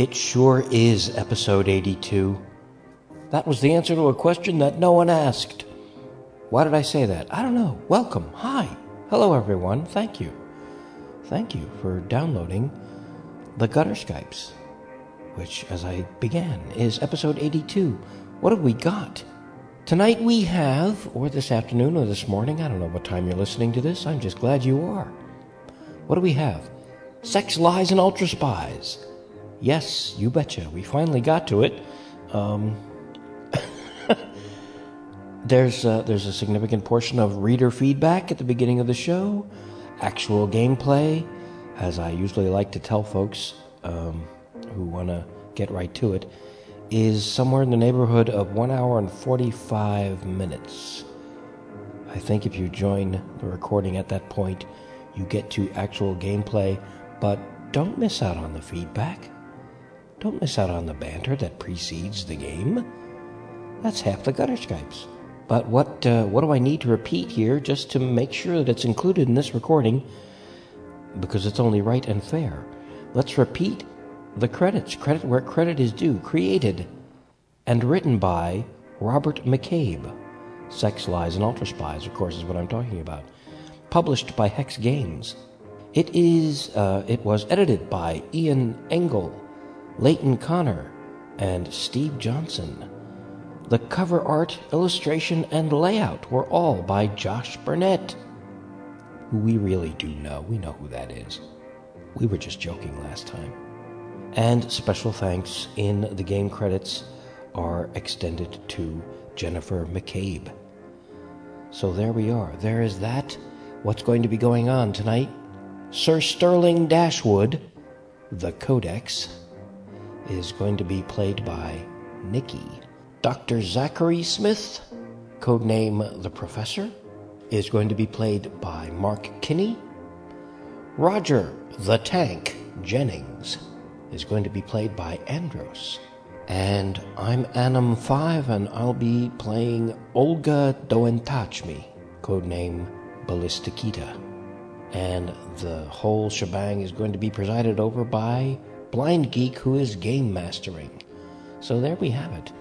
It sure is episode 82. That was the answer to a question that no one asked. Why did I say that? I don't know. Welcome. Hi. Hello, everyone. Thank you. Thank you for downloading the Gutter Skypes, which, as I began, is episode 82. What have we got? Tonight we have, or this afternoon or this morning, I don't know what time you're listening to this, I'm just glad you are. What do we have? Sex, Lies, and Ultra Spies. Yes, you betcha. We finally got to it. Um, there's uh, there's a significant portion of reader feedback at the beginning of the show, actual gameplay, as I usually like to tell folks um, who want to get right to it, is somewhere in the neighborhood of one hour and forty five minutes. I think if you join the recording at that point, you get to actual gameplay, but don't miss out on the feedback. Don't miss out on the banter that precedes the game. That's half the gutter Skypes. But what uh, what do I need to repeat here just to make sure that it's included in this recording? Because it's only right and fair. Let's repeat the credits. Credit where credit is due. Created and written by Robert McCabe. Sex, Lies, and Ultra Spies, of course, is what I'm talking about. Published by Hex Games. It is. Uh, it was edited by Ian Engel. Leighton Connor, and Steve Johnson. The cover art, illustration, and layout were all by Josh Burnett, who we really do know. We know who that is. We were just joking last time. And special thanks in the game credits are extended to Jennifer McCabe. So there we are. There is that. What's going to be going on tonight? Sir Sterling Dashwood, the Codex, is going to be played by Nikki. Dr. Zachary Smith, codename The Professor, is going to be played by Mark Kinney. Roger the Tank Jennings is going to be played by Andros. And I'm Anim5, and I'll be playing Olga Doentachmi, codename Ballistikita. And the whole shebang is going to be presided over by Blind Geek, who is game mastering. So there we have it.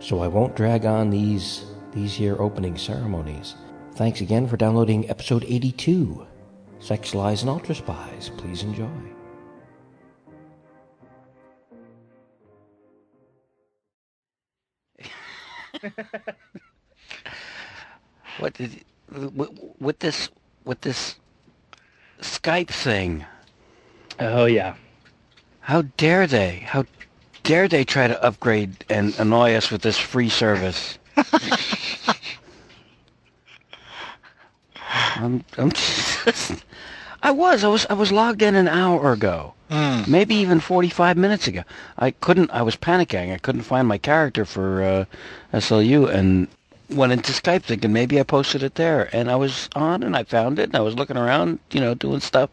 So I won't drag on these these here opening ceremonies. Thanks again for downloading episode 82, Sex, Lies, and Ultra Spies. Please enjoy. what did with, with this with this Skype thing? Oh yeah. How dare they? How dare they try to upgrade and annoy us with this free service? I'm, I'm I was, I was, I was logged in an hour ago, Mm. maybe even 45 minutes ago. I couldn't, I was panicking. I couldn't find my character for uh, SLU and went into Skype thinking maybe I posted it there. And I was on and I found it and I was looking around, you know, doing stuff.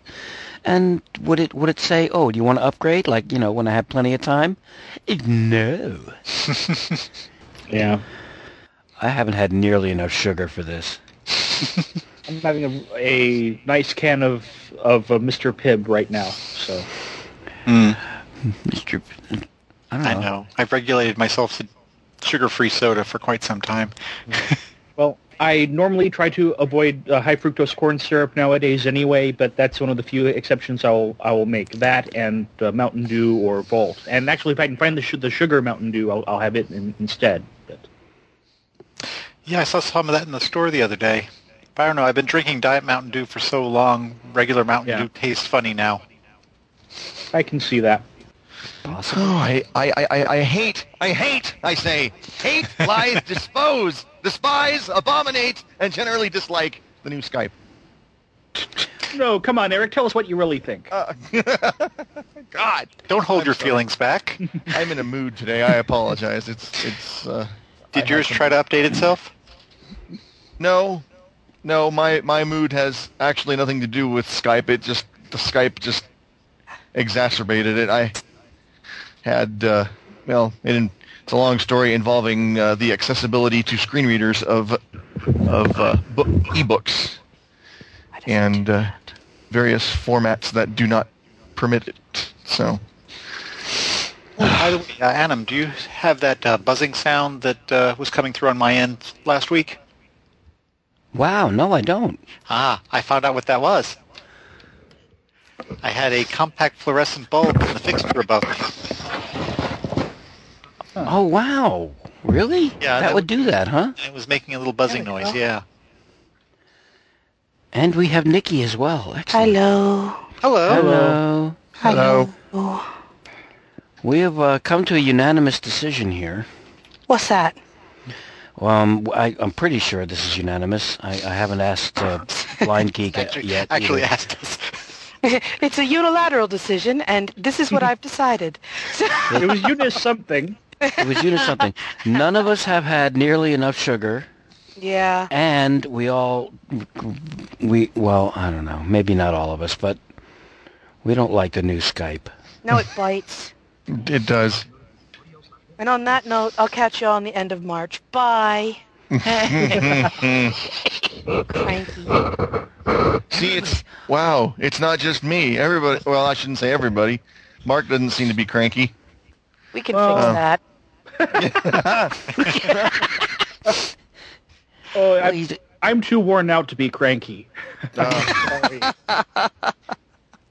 And would it would it say, "Oh, do you want to upgrade?" Like you know, when I have plenty of time. Eh, No, Yeah. I haven't had nearly enough sugar for this. I'm having a, a nice can of of uh, Mr. Pibb right now. So Mm. Mr. I don't know. I know. I've regulated myself to sugar-free soda for quite some time. well, I normally try to avoid uh, high fructose corn syrup nowadays anyway, but that's one of the few exceptions I'll I will make. That and uh, Mountain Dew or Vault. And actually, if I can find the sh- the sugar Mountain Dew, I'll, I'll have it in, instead. But Yeah, I saw some of that in the store the other day. But I don't know. I've been drinking Diet Mountain Dew for so long. Regular Mountain Yeah. Dew tastes funny now. I can see that. Possible. Oh, I, I, I, I- I hate, I hate, I say, hate, lies, dispose, despise, abominate, and generally dislike the new Skype. No, come on, Eric. Tell us what you really think. Uh, God, Don't hold I'm your sorry. feelings back. I'm in a mood today. I apologize. It's it's. Uh, Did I yours try to update itself? No, no. My my mood has actually nothing to do with Skype. It just the Skype just exacerbated it. I had uh, well, it, in- it's a long story involving uh, the accessibility to screen readers of of uh, book, ebooks and uh, various formats that do not permit it. So By the way, uh, Annam, do you have that uh, buzzing sound that uh, was coming through on my end last week? Wow, no, I don't. Ah, I found out what that was. I had a compact fluorescent bulb in the fixture above me. Oh, wow. Really? Yeah, that, that would would- do that, huh? It was making a little buzzing noise, go. yeah. And we have Nikki as well. Excellent. Hello. Hello. Hello. hello. We have uh, come to a unanimous decision here. What's that? Um, I, I'm pretty sure this is unanimous. I, I haven't asked uh, Blind Geek Actually, yet. actually either. asked us. it's a unilateral decision, and this is what I've decided. It was Eunice something. It was you something. None of us have had nearly enough sugar, yeah. and we all, we well, I don't know, maybe not all of us, but we don't like the new Skype. No, it bites. It does. And on that note, I'll catch you all on the end of March. Bye. Cranky. See, it's wow. It's not just me. Everybody. Well, I shouldn't say everybody. Mark doesn't seem to be cranky. We can Well- fix uh, that. Oh, I, he's- I'm too worn out to be cranky. Oh, Sorry.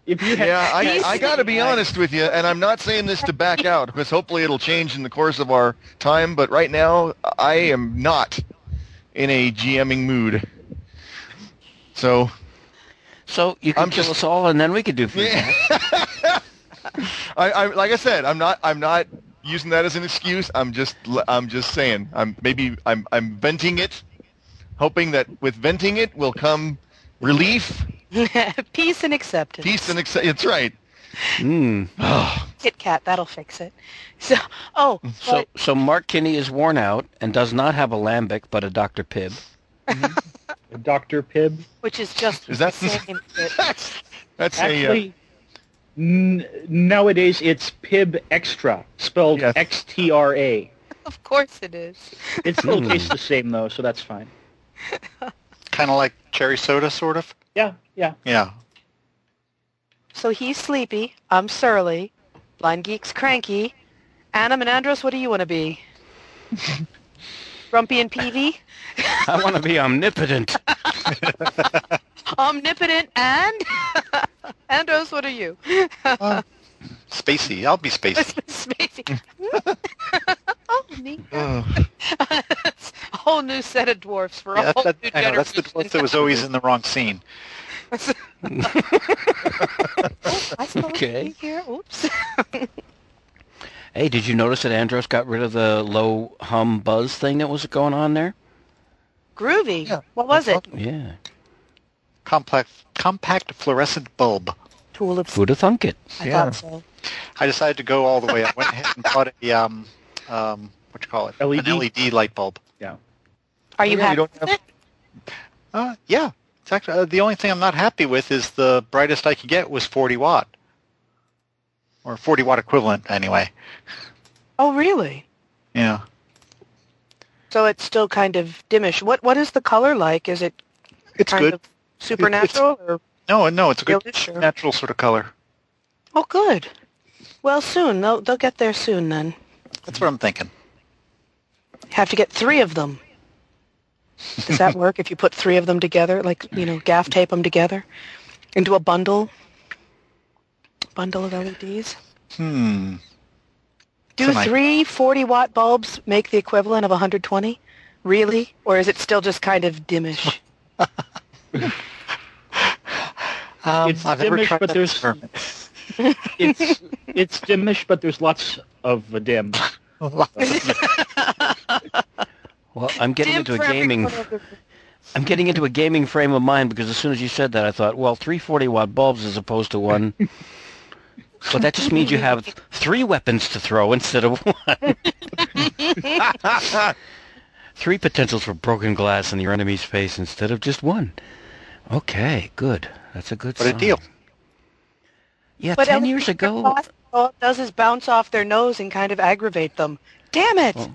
if you had, Yeah, I, I got to be honest with you, and I'm not saying this to back out because hopefully it'll change in the course of our time. But right now, I am not in a GMing mood. So so you can I'm kill just- us all, and then we could do feedback. I, I, like I said, I'm not, I'm not using that as an excuse. I'm just, I'm just saying, I'm maybe, I'm, I'm venting it, hoping that with venting it will come relief, Peace and acceptance. peace, and accept. It's right. Mm. Kit Kat, that'll fix it. So, oh, So, but so Mark Kinney is worn out and does not have a lambic, but a Dr. Pibb. Dr. Pibb. which is just Is that- the same. Kit. That's, that's a, uh, Actually, n- nowadays it's Pibb Xtra, spelled Yes. X-T-R-A. Of course it is. It still Hmm. tastes the same though, so that's fine. Kind of like cherry soda, sort of. Yeah, yeah. Yeah. So he's sleepy. I'm surly. Blind Geek's cranky. Annam and Andros, what do you want to be? Grumpy and peevy? I want to be omnipotent. Omnipotent and? Andros, what are you? Spacey. I'll be spacey. Spacey. oh, me. uh, a whole new set of dwarfs for a Yeah, whole that, new I know, that's the generation. dwarf that was always in the wrong scene. Oh, I still Okay. okay. here. Oops. Hey, did you notice that Andros got rid of the low hum buzz thing that was going on there? Groovy. Yeah. What was it? Yeah. Compact, compact fluorescent bulb. Tool of Who'd have thunk it? I Yeah. thought so. I decided to go all the way. I went ahead and bought a um, um, what you call it? LED? An LED light bulb. Yeah. Are you Yeah, happy don't with have- it? Uh, yeah. It's actually, uh, the only thing I'm not happy with is the brightest I could get was 40 watt, or 40 watt equivalent anyway. Oh, really? Yeah. So it's still kind of dimish. What What is the color like? Is it It's good. of supernatural No, no, it's a good natural sort of color. Oh, good. Well, soon they'll they'll get there soon. Then That's what I'm thinking. have to get three of them. Does that work if you put three of them together, like you know, gaff tape them together into a bundle? Bundle of LEDs. Hmm. Do Tonight. three 40 watt bulbs make the equivalent of 120? Really? Or is it still just kind of dimish? Um, It's I've dimish, but there's- It's it's dimish, but there's lots of the dim. Well, I'm getting Dim into a gaming. corner of the- I'm getting into a gaming frame of mind because as soon as you said that, I thought, well, 340 watt bulbs as opposed to one. but that just means you have three weapons to throw instead of one. three potentials for broken glass in your enemy's face instead of just one. Okay, good. That's a good What a deal. Yeah, But ten years ago. all it does is bounce off their nose and kind of aggravate them. Damn it! Well,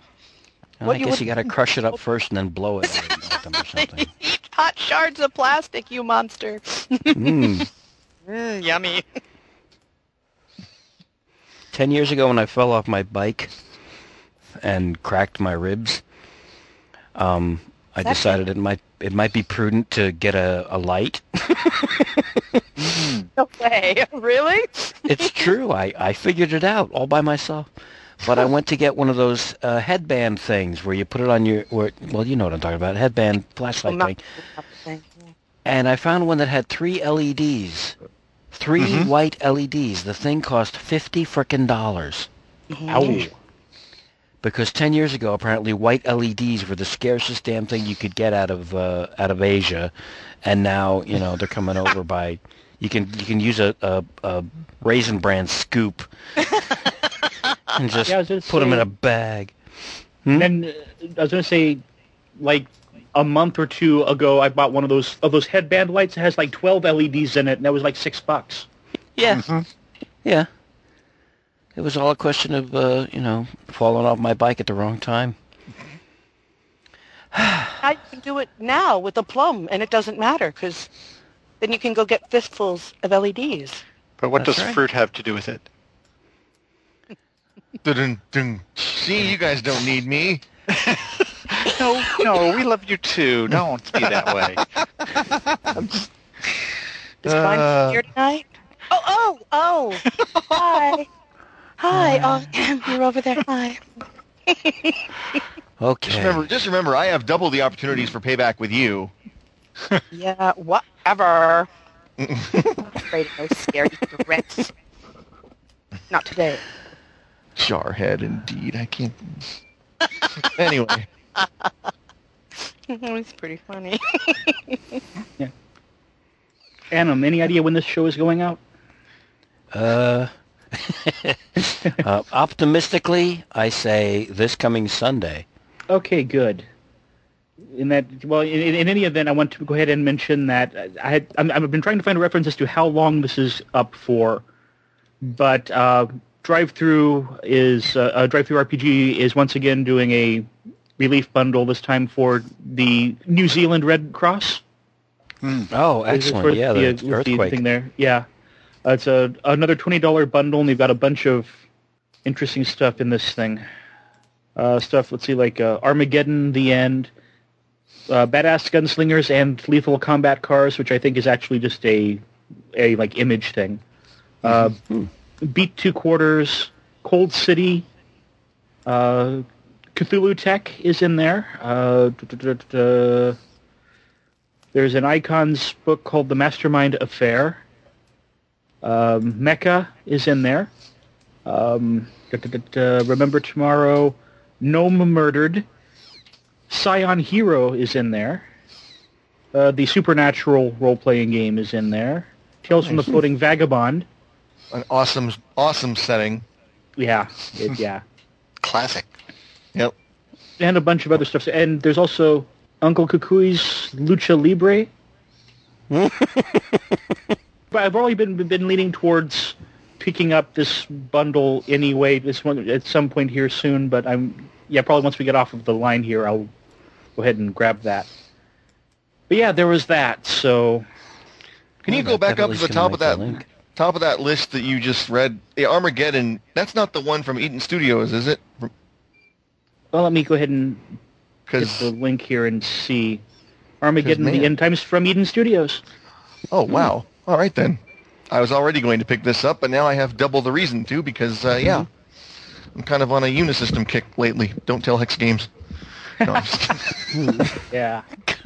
What I you guess you got to crush it up first and then blow it at them or something. Eat hot shards of plastic, you monster. Mm. Mm, yummy. Ten years ago, when I fell off my bike and cracked my ribs, um, I That- decided it might it might be prudent to get a, a light. No way. really? it's true. I, I figured it out all by myself. But I went to get one of those uh, headband things where you put it on your, where, well, you know what I'm talking about, headband flashlight Well, thing. And I found one that had three LEDs, 3 Mhm. white LEDs. The thing cost fifty frickin' dollars. Ouch. Because 10 years ago apparently white LEDs were the scarcest damn thing you could get out of uh, out of Asia and now you know they're coming over by you can you can use a, a, a raisin bran scoop and just Yeah, I was gonna put them in a bag And then uh, I was going to say, like a month or two ago, I bought one of those of those headband lights. It has like twelve LEDs in it, and that was like six bucks. yeah Mhm. yeah it was all a question of uh, you know falling off my bike at the wrong time I can do it now with a plum, and it doesn't matter because then you can go get fistfuls of LEDs. But what That's does right. fruit have to do with it? Dun, dun. See, you guys don't need me. No, no, we love you too. Don't be that way. Is Uh. Here tonight? Oh, oh, oh! Hi, hi. Oh, you're over there. Hi. okay Just remember, just remember, I have double the opportunities for payback with you. Yeah, whatever. I'm Afraid of those scary threats. Not today. Jarhead, indeed. I can't. anyway, it's pretty funny. Yeah. Annam, any idea when this show is going out? Uh, uh, optimistically, I say this coming Sunday. Okay, good. In that, well, in, in any event, I want to go ahead and mention that I had I'm, I've been trying to find a reference as to how long this is up for, but uh, DriveThru is uh, uh, DriveThruRPG is once again doing a relief bundle this time for the New Zealand Red Cross. Oh, This is excellent! for Yeah, the, uh, with the earthquake. thing there. Yeah, uh, it's a another twenty dollar bundle, and they've got a bunch of interesting stuff in this thing. Uh, stuff. Let's see, like uh, Armageddon, The End, uh, Badass Gunslingers, and Lethal Combat Cars, which I think is actually just a a like image thing. Uh, Beat to Quarters, Cold City, uh, CthulhuTech is in there. Uh. There's an Icons book called The Mastermind Affair. Um, Mecha is in there. Um, duh, duh, duh, Remember Tomorrow. Gnome Murdered. Scion Hero is in there. Uh, the Supernatural role-playing game is in there. Tales from the Floating Vagabond. an awesome, awesome setting. Yeah, it, yeah. Classic. Yep. and a bunch of other stuff. And there's also Uncle Kukui's Lucha Libre. but I've already been been leaning towards picking up this bundle anyway. This one at some point here soon. But I'm yeah probably once we get off of the line here, I'll go ahead and grab that. But yeah, there was that. So Can you go back up to the top of that link. top of that list that you just read? Yeah, Armageddon. That's not the one from Eden Studios, is it? well, let me go ahead and get Because the link here and see Armageddon. The End Times from Eden Studios. oh wow, all right then. I was already going to pick this up, but now I have double the reason to because uh, yeah, I'm kind of on a Unisystem kick lately. Don't tell Hex Games. No, I'm just. Yeah.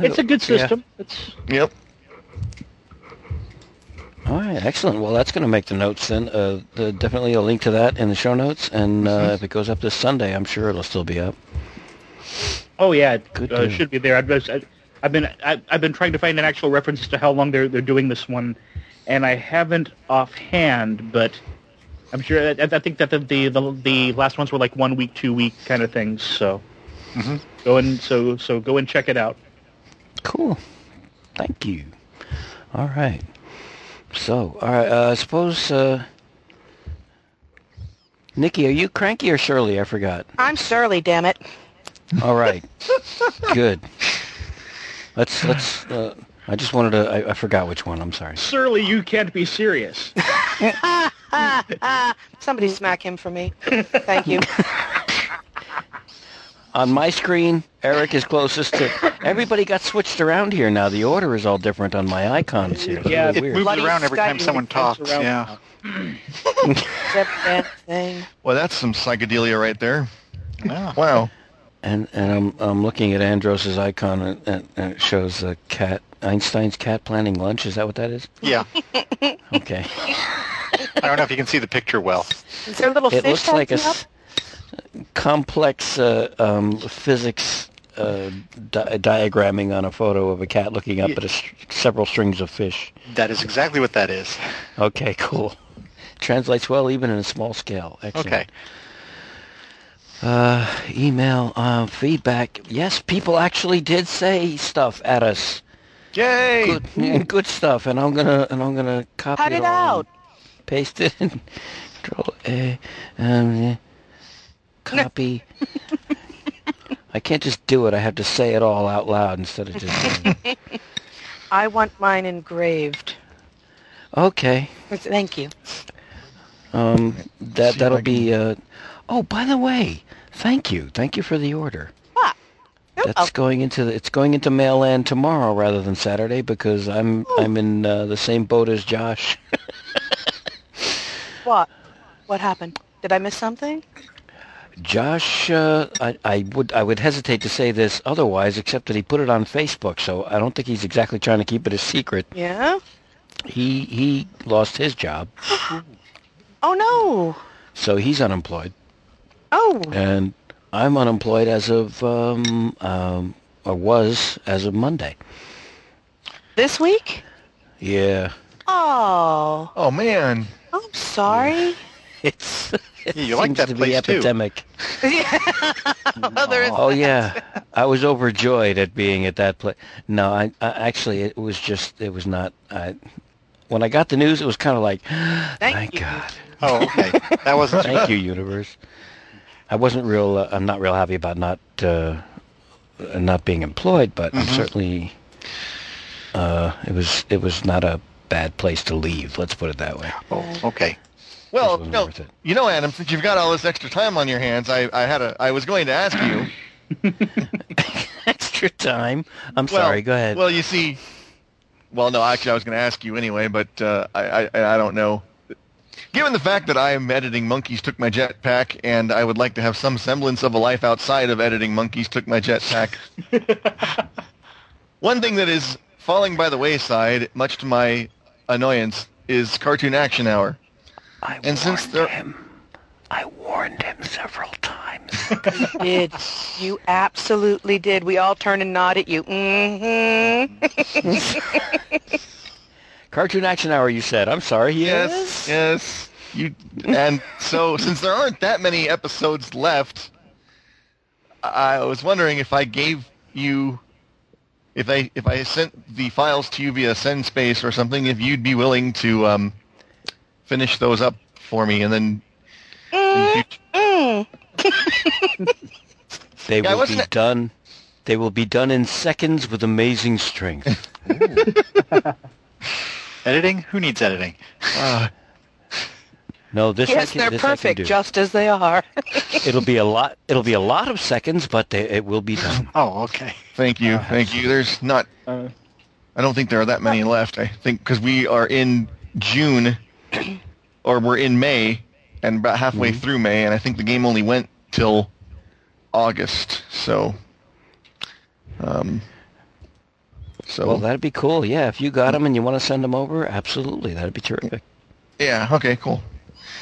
it's a good Yeah. system. It's yep. All right, excellent. Well, that's going to make the notes then. Uh, the, definitely a link to that in the show notes, and uh, if it goes up this Sunday, I'm sure it'll still be up. Oh yeah, it uh, should be there. I've, I, I've been I, I've been trying to find an actual reference to how long they're they're doing this one, and I haven't offhand, but I'm sure. I, I think that the, the the the last ones were like one week, two week kind of things. So Mhm. go and so so go and check it out. Cool. Thank you. All right. So, all right. Uh, suppose, uh, Nikki, are you cranky or Shirley? I forgot. I'm Shirley, damn it. All right. Good. Let's let's. Uh, I just wanted to. I, I forgot which one. I'm sorry. Surely you can't be serious. Somebody smack him for me. Thank you. On my screen, Eric is closest to. Everybody got switched around here now. The order is all different on my icons here. It's Yeah, really It weird. moves Bloody around every time someone talks. Yeah. That thing. Well, that's some psychedelia right there. yeah. Wow. And and I'm I'm looking at Andros's icon and, and, and it shows a cat. Einstein's cat planning lunch. Is that what that is? Yeah. Okay. I don't know if you can see the picture well. Is there a little It fish looks like a dancing up? s- complex uh, um, physics uh, di- diagramming on a photo of a cat looking up Yeah. at a s- several strings of fish. That is exactly what that is. Okay, cool. Translates well even in a small scale. Excellent. Okay. Uh, email uh, feedback. Yes, people actually did say stuff at us. Yay! Good, good stuff, and I'm gonna and I'm gonna copy Cut it, it out. and paste it. in. Control A. Um, copy. I can't just do it. I have to say it all out loud instead of just. I want mine engraved. okay. Thank you. Um, that that'll be. Uh, oh, by the way, thank you, thank you for the order. What? That's going into the, it's going into Mailland tomorrow rather than Saturday because I'm I'm in uh, the same boat as Josh. What? What happened? Did I miss something? Josh, uh, I, I would I would hesitate to say this otherwise, except that he put it on Facebook, so I don't think he's exactly trying to keep it a secret. Yeah? He he lost his job, Oh, no. so he's unemployed, Oh, and I'm unemployed as of um, um or was as of Monday. this week? Yeah, Oh, Oh man. I'm sorry. it's it Yeah, you like seems that to place, be too. epidemic. well, there is Oh yeah, I was overjoyed at being at that place. No, I, I actually it was just it was not. I, when I got the news, it was kind of like, thank, you. God, Oh, okay. That wasn't. thank you, universe. I wasn't real. Uh, I'm not real happy about not uh, not being employed, but I'm certainly. Uh, it was it was not a bad place to leave. Let's put it that way. Oh, okay. Well, no, you know, Adam, since you've got all this extra time on your hands, I, I had a, I was going to ask you. Extra time. I'm Well, sorry. Go ahead. Well, you see, well, no, actually, I was going to ask you anyway, but uh, I, I, I don't know. Given the fact that I am editing Monkeys Took My Jetpack, and I would like to have some semblance of a life outside of editing Monkeys Took My Jetpack, one thing that is falling by the wayside, much to my annoyance, is Cartoon Action Hour. I and since warned there- him. I warned him several times. you did. You absolutely did. We all turn and nod at you. Mm-hmm. Cartoon Action Hour, you said. I'm sorry. Yes, yes. You and so since there aren't that many episodes left, I was wondering if I gave you, if I if I sent the files to you via SendSpace or something, if you'd be willing to um, finish those up for me, and then. in fut-. They Yeah, will be wasn't- done. They will be done in seconds with amazing strength. Editing? Who needs editing? uh, No, this I Yes, can, they're this I can perfect do. just as they are. It'll be a lot. It'll be a lot of seconds, but they, it will be done. Oh, okay. thank you, thank you. There's not. Uh, I don't think there are that many left. I think because we are in June, or we're in May, and about halfway Mm-hmm. through May, and I think the game only went till August. So, um, so Well, that'd be cool. Yeah, if you got them and you want to send them over, absolutely, that'd be terrific. yeah, okay, cool.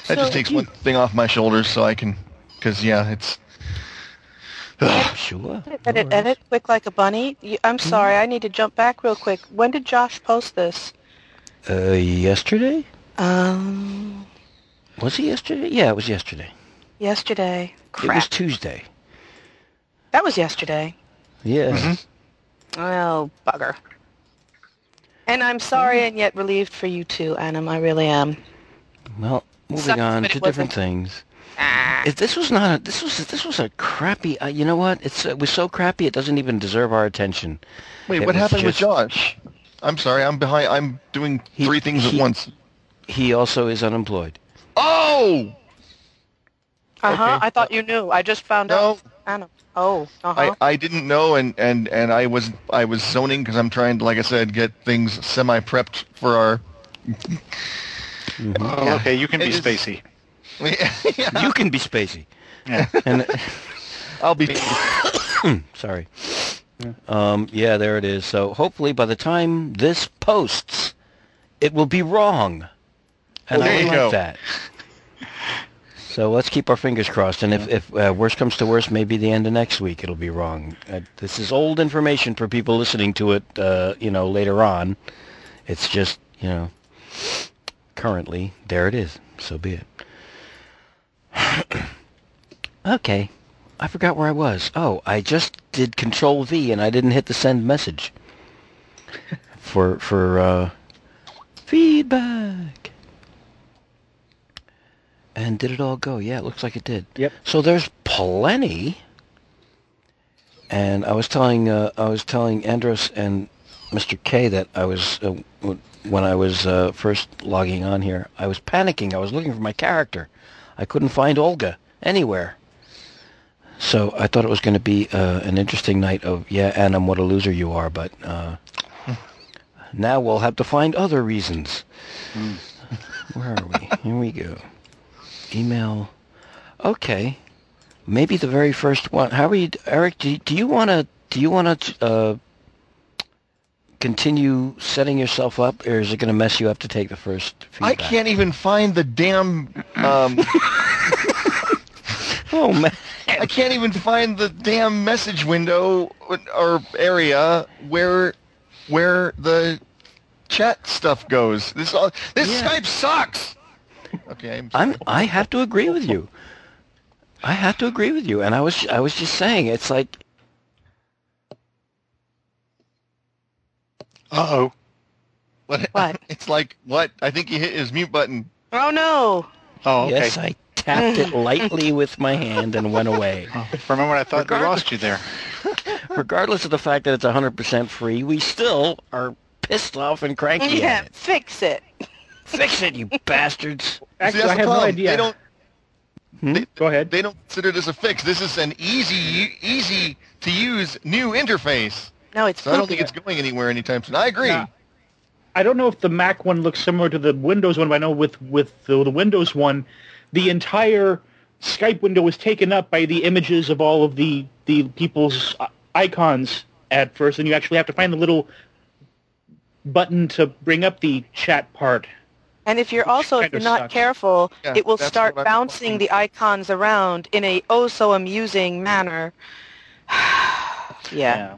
That So just takes you- one thing off my shoulders, so I can, because yeah, it's Sure. Edit, edit, quick like a bunny. You, I'm sorry, I need to jump back real quick. When did Josh post this? Uh, yesterday? Um, Was it yesterday? Yeah, it was yesterday. yesterday. Crap. It was Tuesday. that was yesterday. Yeah. Oh, bugger. And I'm sorry and yet relieved for you too, Annam. I really am. Well, moving Sucks, on to different wasn't. things. Ah. If this was not a, this was this was a crappy. Uh, you know what? It's it was so crappy it doesn't even deserve our attention. Wait, It what was happened with Josh? I'm sorry, I'm behind. I'm doing He- three things at once. He also is unemployed. Oh! Uh-huh. Okay. I thought you knew. I just found No. out. Annam. Oh, uh-huh. I, I didn't know, and, and, and I was I was zoning because I'm trying to, like I said, get things semi prepped for our. Oh, okay, you can be It is- spacey. Yeah, You can be spacey. Yeah. And I'll be. sorry. Um, yeah, there it is. So hopefully by the time this posts, it will be wrong. And Well, I there you like go. that. So let's keep our fingers crossed. And if, if uh, worst comes to worst, maybe the end of next week it'll be wrong. Uh, this is old information for people listening to it, uh, you know, later on. It's just, you know, currently, there it is. So be it. okay. I forgot where I was. Oh, I just did Control V and I didn't hit the send message for for uh, feedback. And did it all go? Yeah, it looks like it did. Yep. So there's plenty. And I was telling uh, I was telling Andros and Mr. K that I was uh, when I was uh, first logging on here. I was panicking. I was looking for my character. I couldn't find Olga anywhere. So I thought it was going to be uh, an interesting night of yeah, Annam, what a loser you are. But uh, now we'll have to find other reasons. Where are we? Here we go. Email. Okay. Maybe the very first one. How are you, Eric? Do, do you want to? Do you want to uh, continue setting yourself up, or is it going to mess you up to take the first I can't even find the damn. Um, Oh man. I can't even find the damn message window or area where where the chat stuff goes. This all this Yeah. Skype sucks. Okay, I'm, I'm I have to agree with you. I have to agree with you, and I was I was just saying it's like Uh-oh. what? What? It's like what? I think he hit his mute button. Oh, no. Oh, okay. yes, I tapped it lightly with my hand and went away. For a moment, I thought we lost you there. Regardless of the fact that it's 100% free, we still are pissed off and cranky Yeah, at it. fix it. Fix it, you bastards! Actually, See, I the have no idea. They don't. They, Go ahead. they don't consider this a fix. This is an easy, easy to use new interface. No, it's So I don't think it's going anywhere anytime soon. I agree. Yeah. I don't know if the Mac one looks similar to the Windows one, but I know with with the, the Windows one, the entire Skype window is taken up by the images of all of the the people's uh, icons at first, and you actually have to find the little button to bring up the chat part. And if you're also, if you're not careful, Yeah, it will start bouncing the icons around in a oh so amusing manner. yeah.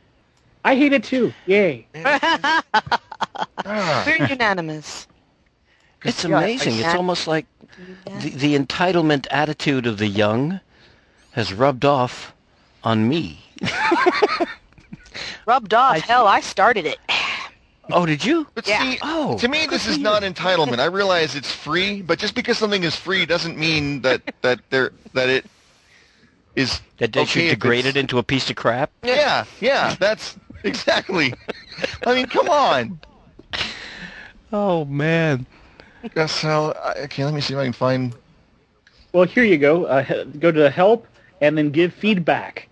I hate it too. Yay! Ah. We're unanimous. It's amazing. It's almost like the, the entitlement attitude of the young has rubbed off on me. Rubbed off. Hell, I started it. Oh, did you? But Yeah. see, Oh, to me, this is not entitlement. I realize it's free, but just because something is free doesn't mean that that there that it is That they okay should degrade it into a piece of crap? Yeah, yeah, that's exactly. I mean, come on. Oh, man. Yeah, So, I- okay, let me see if I can find. Well, here you go. Uh, go to help and then give feedback.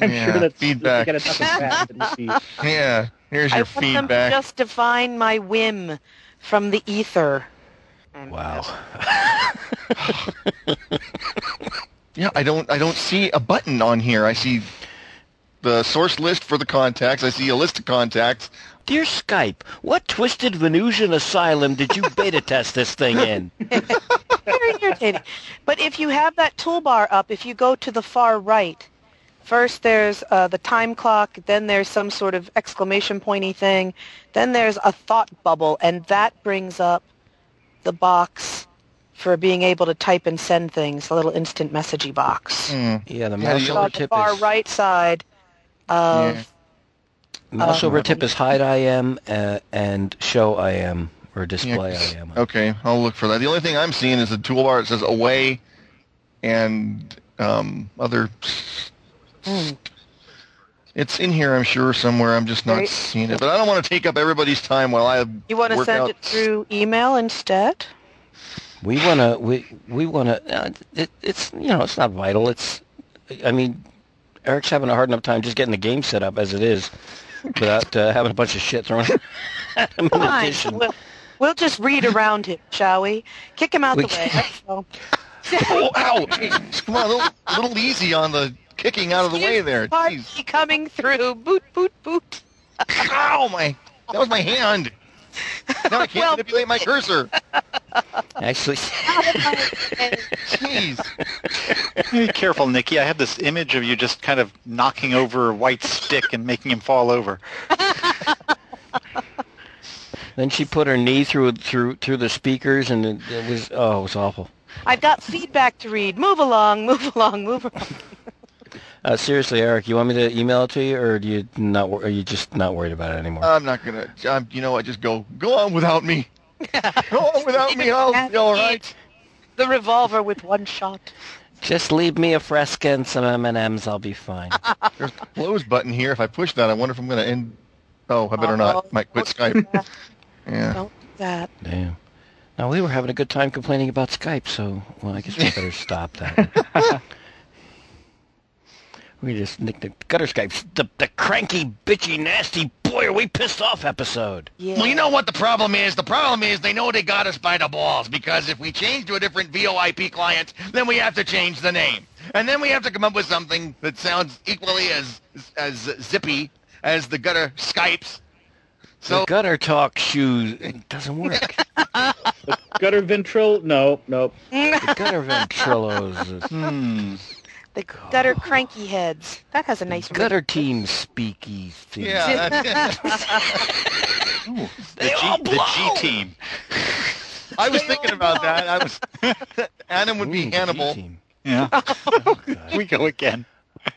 I'm Yeah, sure that's feedback. Get enough of that to receive. Yeah, here's I your want them to just define my whim from the ether. Wow. Yeah, I don't I don't see a button on here. I see the source list for the contacts. I see a list of contacts. Dear Skype, what twisted Venusian asylum did you beta test this thing in? Very irritating. But if you have that toolbar up, if you go to the far right, First, there's uh, the time clock. Then there's some sort of exclamation pointy thing. Then there's a thought bubble, and that brings up the box for being able to type and send things. A little instant messagey box. Hmm. Yeah, the Yeah, mouse the over on the tip far is right side of Yeah. mouse um, over tip is hide I am uh, and show I am or display Yeah, I am. Okay, I'll look for that. The only thing I'm seeing is a toolbar that says away and um, other. Hmm. It's in here, I'm sure, somewhere. I'm just not Right. seeing it. But I don't want to take up everybody's time while I You want to send out. it through email instead? We wanna we we wanna. Uh, it, it's you know it's not vital. It's I mean Eric's having a hard enough time just getting the game set up as it is, without uh, having a bunch of shit thrown at him in Fine. addition. We'll, we'll just read around him, shall we? Kick him out We the way. Oh, ow! Come on, a little, a little easy on the kicking out of the way there. Jeez. Party coming through. Boot, boot, boot. Ow, my... That was my hand. Now I can't Well- manipulate my cursor. Actually, Jeez. Be careful, Nikki. I have this image of you just kind of knocking over a white stick and making him fall over. then she put her knee through through through the speakers, and it, it was oh, it was awful. I've got feedback to read. Move along, move along, move along. Uh, seriously, Eric, you want me to email it to you, or do you not? Are you just not worried about it anymore? I'm not gonna. I'm, you know what? Just go. Go on without me. Go on without me. I'll be all right. The revolver with one shot. just leave me a fresca and some M and M's. I'll be fine. There's a close button here. If I push that, I wonder if I'm gonna end. Oh, I better not. Oh, Might quit don't do Skype. Yeah. Don't do that. Damn. Now we were having a good time complaining about Skype, so well, I guess we better stop that. We just nicked the gutter Skype, the the cranky, bitchy, nasty boy. Are we pissed off episode? Yeah. Well, you know what the problem is? The problem is they know they got us by the balls because if we change to a different VoIP client, then we have to change the name. And then we have to come up with something that sounds equally as as zippy as the gutter Skypes. So the gutter TalkShoes it doesn't work. Gutter Ventril? No, no. the gutter ventrilos, Hmm. The gutter cranky heads. That has a nice gutter team speaky. things. yeah, that's, The They G, all the. G team. I was thinking about that. I was Adam would Ooh, be the Hannibal. G-team. Yeah. Oh, we go again.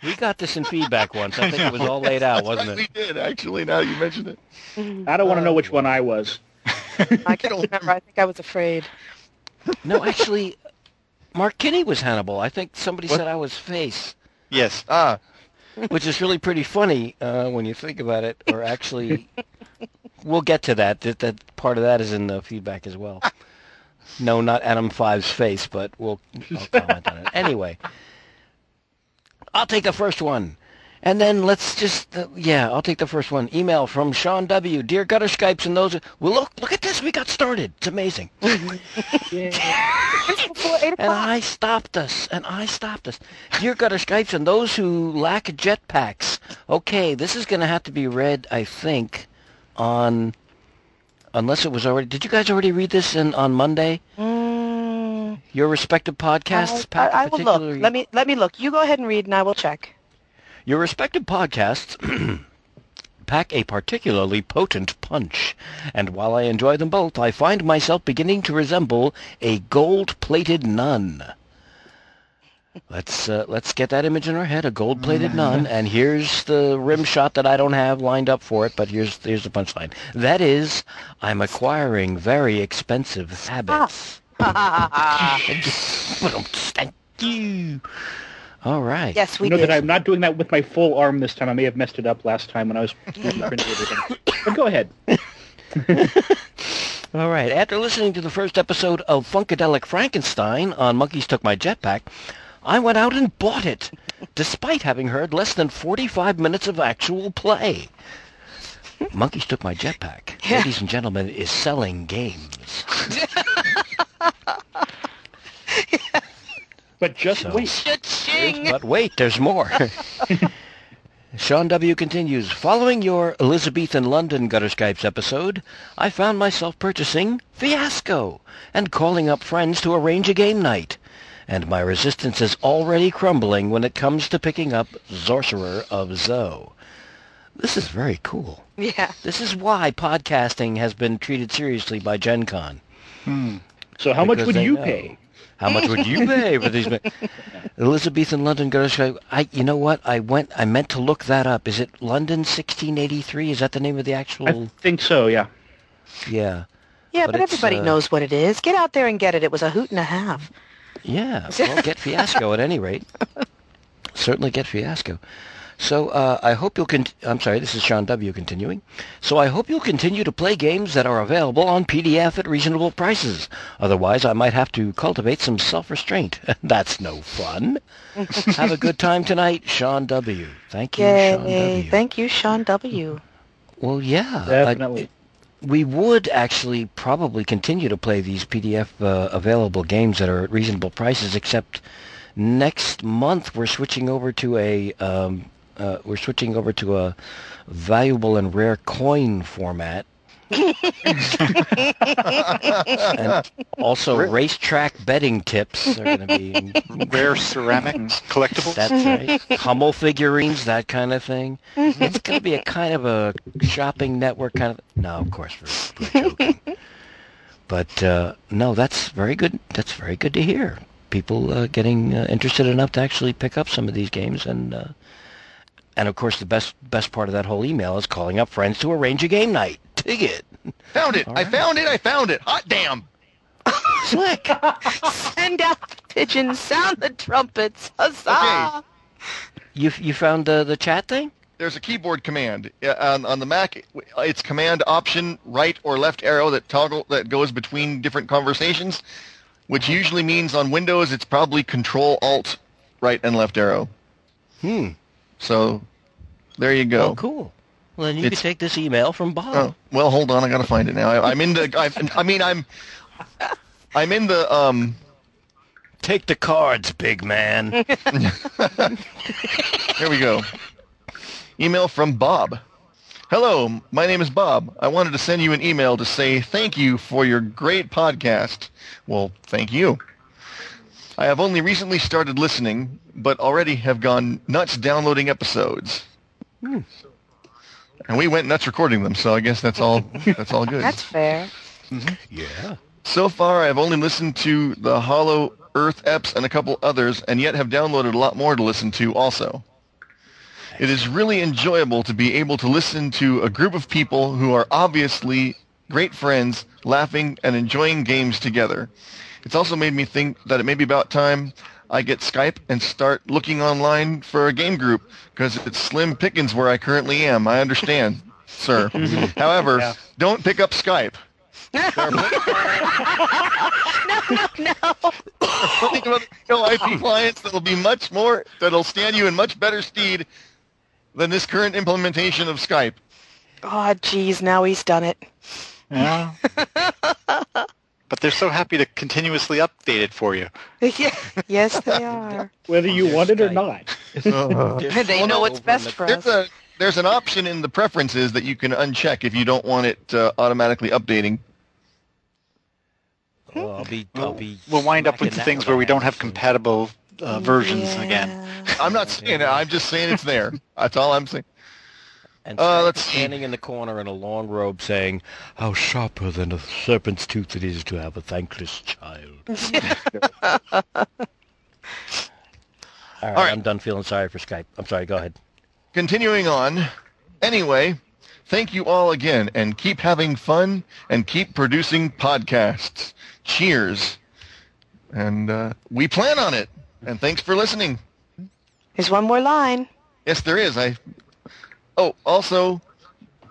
We got this in feedback once. I think it was all laid out, That's wasn't right, it? We did actually. Now you mentioned it. Mm-hmm. I don't want to know which oh. one I was. I can't remember. I think I was afraid. No, actually, Mark Kinney was Hannibal. I think somebody What? said I was Face, Yes. Ah, which is really pretty funny uh, when you think about it. Or actually, we'll get to that. That, that part of that is in the feedback as well. No, not Adam Five's face, but we'll I'll comment on it anyway. I'll take the first one. And then let's just, uh, yeah, I'll take the first one. Email from Sean W. Dear Gutter Skypes and those, well, look, look at this. We got started. It's amazing. It's before 8 And. I stopped us, and I stopped us. Dear Gutter Skypes and those who lack jetpacks. Okay, this is going to have to be read, I think, on, unless it was already, did you guys already read this in, on Monday? Mm, Your respective podcasts? I, I, I will look. Let me let me look. You go ahead and read, and I will check. Your respective podcasts pack a particularly potent punch, and while I enjoy them both, I find myself beginning to resemble a gold-plated nun. Let's uh, let's get that image in our head, a gold-plated nun, and here's the rim shot that I don't have lined up for it, but here's here's the punchline. That is, I'm acquiring very expensive habits. Thank you. All right. yes, we You know did. that I'm not doing that with my full arm this time. I may have messed it up last time when I was printing everything. But go ahead. All right. After listening to the first episode of Funkadelic Frankenstein on Monkeys Took My Jetpack, I went out and bought it, despite having heard less than 45 minutes of actual play. Monkeys Took My Jetpack, Yeah. ladies and gentlemen, is selling games. But just So- wait. Cha-ching! But wait, there's more. Sean W. continues, Following your Elizabethan London Gutter Skypes episode, I found myself purchasing Fiasco and calling up friends to arrange a game night. and my resistance is already crumbling when it comes to picking up Sorcerer of Zoe. This is very cool. Yeah. This is why podcasting has been treated seriously by Gen Con. Hmm. So how much would you know. pay? How much would you pay for these? ma- Elizabethan London Girls. I, you know what? I went. I meant to look that up. Is it London 1683? Is that the name of the actual? I think so. Yeah. yeah, Yeah, But but, everybody uh, knows what it is. Get out there and get it. It was a hoot and a half. yeah. Well, get Fiasco at any rate. Certainly get Fiasco. So uh, I hope you'll. Con- I'm sorry. This is Sean W. Continuing. So I hope you'll continue to play games that are available on PDF at reasonable prices. Otherwise, I might have to cultivate some self-restraint. That's no fun. Have a good time tonight, Sean W. Thank you, Sean W. Thank you, Sean W. Well, yeah. I- Definitely. we would actually probably continue to play these PDF uh, available games that are at reasonable prices, except next month we're switching over to a um, uh, we're switching over to a valuable and rare coin format. and also racetrack betting tips are going to be Rare ceramics, collectibles. that's right. Hummel figurines, that kind of thing. It's going to be a kind of a shopping network kind of. No, of course we're, we're joking. But uh, no, that's very good. That's very good to hear. People uh, getting uh, interested enough to actually pick up some of these games, and uh, and of course the best best part of that whole email is calling up friends to arrange a game night. Dig it, Found it. I found it. I found it. Hot damn. slick. Send out the pigeons. Sound the trumpets. Huzzah! You you found the the chat thing? There's a keyboard command Uh, on, on the Mac. It's Command Option right or left arrow that toggle that goes between different conversations, which usually means on Windows it's probably Control Alt right and left arrow. Hmm. So there you go. Oh, cool. Well, then you It's- could take this email from Bob. Oh, well, hold on. I gotta find it now. I, I'm in the. I, I mean, I'm. I'm in the. Um. Take the cards, big man. Here we go. Email from Bob. Hello, my name is Bob. I wanted to send you an email to say thank you for your great podcast. Well, thank you. I have only recently started listening, but already have gone nuts downloading episodes. Hmm. And we went nuts recording them, so I guess that's all. That's all good. That's fair. Mm-hmm. yeah. So far, I've only listened to the Hollow Earth EPs and a couple others, and yet have downloaded a lot more to listen to also. It is really enjoyable to be able to listen to a group of people who are obviously great friends, laughing and enjoying games together. It's also made me think that it may be about time I get Skype and start looking online for a game group, because it's slim pickings where I currently am. I understand, sir. However, Yeah. don't pick up Skype. Think about no No IP clients that'll be much more that'll stand you in much better stead than this current implementation of Skype. Oh, geez, now he's done it. Yeah. but they're so happy to continuously update it for you. Yeah, yes, they are. Whether you want it or Skype. not. they know what's best for There's us. a there's an option in the preferences that you can uncheck if you don't want it uh, automatically updating. Well, I'll be. I'll be. We'll wind up with the things where we don't have compatible uh, versions Yeah. again. I'm not saying it. I'm just saying it's there. That's all I'm saying. And Uh, let's is see. standing in the corner in a long robe, saying, "How sharper than a serpent's tooth it is to have a thankless child." All right, right. I'm done feeling sorry for Skype. I'm sorry. Go ahead. Continuing on. Anyway, thank you all again, and keep having fun, and keep producing podcasts. Cheers. And uh, we plan on it. And thanks for listening. There's one more line. Yes, there is. I. Oh, also,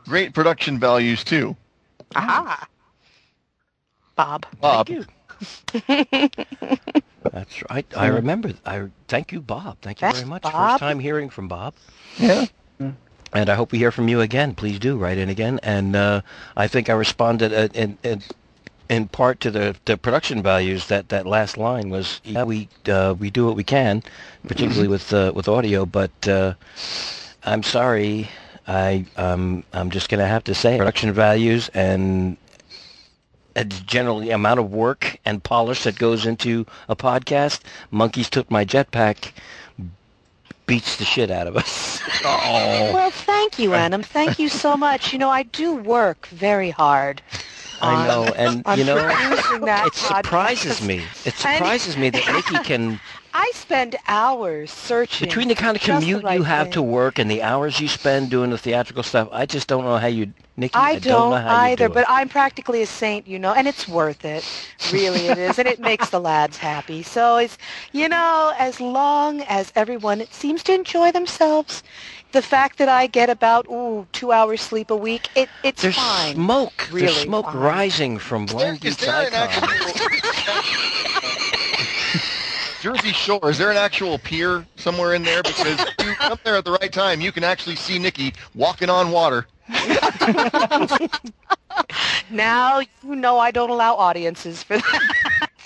great production values too. Aha. Bob. Bob. Thank you. That's right. I remember. I thank you, Bob. Thank you That's very much. Bob. First time hearing from Bob. Yeah. And I hope we hear from you again. Please do write in again. And uh, I think I responded uh, in, in in part to the, the production values. That, that last line was, yeah, we uh, we do what we can, particularly with uh, with audio. But uh, I'm sorry, I um, I'm just gonna have to say production values and uh, generally amount of work and polish that goes into a podcast, Monkeys Took My Jetpack beats the shit out of us. Oh. Well, thank you, Annam. Thank you so much. You know, I do work very hard. I know, and on you know, it surprises me. It surprises me that Nikki can, I spend hours searching between the kind of commute right you have to work and the hours you spend doing the theatrical stuff, I just don't know how you, Nikki. I, I, don't, know how you either, do but. I'm practically a saint, you know, and it's worth it. Really, it is, and it makes the lads happy. So it's, you know, as long as everyone seems to enjoy themselves, the fact that I get about ooh two hours sleep a week, it it's There's fine. smoke. Really There's smoke fine. rising from Blind Is Beats there an Icon. Actual Jersey Shore? Is there an actual pier somewhere in there? Because if you come there at the right time, you can actually see Nikki walking on water. Now you know I don't allow audiences for that.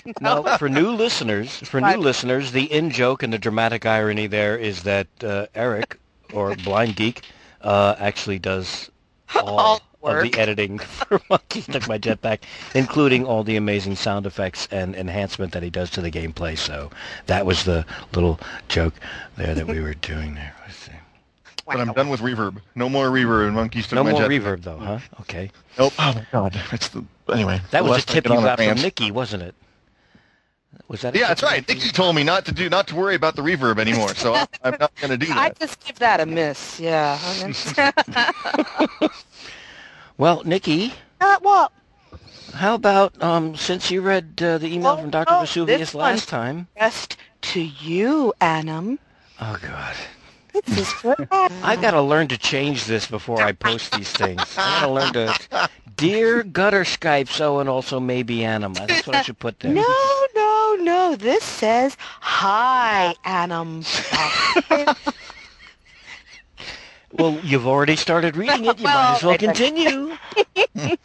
No, for new listeners, for new Right. listeners, the in joke and the dramatic irony there is that uh, Eric or Blind Geek uh, actually does all, All of the editing for Monkeys Took My Jetpack, including all the amazing sound effects and enhancement that he does to the gameplay. So that was the little joke there that we were doing there. Let's see. But I'm done with reverb. No more reverb in Monkeys Took No My more reverb though, huh? Okay. Nope. Oh my god. It's the anyway. That the was a less I tip you got from rant. Nikki, wasn't it? Was that? Yeah, that's right. got? Nikki told me not to do, not to worry about the reverb anymore. So I, I'm not going to do that. I just give that a miss. Yeah. Well, Nikki, uh, what? how about um, since you read uh, the email Oh, from Dr. oh, Vesuvius this last one. time? Just to you, Annam. Oh God. This is for I gotta learn to change this before I post these things. I gotta learn to, dear gutter Skype, so and also maybe anima. That's what I should put there. No, no, Oh, no. This says, Hi, Annam. Well, you've already started reading it. You might as well Well, right, right. continue.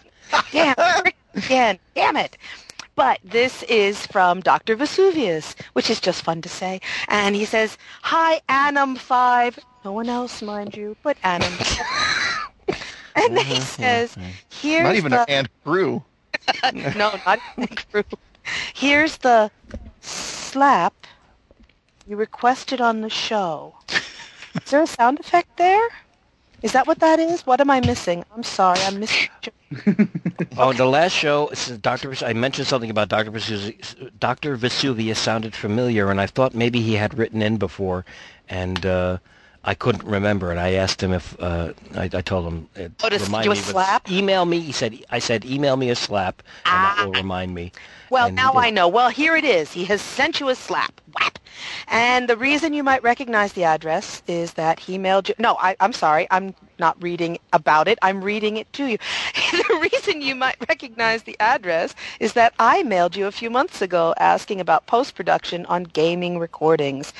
Damn, frick again. Damn it. But this is from Dr. Vesuvius, which is just fun to say. And he says, Hi, Annam 5. No one else, mind you, but Annam. and then he uh-huh, says, Here's Not even the... an ant crew. no, not even crew. Here's the slap you requested on the show. Is there a sound effect there? Is that what that is? What am I missing? I'm sorry, I'm missing. Oh, the last show, Dr. I mentioned something about Dr. Vesuvius. Dr. Vesuvius sounded familiar, and I thought maybe he had written in before, and uh, I couldn't remember. And I asked him if uh, I, I told him. Uh, Oh, to remind a me slap? Email me. He said. I said email me a slap, and that will remind me. Well, And now. I know. Well, here it is. He has sent you a slap. Whap. And the reason you might recognize the address is that he mailed you. No, I, I'm sorry. I'm not reading about it. I'm reading it to you. the reason you might recognize the address is that I mailed you a few months ago asking about post-production on gaming recordings.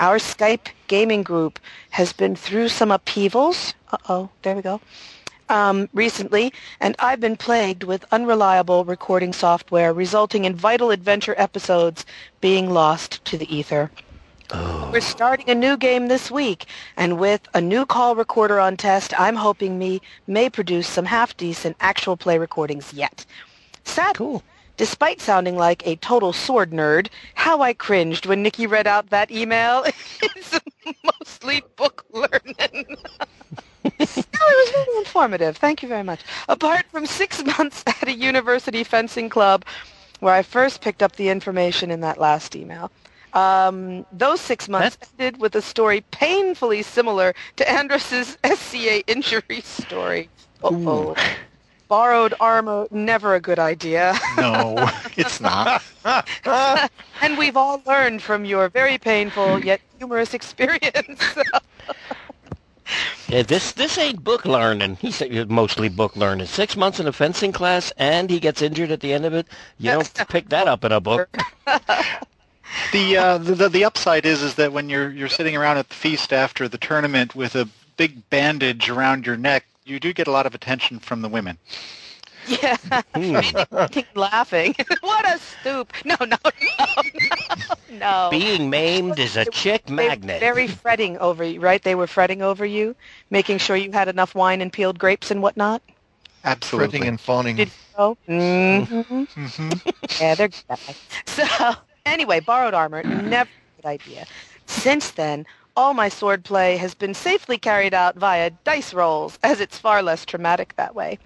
Our Skype gaming group has been through some upheavals. Uh-oh, there we go um, recently, and I've been plagued with unreliable recording software, resulting in vital adventure episodes being lost to the ether. We're starting a new game this week, and with a new call recorder on test, I'm hoping me may produce some half-decent actual play recordings yet. Sad. Cool. Despite sounding like a total sword nerd, how I cringed when Nikki read out that email. it's mostly book learning. No, it was really informative. Thank you very much. Apart from six months at a university fencing club, where I first picked up the information in that last email, um, those six months ended with a story painfully similar to Andros's SCA injury story. Uh-oh. Borrowed armor, never a good idea. No, it's not. and we've all learned from your very painful yet humorous experience. Yeah, this this ain't book learning. He said it's mostly book learning. Six months in a fencing class, and he gets injured at the end of it. You don't pick that up in a book. The, uh, the the the upside is is that when you're you're sitting around at the feast after the tournament with a big bandage around your neck, you do get a lot of attention from the women. yeah, Hmm. laughing. what a stoop! No, no, no, no, no. Being maimed is a chick They were magnet. very fretting over you, right? They were fretting over you, making sure you had enough wine and peeled grapes and whatnot. Absolutely. Fretting and fawning. Did you know? hmm hmm Yeah, they're good. So anyway, borrowed armor, never a good idea. Since then, all my swordplay has been safely carried out via dice rolls, as it's far less traumatic that way.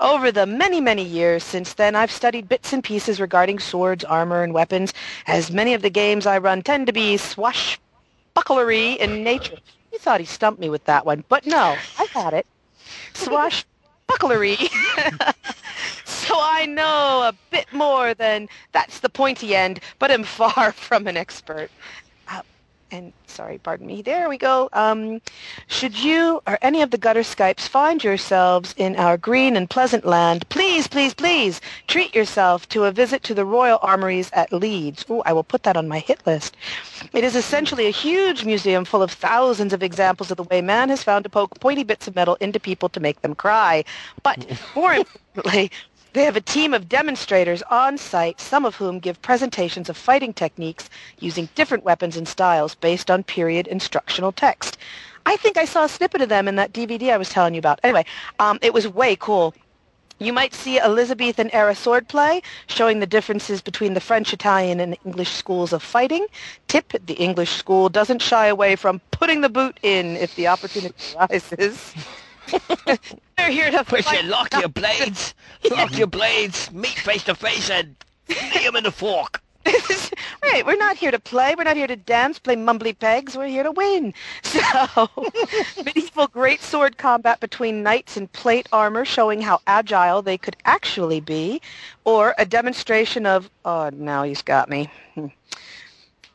Over the many, many years since then, I've studied bits and pieces regarding swords, armor, and weapons, as many of the games I run tend to be swashbucklery in nature. You thought he stumped me with that one, but no, I had it. Swashbucklery. so I know a bit more than that's the pointy end, but am far from an expert. And sorry, pardon me. There we go. Um, should you or any of the gutter Skypes find yourselves in our green and pleasant land, please, please, please treat yourself to a visit to the Royal Armories at Leeds. Ooh, I will put that on my hit list. It is essentially a huge museum full of thousands of examples of the way man has found to poke pointy bits of metal into people to make them cry. But more importantly, they have a team of demonstrators on site, some of whom give presentations of fighting techniques using different weapons and styles based on period instructional text. I think I saw a snippet of them in that DVD I was telling you about. Anyway, um, it was way cool. You might see Elizabethan era swordplay, showing the differences between the French, Italian, and English schools of fighting. Tip, the English school doesn't shy away from putting the boot in if the opportunity arises. They're here to Push fight. it, lock your blades. Lock your blades. Meet face to face and lay 'em in the fork. right, we're not here to play. We're not here to dance, play mumbly pegs. We're here to win. So, medieval greatsword combat between knights in plate armor showing how agile they could actually be, or a demonstration of, oh, now he's got me. Hmm.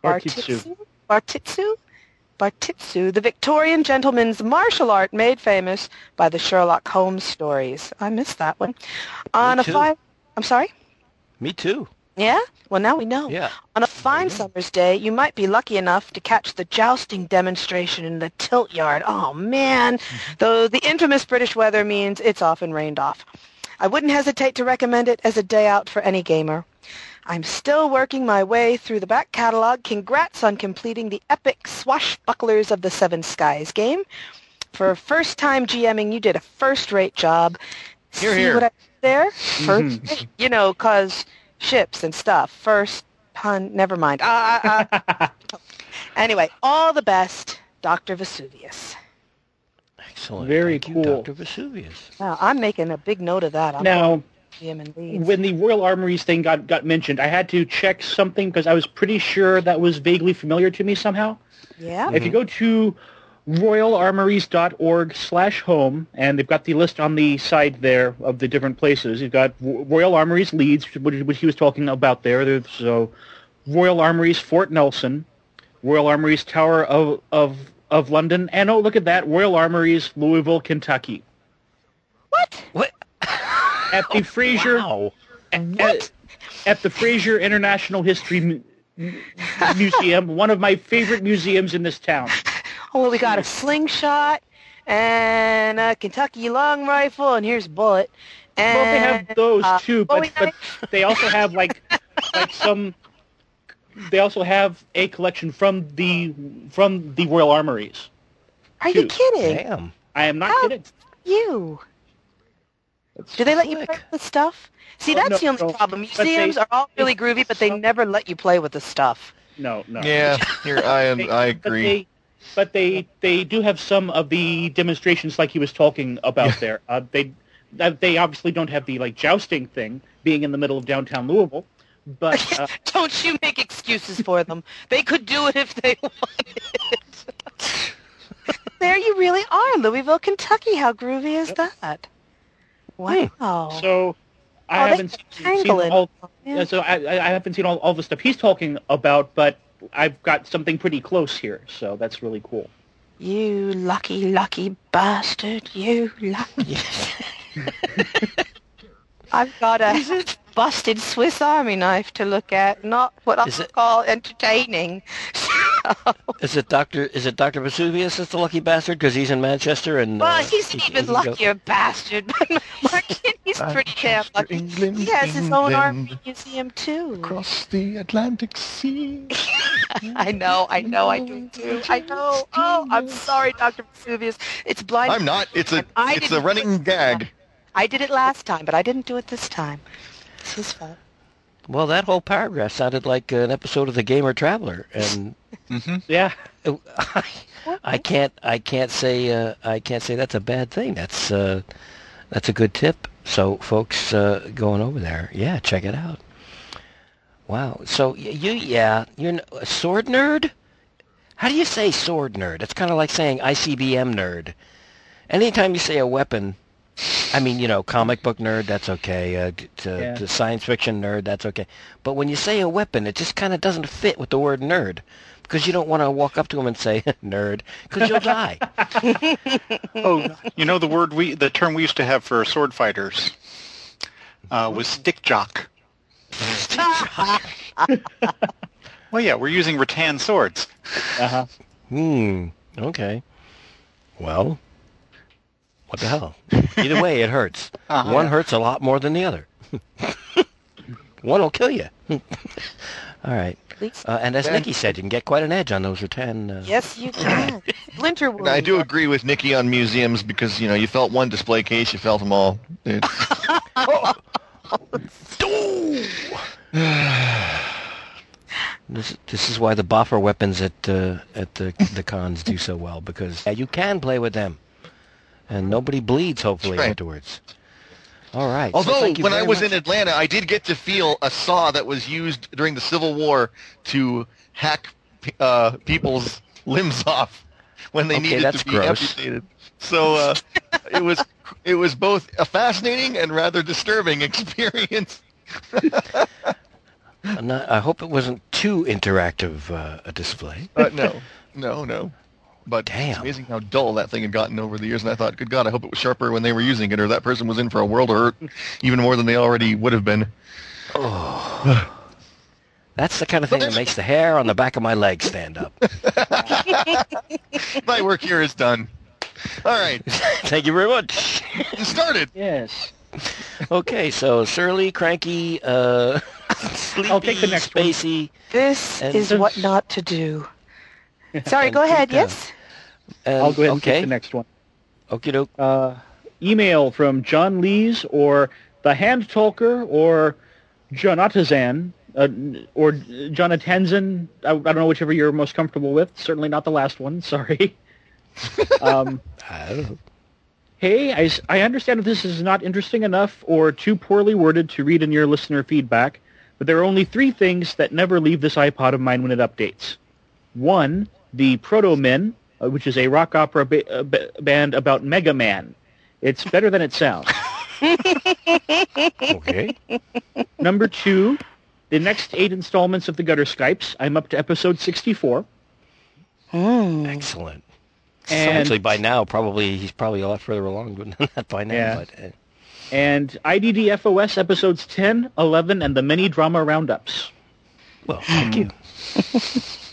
Bartitsu. Bartitsu? Bartitsu, the Victorian gentleman's martial art made famous by the Sherlock Holmes stories. I missed that one. On a too. five, I'm sorry? Me too. Yeah? Well, now we know. Yeah. On a fine summer's day, you might be lucky enough to catch the jousting demonstration in the tilt yard. Oh, man. Mm-hmm. Though the infamous British weather means it's often rained off. I wouldn't hesitate to recommend it as a day out for any gamer. I'm still working my way through the back catalog. Congrats on completing the epic Swashbucklers of the Seven Skies game. For first time GMing, you did a first-rate job. Hear, See hear. what I did there? First, you know, cause ships and stuff. First pun, never mind. Uh, uh, uh. anyway, all the best, Dr. Vesuvius. Excellent. Very Thank cool. You, Dr. Vesuvius. Now, I'm making a big note of that. I'm Now, him and Leeds. when the Royal Armories thing got, got mentioned, I had to check something because I was pretty sure that was vaguely familiar to me somehow. yeah. If you go to royalarmories.org slash home, and they've got the list on the side there of the different places. You've got Royal Armories Leeds, which, which he was talking about there. There's so Royal Armories Fort Nelson, Royal Armories Tower of, of, of London, and oh, look at that, Royal Armories Louisville, Kentucky. What? What? At the Frazier Wow. at, at the Frazier International History Mu- Museum, one of my favorite museums in this town. Oh, well, we got a slingshot and a Kentucky long rifle, and here's a bullet. And, Well, they have those uh, too, but but they also have like like some. They also have a collection from the from the Royal Armories. Are you two. kidding? Damn. I am not How- kidding. You. Do they let you slick. play with the stuff? See, Oh, that's no, the only no. problem. But they- Museums are all really groovy, but they never let you play with the stuff. No, no. Yeah, here I am. They- I But agree. they, but they they do have some of the demonstrations like he was talking about there. Uh, they they obviously don't have the like jousting thing being in the middle of downtown Louisville, but uh, Don't you make excuses for them. They could do it if they wanted. there you really are, Louisville, Kentucky. How groovy is that? Wow. so I Oh, haven't keep seen all. Yeah. So I, I haven't seen all, all the stuff he's talking about, but I've got something pretty close here, so that's really cool. You lucky, lucky bastard. You lucky. I've got a busted Swiss Army knife to look at, not what I call entertaining. Is it Doctor? Is it Doctor Vesuvius that's the lucky bastard because he's in Manchester and? well, uh, he's he- an he even can go- bastard. But Marquinhos pretty damn Manchester, lucky. England, He has his own army museum too. Across the Atlantic Sea. I know, I know, I do too. I know. Oh, I'm sorry, Dr. Vesuvius. It's blind. I'm not. It's a I it's a running gag. I did it last time, but I didn't do it this time. It's his fault. Well, that whole paragraph sounded like an episode of The Gamer Traveler, and Yeah. I, I can't I can't say uh, I can't say that's a bad thing. That's uh, that's a good tip. So, folks uh, going over there, yeah, check it out. Wow. So you yeah you're a sword nerd. How do you say sword nerd? It's kind of like saying ICBM nerd. Anytime you say a weapon, I mean, you know, comic book nerd, that's okay. Uh, to, Yeah. to science fiction nerd, that's okay. But when you say a weapon, it just kind of doesn't fit with the word nerd because you don't want to walk up to him and say nerd because you'll die. Oh, you know the word we, the term we used to have for sword fighters uh, was stick jock. Well, yeah, we're using rattan swords. Uh-huh. hmm. Okay. Well, what the hell? Either way, it hurts. Uh-huh. One hurts a lot more than the other. One will kill you. All right. Please. Uh, and as Nikki said, you can get quite an edge on those rattan. Uh, Yes, you can. Splinter wound. I do agree with Nikki on museums because you know you felt one display case, you felt them all. It- This this is why the buffer weapons at uh, at the the cons do so well because yeah, you can play with them, and nobody bleeds hopefully right. afterwards. All right. Although you when I was much. in Atlanta, I did get to feel a saw that was used during the Civil War to hack uh, people's limbs off when they Okay, needed to be gross. amputated. So uh, it was it was both a fascinating and rather disturbing experience. Not- I hope it wasn't too interactive uh, a display. Uh, no, no, no. But Damn. it's amazing how dull that thing had gotten over the years. And I thought, good God, I hope it was sharper when they were using it, or that person was in for a world of hurt, even more than they already would have been. That's the kind of thing that makes the hair on the back of my leg stand up. My work here is done. All right, Thank you very much. it started. Yes. Okay, so surly, cranky, uh, sleepy, I'll take the next one. spacey, This And is what not to do. Sorry, go ahead. keep, Yes. I'll go ahead and okay. take the next one. Okie doke. Uh, email from John Lees or the Hand Talker or Jonathan uh, or Jonathanzen. I, I don't know whichever you're most comfortable with. Certainly not the last one. Sorry. um, I don't know. Hey, I, I understand if this is not interesting enough or too poorly worded to read in your listener feedback, but there are only three things that never leave this iPod of mine when it updates. One, the Protomen, uh, which is a rock opera ba- uh, ba- band about Mega Man. It's better than it sounds. Okay. Number two, the next eight installments of the Gutter Skypes. I'm up to episode 64. Hmm. Excellent. And- Actually, by now, probably he's probably a lot further along than that by now. Yeah. But uh, And IDDFOS episodes 10, 11, and the many drama roundups. well, thank you.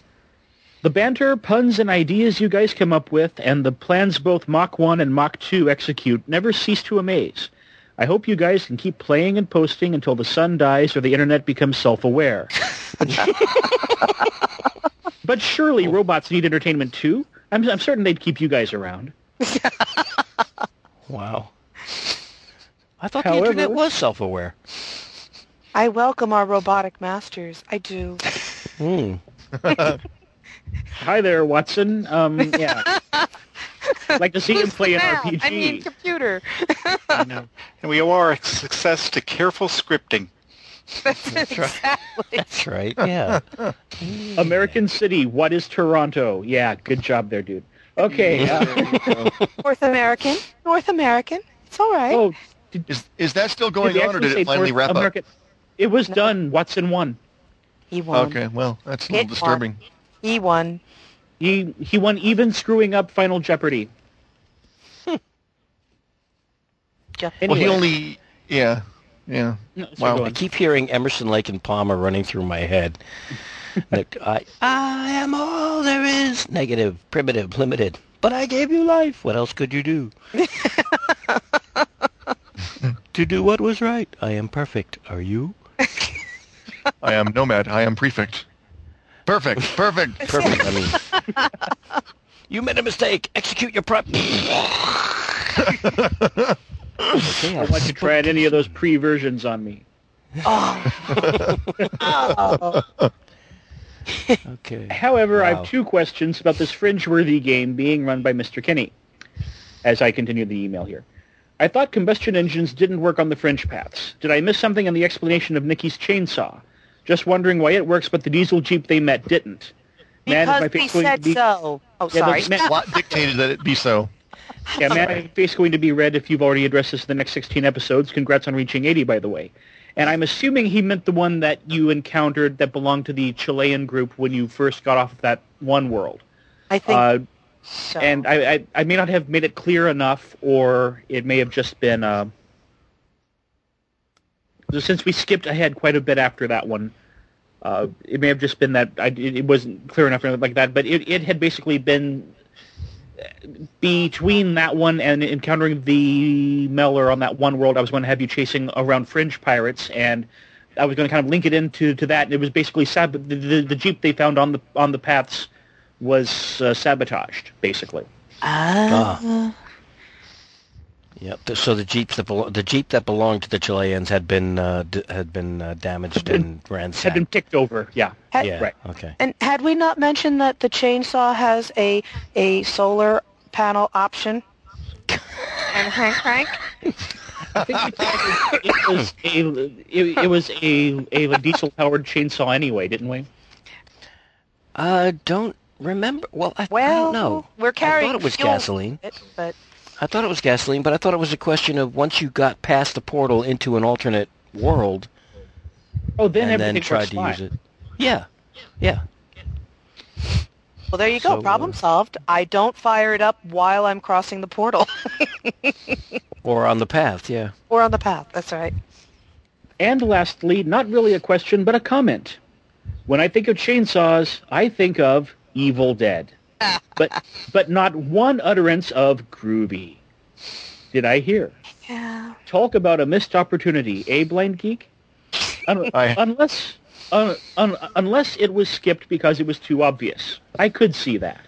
The banter, puns, and ideas you guys come up with, and the plans both Mach 1 and Mach 2 execute, never cease to amaze. I hope you guys can keep playing and posting until the sun dies or the internet becomes self-aware. but surely robots need entertainment too. I'm, I'm certain they'd keep you guys around. Wow. I thought However- the internet was self-aware. I welcome our robotic masters. I do. Hmm. Hi there, Watson. Um, yeah. like to see him play an Man, RPG. I mean, computer. I know. And we owe our success to careful scripting. That's exactly. That's right. Yeah. American City, what is Toronto? Yeah, good job there, dude. Okay. Uh, North American. North American. It's all right. oh, did, Is is that still going on, or did it finally North wrap up? American? It was done. Watson won. he won. Okay, well, that's a It little won. Disturbing. He won. He he won even screwing up Final Jeopardy. Jeff. Well, he only, yeah, yeah. No, sorry, Wow. I keep hearing Emerson, Lake, and Palmer running through my head. that I, I am all there is. Negative, primitive, limited. But I gave you life. What else could you do? to do what was right. I am perfect. Are you? I am nomad. I am prefect. Perfect. Perfect. Perfect. I mean, you made a mistake. Execute your prep. Okay, I I'll want you to try out any of those pre-versions on me. Oh. Okay. However, I have two questions about this Fringeworthy game being run by Mr. Kinney. As I continue the email here, I thought combustion engines didn't work on the fringe paths. Did I miss something in the explanation of Nikki's chainsaw? Just wondering why it works, but the diesel jeep they met didn't. Man, is Because my we face going to said be- so. Oh, Yeah, sorry. but man, Plot dictated that it be so. Yeah, man, my face going to be red if you've already addressed this in the next 16 episodes. Congrats on reaching 80, by the way. And I'm assuming he meant the one that you encountered that belonged to the Chilean group when you first got off of that one world. I think Uh, so. and I, I, I may not have made it clear enough, or it may have just been... Uh, since we skipped ahead quite a bit after that one, uh, it may have just been that I, it, it wasn't clear enough or anything like that, but it, it had basically been between that one and encountering the Meller on that one world, I was going to have you chasing around fringe pirates, and I was going to kind of link it into to that. And it was basically sab- the, the, the jeep they found on the on the paths was uh, sabotaged, basically. Ah. Yep. th- So the jeeps that belo- the jeep that belonged to the Chileans had been uh, d- had been uh, damaged been- and ransacked. Had been ticked over, yeah. Had- yeah. right. Okay. And had we not mentioned that the chainsaw has a a solar panel option? and crank crank. I think it was a it, it was a, a diesel powered chainsaw anyway, didn't we? Uh, don't remember. Well, I, I don't know. we're carrying I thought it was fuel gasoline. it, but I thought it was gasoline, but I thought it was a question of once you got past the portal into an alternate world Oh, then and then everything tried works to fine. use it. Yeah. Yeah. well, there you go. So, Problem uh, solved. I don't fire it up while I'm crossing the portal Or on the path. Yeah. or on the path. That's right. And lastly, not really a question, but a comment. When I think of chainsaws, I think of Evil Dead. But but not one utterance of groovy. Did I hear? Yeah. Talk about a missed opportunity, eh, Blind Geek? Un- I- unless un- un- unless it was skipped because it was too obvious. I could see that.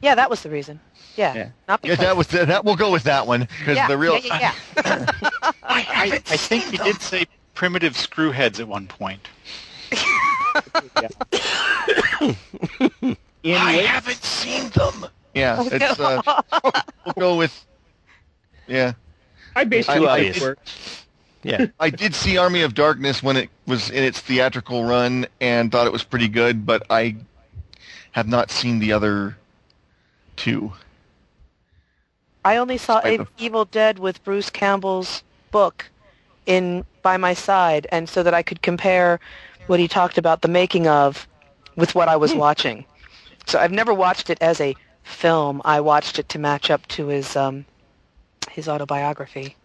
Yeah, that was the reason. Yeah. Yeah. Not Yeah, that was that. We'll go with that one because yeah, the real. yeah, yeah, yeah. I, I think he did say primitive screwheads at one point. Anyway, haven't seen them. Yeah, it's. Uh, we'll go with. Yeah, I basically I- think it. Yeah. I did see Army of Darkness when it was in its theatrical run and thought it was pretty good, but I have not seen the other two. I only saw Despite a- the- Evil Dead with Bruce Campbell's book in by my side, and so that I could compare what he talked about the making of with what I was watching. So I've never watched it as a film. I watched it to match up to his um, his autobiography.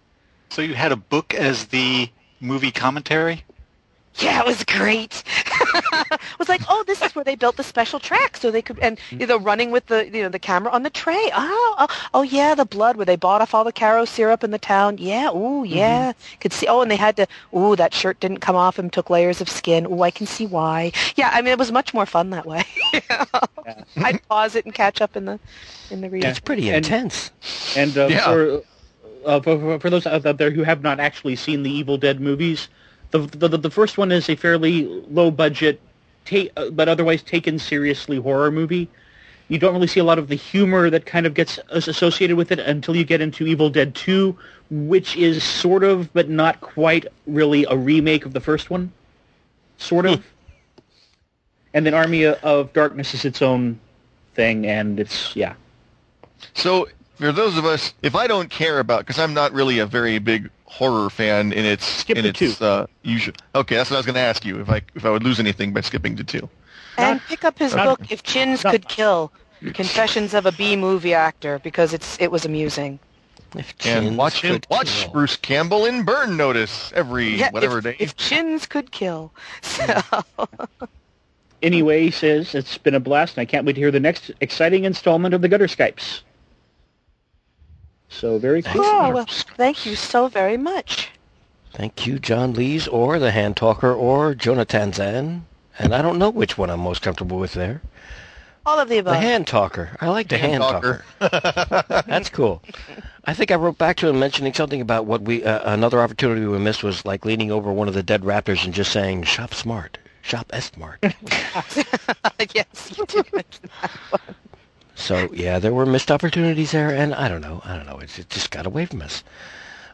So you had a book as the movie commentary? Yeah, it was great. it was like, oh, this is where they built the special track, so they could, and you know, running with the, you know, the camera on the tray. Oh, oh, oh, yeah, the blood where they bought off all the Karo syrup in the town. Yeah, ooh, yeah, could see. Oh, and they had to. Ooh, that shirt didn't come off and took layers of skin. Ooh, I can see why. Yeah, I mean, it was much more fun that way. I'd pause it and catch up in the, in the reading. Yeah. It's pretty intense. And uh, Yeah. for, uh, for for- for those out there who have not actually seen the Evil Dead movies, the the, the first one is a fairly low budget, ta- uh, but otherwise taken seriously horror movie. You don't really see a lot of the humor that kind of gets associated with it until you get into Evil Dead 2, which is sort of, but not quite really a remake of the first one. Sort of. and then Army of Darkness is its own thing, and it's, yeah. So for those of us, if I don't care about, because I'm not really a very big horror fan in its Skip in its two. uh, usual. Okay, that's what I was going to ask you. If I if I would lose anything by skipping to two. And pick up his not- book, If Chins not- Could Kill, Confessions of a B Movie Actor, because it's it was amusing. If And chins watch him could watch kill. Bruce Campbell in Burn Notice every Yeah, whatever if, day. if chins could kill. So, Anyway, he says, it's been a blast, and I can't wait to hear the next exciting installment of the Gutter Skypes. So very cool. oh, well, thank you so very much. Thank you, John Lees, or the Hand Talker, or Jonathan Zan. And I don't know which one I'm most comfortable with there. All of the above. The hand talker. I like the hand, talker. That's cool. I think I wrote back to him mentioning something about what we uh, another opportunity we missed was like leaning over one of the dead raptors and just saying "Shop smart, shop S smart." yes, you did mention that one. So yeah, there were missed opportunities there, and I don't know, I don't know. It just got away from us.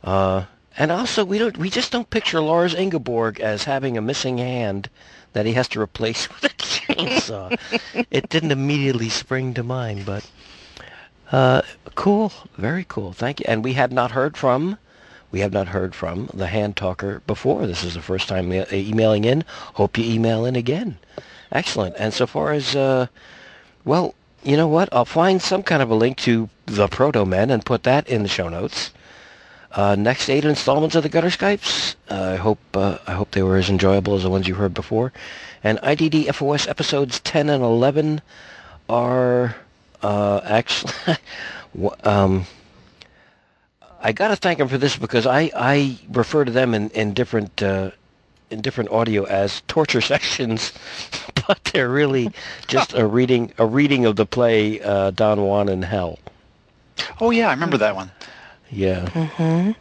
Uh, and also, we don't, we just don't picture Lars Ingeborg as having a missing hand that he has to replace with a chainsaw. it didn't immediately spring to mind, but uh, cool, very cool. Thank you. And we had not heard from, we have not heard from the hand talker before. This is the first time emailing in. Hope you email in again. Excellent. And so far as, uh, well, you know what? I'll find some kind of a link to the Protomen and put that in the show notes. Uh, next eight installments of the Gutter Skypes. Uh, I hope uh, I hope they were as enjoyable as the ones you heard before. And IDD FOS episodes 10 and 11 are uh, actually. um, I got to thank them for this because I, I refer to them in in different uh, in different audio as torture sections, but they're really just a reading a reading of the play uh, Don Juan in Hell. Oh yeah, I remember that one. Yeah. Mm-hmm.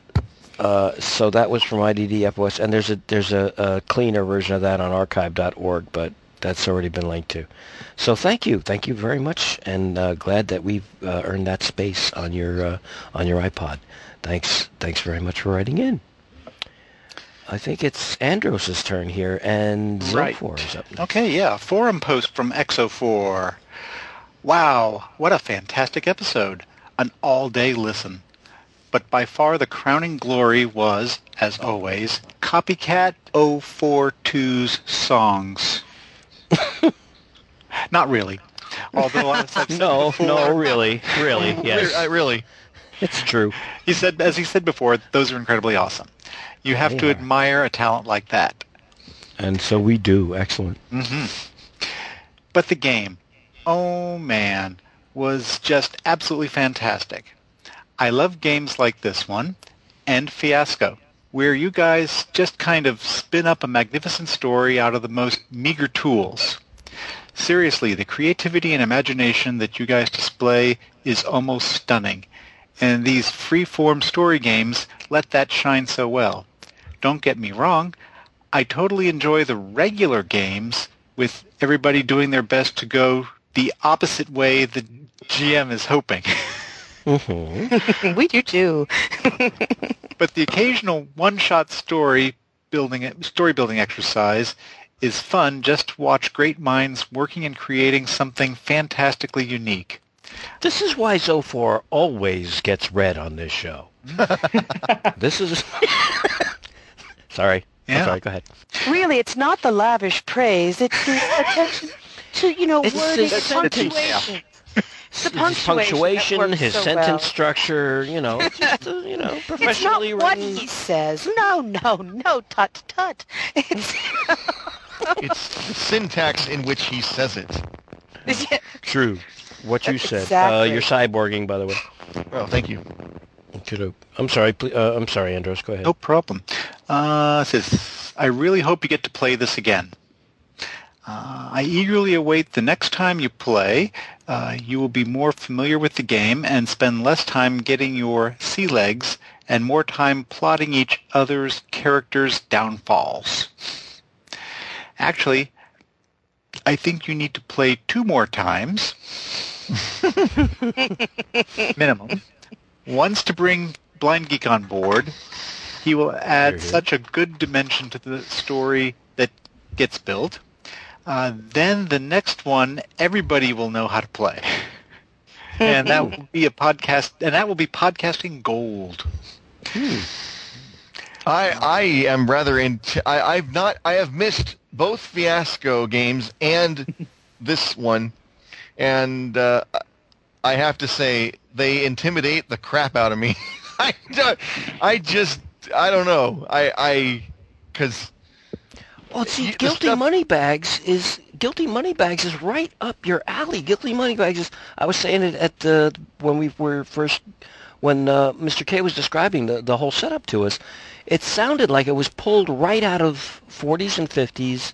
Uh, so that was from IDDFOS, and there's a there's a, a cleaner version of that on archive.org, but that's already been linked to. So thank you, thank you very much, and uh, glad that we've uh, earned that space on your uh, on your iPod. Thanks, thanks very much for writing in. I think it's Andros's turn here, and Right. Zophor is up next. Okay, yeah, forum post from Exo4. Wow, what a fantastic episode. An all-day listen. But by far the crowning glory was, as always, Copycat 042's songs. Not really. Although I've said No, before, no, really, really, yes, I really. it's true. He said, as he said before, those are incredibly awesome. You have They to admire a talent like that. And so we do. Excellent. Mm-hmm. But the game, oh man, was just absolutely fantastic. I love games like this one and Fiasco, where you guys just kind of spin up a magnificent story out of the most meager tools. Seriously, the creativity and imagination that you guys display is almost stunning. And these free-form story games let that shine so well. Don't get me wrong, I totally enjoy the regular games with everybody doing their best to go the opposite way the GM is hoping. Mm-hmm. we do too. but the occasional one-shot story building story building exercise is fun just to watch great minds working and creating something fantastically unique. This is why Zophor always gets read on this show. this is. sorry. I'm sorry. Go ahead. Really, it's not the lavish praise. It's the attention to, you know, It's wording, the- punctuation. It's the His punctuation, punctuation, that works his so sentence well. structure. You know, just uh, you know, professionally It's not professionally what written. he says. No, no, no, tut, tut. It's, It's the syntax in which he says it. True. What you said. Uh, you're cyborging, by the way. Oh, thank you. I'm sorry. ple- Uh, I'm sorry, Andros. Go ahead. No problem. Uh, it says, I really hope you get to play this again. Uh, I eagerly await the next time you play. Uh, you will be more familiar with the game and spend less time getting your sea legs and more time plotting each other's characters' downfalls. Actually, I think you need to play two more times. Minimum. Once to bring Blind Geek on board, he will add Here, here. such a good dimension to the story that gets built. Uh, then the next one, everybody will know how to play, and that will be a podcast, and that will be podcasting gold. I I am rather in. I, I've not. I have missed both Fiasco games and this one, and uh, I have to say they intimidate the crap out of me. I don't, I just I don't know. I I because Well, see, guilty stuff- money bags is guilty money bags is right up your alley. Guilty money bags is. I was saying it at the when we were first when uh, Mr. K was describing the the whole setup to us. It sounded like it was pulled right out of 40s and 50s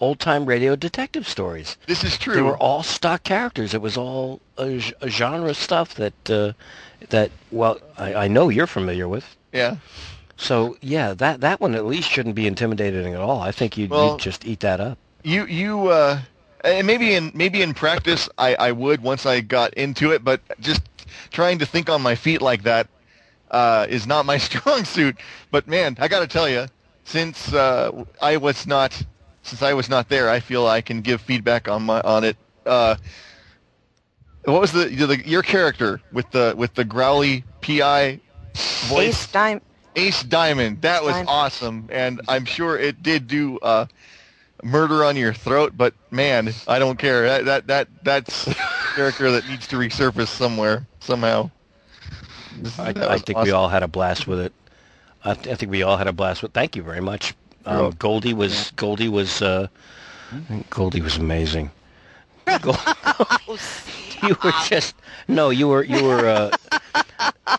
old-time radio detective stories. This is true. They were all stock characters. It was all a genre stuff that uh, that well, I, I know you're familiar with. yeah. So yeah, that that one at least shouldn't be intimidating at all. I think you'd, Well- you'd just eat that up. You you uh, and maybe in maybe in practice I I would once I got into it, but just trying to think on my feet like that uh, is not my strong suit. But man, I got to tell you, since uh, I was not since I was not there, I feel I can give feedback on my on it. Uh, what was the, the your character with the with the growly PI voice? Ace Dime. Ace Diamond. That was Diamond. awesome, and I'm sure it did do uh, murder on your throat. But man, I don't care. That that that that's a character that needs to resurface somewhere somehow. I, I was think we all had a blast with it. I, th- I think we all had a blast with. Thank you very much. Um, Goldie was Goldie was uh, Goldie was amazing. Gold- you were just no, you were you were. Uh,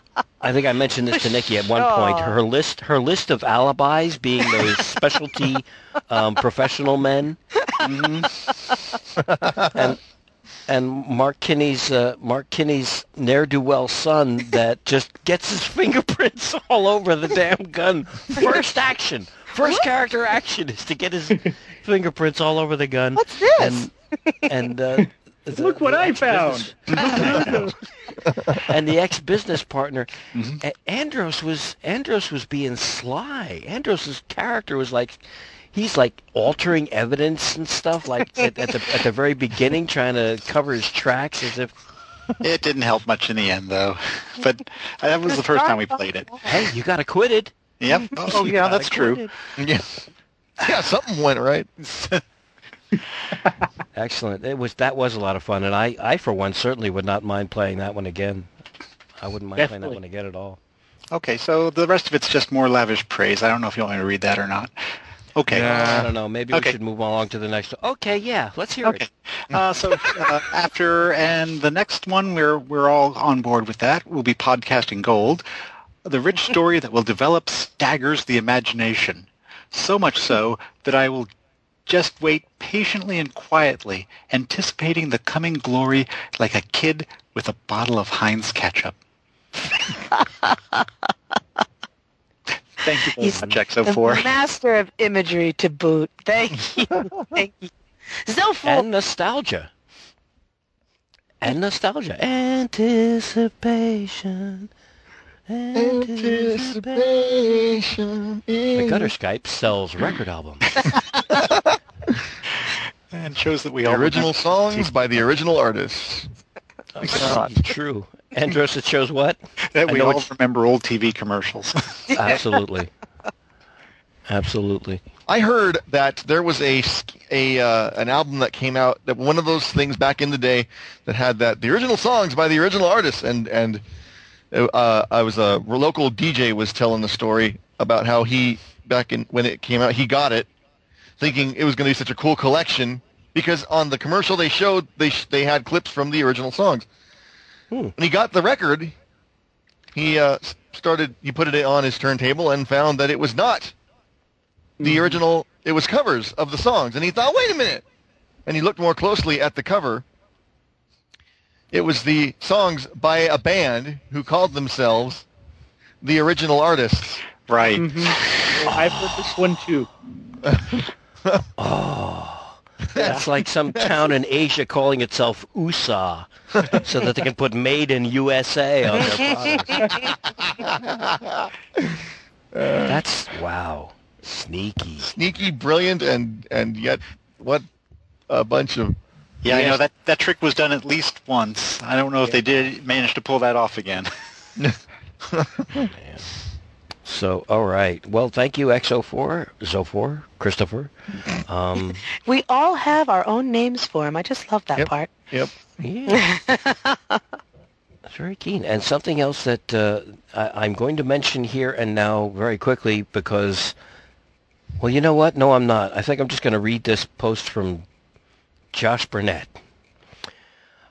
I think I mentioned this to Nikki at one point. Her list her list of alibis being those specialty um, professional men, and and Mark Kinney's uh, Mark Kinney's ne'er do well son that just gets his fingerprints all over the damn gun. First action, first character action is to get his fingerprints all over the gun. What's this? And and uh, the- Look what I found. and the ex-business partner, Mm-hmm. Andros was Andros was being sly. Andros's character was like, he's like altering evidence and stuff, like at, at the at the very beginning, trying to cover his tracks as if, It didn't help much in the end, though. But that was the first time we played it. hey, you got acquitted. Yep. Oh, yeah, got that's true. acquitted. Yeah, yeah, something went right. Excellent. It was that was a lot of fun, and I I for one certainly would not mind playing that one again. I wouldn't mind playing that one again at all. Okay, so the rest of it's just more lavish praise. I don't know if you want me to read that or not. Okay. Yeah. I don't know. Maybe Okay. we should move along to the next. Okay, yeah, let's hear Okay. it. Uh, so uh, after and the next one, we're we're all on board with that. We'll be podcasting gold, the rich story that will develop staggers the imagination, so much so that I will just wait patiently and quietly, anticipating the coming glory like a kid with a bottle of Heinz ketchup. Thank you very He's much, The XO4. master of imagery to boot. Thank you. Thank you. Zofo. and nostalgia. And nostalgia. Anticipation. Anticipation. The Gutter Skype sells record albums. And shows that we The all original remember- songs by the original artists. True. Andros, it shows what? that we all it's- remember old TV commercials. Absolutely. Absolutely. I heard that there was a a uh, an album that came out that one of those things back in the day that had that the original songs by the original artists and and uh, I was a local DJ was telling the story about how he back in when it came out he got it thinking it was going to be such a cool collection because on the commercial they showed they sh- they had clips from the original songs. Hmm. When he got the record, he uh, started he put it on his turntable and found that it was not the original it was covers of the songs and he thought wait a minute and he looked more closely at the cover it was the songs by a band who called themselves the original artists right. Mm-hmm. I've heard this one too. oh. That's like some town in Asia calling itself USA so that they can put made in USA on their products. That's wow. Sneaky. sneaky brilliant and and yet what a bunch of Yeah, I know that that trick was done at least once. I don't know if they did manage to pull that off again. So, all right. Well, thank you, XO4, Zo4, Christopher. Um, We all have our own names for him. I just love that Yep. part. yep yeah. That's very keen. And something else that uh, I, I'm going to mention here and now very quickly because, well, you know what? No, I'm not. I think I'm just going to read this post from Josh Burnett.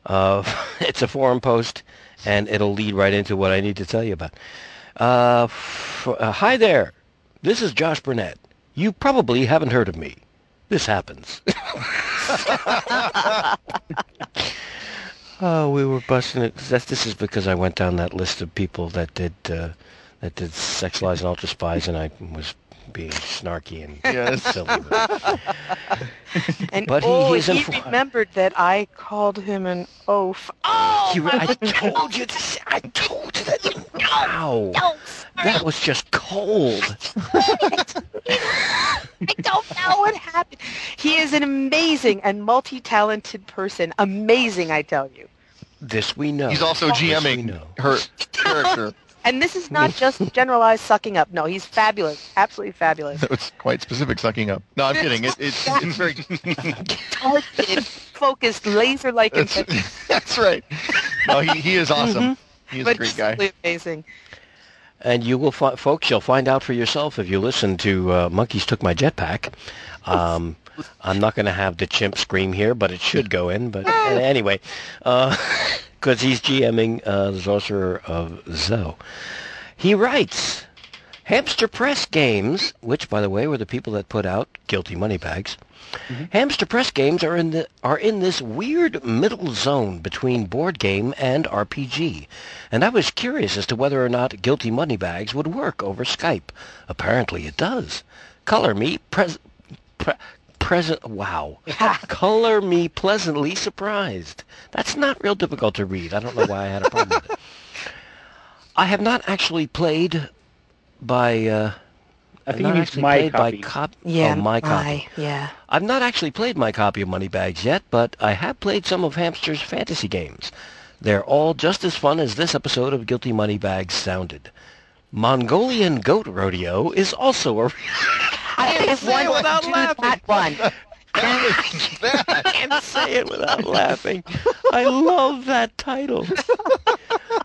Uh, it's a forum post, and it'll lead right into what I need to tell you about. Uh, uh, hi there. This is Josh Burnett. You probably haven't heard of me. This happens. oh, we were busting it. That's, this is because I went down that list of people that did uh, that did Sex, Lies, and Ultra Spies, and I was being snarky and Yes. silly. And But he- oh, he's he infor- remembered that I called him an oaf. Oh, You, I told you this. I told you that. Wow, that was just cold. I don't know what happened. He is an amazing and multi-talented person. Amazing, I tell you. This we know. He's also GMing know. her character. And this is not just generalized sucking up. No, he's fabulous. Absolutely fabulous. It's quite specific sucking up. No, I'm kidding. It, it's it's very. Targeted, focused, laser-like. That's, that's right. No, he, he is awesome. He's a but great guy. amazing. And you will, fi- folks, you'll find out for yourself if you listen to uh, Monkeys Took My Jetpack. Um, I'm not going to have the chimp scream here, but it should go in. But uh, anyway, because he's GMing uh, the Zorcerer of Zo. He writes, Hamster Press Games, which, by the way, were the people that put out Guilty Moneybags. Hamster Press games are in the are in this weird middle zone between board game and RPG, and I was curious as to whether or not Guilty Moneybags would work over Skype. Apparently, it does. Color me pres- pre- present. Wow. Color me pleasantly surprised. That's not real difficult to read. I don't know why I had a problem with it. I have not actually played by. Uh, I think not he actually my played copy. by cop- Yeah, oh, my copy. my- yeah. I've not actually played my copy of Moneybags yet, but I have played some of Hamster's fantasy games. They're all just as fun as this episode of Guilty Moneybags sounded. Mongolian Goat Rodeo is also a... I have say it without do laughing. one. I can't say it without laughing. I love that title.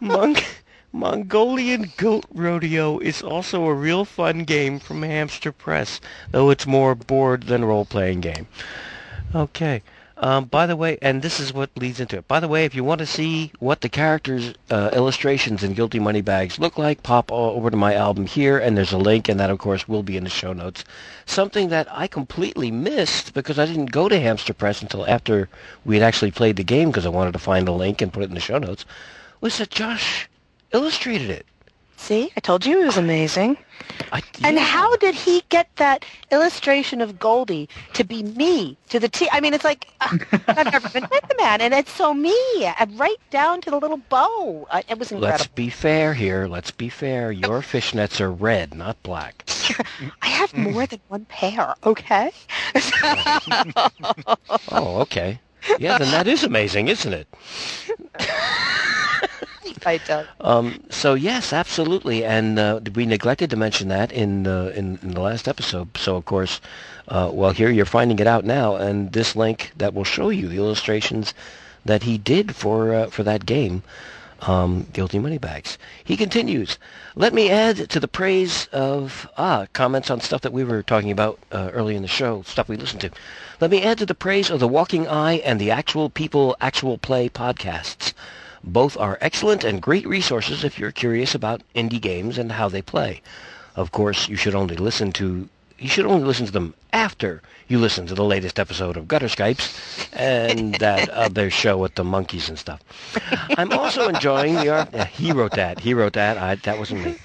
Mong- Mongolian Goat Rodeo is also a real fun game from Hamster Press, though it's more board than role-playing game. Okay. Um, by the way, and this is what leads into it. By the way, if you want to see what the characters' uh, illustrations in Guilty Money Bags look like, pop over to my album here, and there's a link, and that, of course, will be in the show notes. Something that I completely missed because I didn't go to Hamster Press until after we had actually played the game because I wanted to find the link and put it in the show notes, was that Josh illustrated it. See, I told you it was amazing. I, And how did he get that illustration of Goldie to be me to the T? I mean, it's like uh, I've never been met the man, and it's so me, and right down to the little bow. Uh, it was incredible. Let's be fair here. Let's be fair. Your fishnets are red, not black. I have more than one pair. Okay. Oh, okay. Yeah, then that is amazing, isn't it? Um, so yes, absolutely, and uh, we neglected to mention that in, uh, in in the last episode. So of course, uh, well, here you're finding it out now, and this link that will show you the illustrations that he did for uh, for that game, um, Guilty Moneybags. He continues. Let me add to the praise of ah comments on stuff that we were talking about uh, early in the show, stuff we listened to. Let me add to the praise of the Walking Eye and the Actual People Actual Play podcasts. Both are excellent and great resources if you're curious about indie games and how they play. Of course, you should only listen to you should only listen to them after you listen to the latest episode of Gutter Skypes and that other show with the monkeys and stuff. I'm also enjoying the art. Yeah, he wrote that. He wrote that. I, that wasn't me.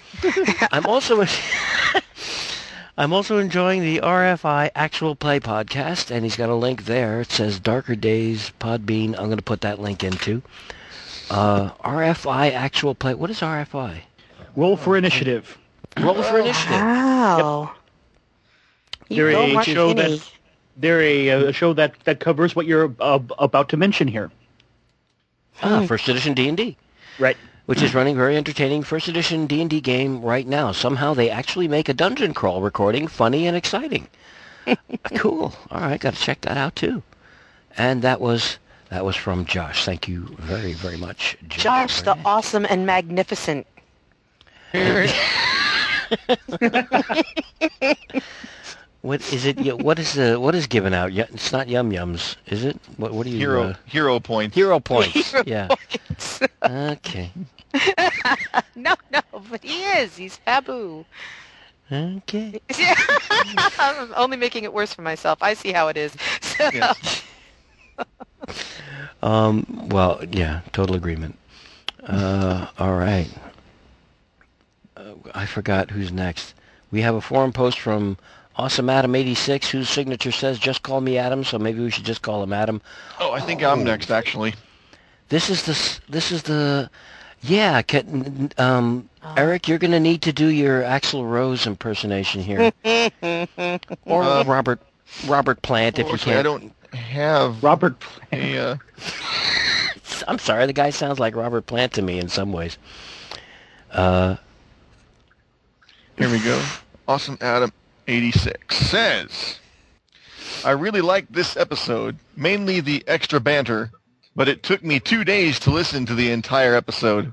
I'm also. I'm also enjoying the RFI Actual Play podcast, and he's got a link there. It says Darker Days Podbean. I'm going to put that link into. Uh, RFI Actual Play. What is RFI? Roll for initiative. Roll for Initiative. Wow. You They're go, a show that they're a, a show that, that covers what you're uh, about to mention here. Ah, first edition D&D, Right. which is running very entertaining first edition D&D game right now. Somehow they actually make a dungeon crawl recording funny and exciting. cool. All right, got to check that out too. And that was that was from Josh. Thank you very very much, Josh. Josh, the awesome and magnificent. What is it? What is the what is given out? It's not yum yums, is it? What what do you Hero uh, hero points. hero points? yeah. Okay. No, no, but he is. He's Fabu. Okay. Yeah. I'm only making it worse for myself. I see how it is. So, Yeah. Um, well, yeah, total agreement. Uh, all right. Uh, I forgot who's next. We have a forum post from Awesome Adam 86 whose signature says just call me Adam, so maybe we should just call him Adam. Oh, I think I'm next, actually. This is the this is the yeah, can, um Eric, you're going to need to do your Axl Rose impersonation here. or Uh, Robert Robert Plant if you Unfortunately, I can't. don't have Robert Plant. a. Uh, I'm sorry, the guy sounds like Robert Plant to me in some ways. Uh Here we go. Awesome Adam 86 says, I really liked this episode, mainly the extra banter, but it took me two days to listen to the entire episode.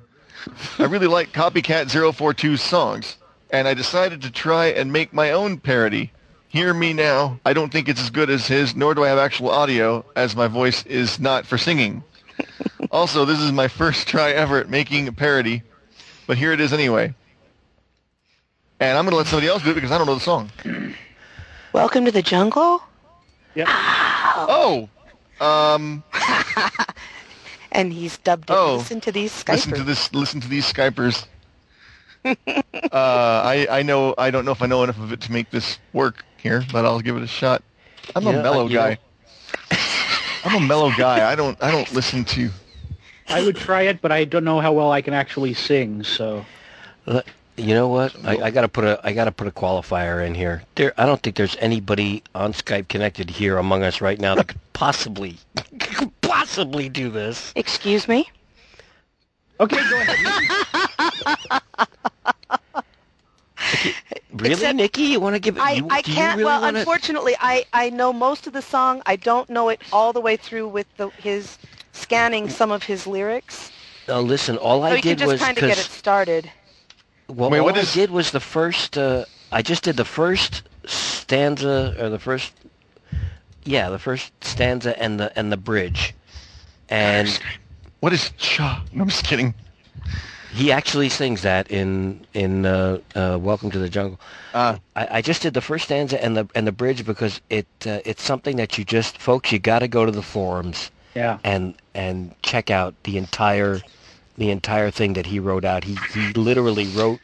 I really like Copycat 042's songs, and I decided to try and make my own parody. Hear Me Now. I don't think it's as good as his, nor do I have actual audio, as my voice is not for singing. Also, this is my first try ever at making a parody, but here it is anyway. And I'm going to let somebody else do it because I don't know the song. welcome to the jungle. Yep. Oh, um, And he's dubbed it. Oh, Listen to these listen to this. Listen to these Skypers. uh, I I know I don't know if I know enough of it to make this work here, but I'll give it a shot. I'm Yeah, a mellow guy. I'm a mellow guy. I don't I don't listen to. I would try it, but I don't know how well I can actually sing. So You know what? I, I gotta put a I gotta put a qualifier in here. There, I don't think there's anybody on Skype connected here among us right now that could possibly could possibly do this. Excuse me. okay, go ahead. Really, Except- Nikki? You want to give it? I, you, I can't. really well, wanna- unfortunately, I, I know most of the song. I don't know it all the way through with the, his scanning some of his lyrics. Uh, listen, all So I you can did just was kind of get it because started. well, Wait, all what I is- did was the first. Uh, I just did the first stanza or the first. Yeah, the first stanza and the and the bridge, and What is cha? No, I'm just kidding. He actually sings that in in uh, uh, Welcome to the Jungle. Uh, I, I just did the first stanza and the and the bridge because it uh, it's something that you just folks you got to go to the forums Yeah. and and check out the entire the entire thing that he wrote out. He he literally wrote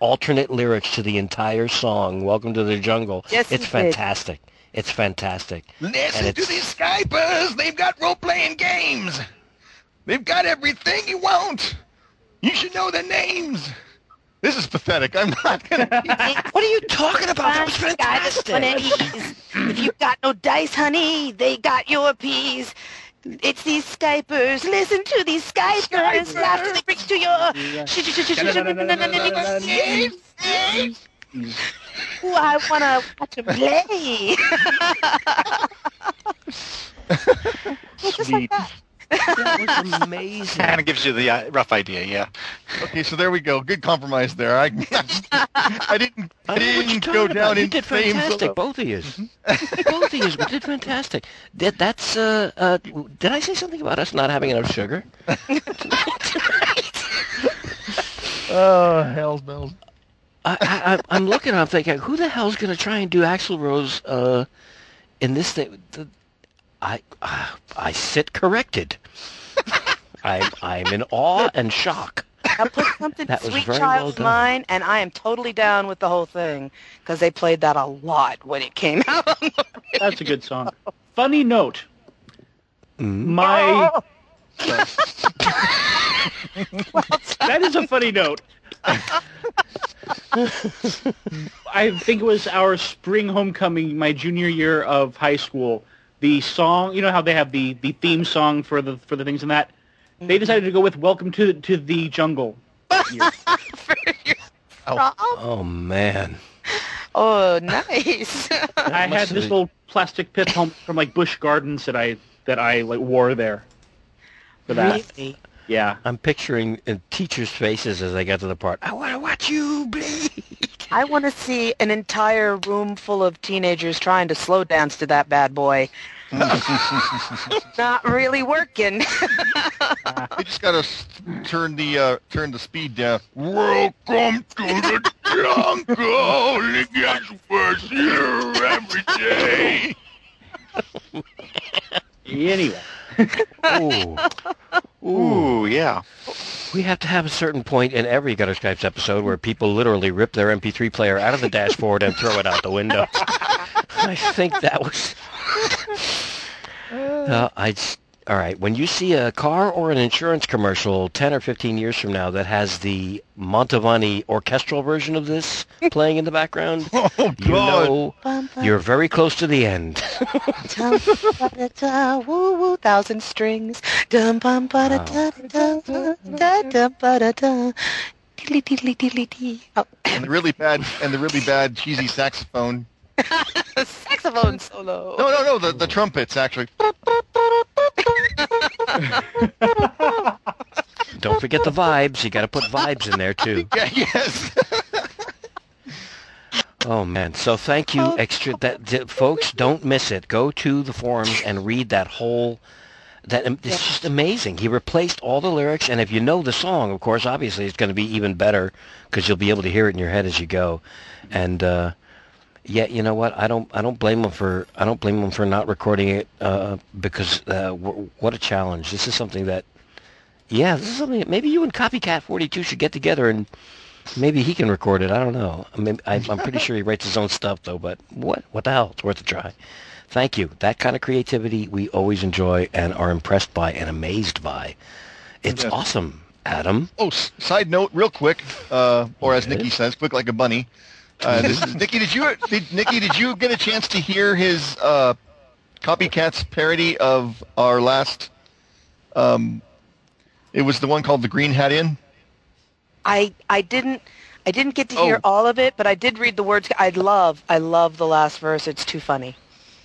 alternate lyrics to the entire song Welcome to the Jungle. Yes, he it's did. fantastic. It's fantastic. And Listen to these Skypers. They've got role-playing games. They've got everything you want. You should know their names. This is pathetic. I'm not gonna. What are you talking about? That was fantastic. if you got no dice, honey, they got your peas. It's these Skypers. Listen to these Skypers. After they bring to your... Ooh, I want to watch them play. Yeah, just like Sweet. that. That was amazing. Kind of gives you the uh, rough idea, yeah. Okay, so there we go. Good compromise there. I, I didn't, I I know what you're didn't talking go about. down You in did flames. fantastic, both of you. both of you did fantastic. That, that's. Uh, uh, did I say something about us not having enough sugar? Oh, hell's bells. I, I, I- I'm looking. I'm thinking, who the hell's going to try and do Axl Rose uh, in this thing? The, I, uh, I sit corrected. I'm, I'm in awe and shock. Now put something That Sweet very well Child's done. Mine, and I am totally down with the whole thing because they played that a lot when it came out. on the That's a good song. Funny note. Mm. My that is a funny note. I think it was our spring homecoming, my junior year of high school. The song, you know how they have the, the theme song for the for the things in that. They decided to go with "Welcome to to the Jungle." Oh man. Oh, nice. I had this little plastic pith helmet from like Busch Gardens that I that I like wore there. For that, Really? yeah. I'm picturing uh, teachers' faces as I get to the part. I want to watch you bleed. I want to see an entire room full of teenagers trying to slow dance to that bad boy. Not really working. you just gotta turn the uh, turn the speed down. Welcome to the jungle. It gets worse here every day. anyway. Ooh, yeah. We have to have a certain point in every Gutter Skypes episode where people literally rip their MP3 player out of the dashboard and throw it out the window. I think that was. Uh, I. All right. When you see a car or an insurance commercial 10 or 15 years from now that has the Mantovani orchestral version of this playing in the background, Oh you know Bum, bum, you're very close to the end. dum, ba, da, da, woo, woo, thousand strings. Dum, bum, ba, da, da, da, da, da, da, ba, da, da. Diddly, diddly, diddly, dee. Oh. And the really bad and the really bad cheesy saxophone. saxophone solo. No, no, no. The the trumpets actually. Don't forget the vibes. You got to put vibes in there too. Yeah. Yes. Oh man! So thank you, extra that folks. Don't miss it. Go to the forums and read that whole. That um, it's just amazing. He replaced all the lyrics, and if you know the song, of course, obviously it's going to be even better because you'll be able to hear it in your head as you go. And uh, yeah, you know what? I don't. I don't blame him for. I don't blame him for not recording it uh, because uh, w- what a challenge. This is something that. Yeah, this is something. that Maybe you and Copycat Forty Two should get together and Maybe he can record it. I don't know. I mean, I, I'm pretty sure he writes his own stuff, though. But what? What the hell? It's worth a try. Thank you. That kind of creativity we always enjoy and are impressed by and amazed by. It's Yes. awesome, Adam. Oh, s- side note, real quick, uh, or as Yes. Nikki says, quick like a bunny. Uh, this is Nikki. Did you, did, Nikki? Did you get a chance to hear his uh, copycats parody of our last? Um, it was the one called "The Green Hat Inn." I I didn't I didn't get to hear Oh. all of it, but I did read the words. I love I love the last verse. It's too funny.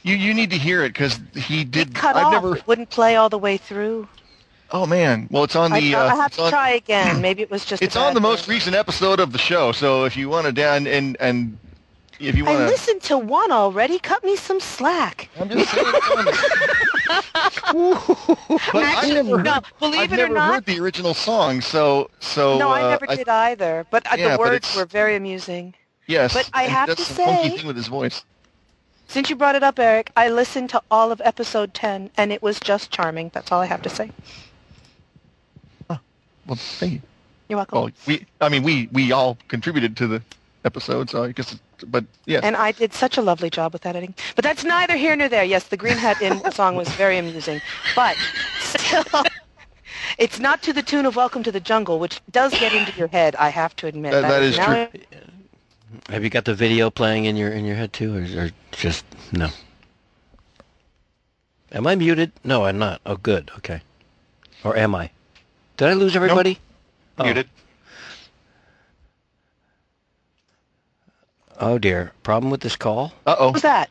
You you need to hear it because he did. It cut I've off. never. It wouldn't play all the way through. Oh man. Well, it's on the. I, uh, I have it's to on, try again. Maybe it was just. a It's on the most recent episode of the show. So if you want to down and and if you want to. I listened to one already. Cut me some slack. I'm just saying. it's on there. but I Actually, never no, believe I've it never or not. heard the original song, so so. no, I uh, never did either. But uh, Yeah, the words it's- were very amusing. Yes, But I have that's to the funky thing with his voice. Since you brought it up, Eric, I listened to all of episode ten, and it was just charming. That's all I have to say. Well, thank you. You're welcome. Well, we, I mean, we we all contributed to the episode, so I guess. It's, but yeah, And I did such a lovely job with editing. But that's neither here nor there. Yes, the Green Hat Inn song was very amusing. But still, it's not to the tune of Welcome to the Jungle, which does get into your head, I have to admit. That- that is now- true. Have you got the video playing in your in your head too, or, or just no? Am I muted? No, I'm not. Oh, good. Okay. Or am I? Did I lose everybody? Oh. Muted. Oh dear. Problem with this call? uh oh. What was that?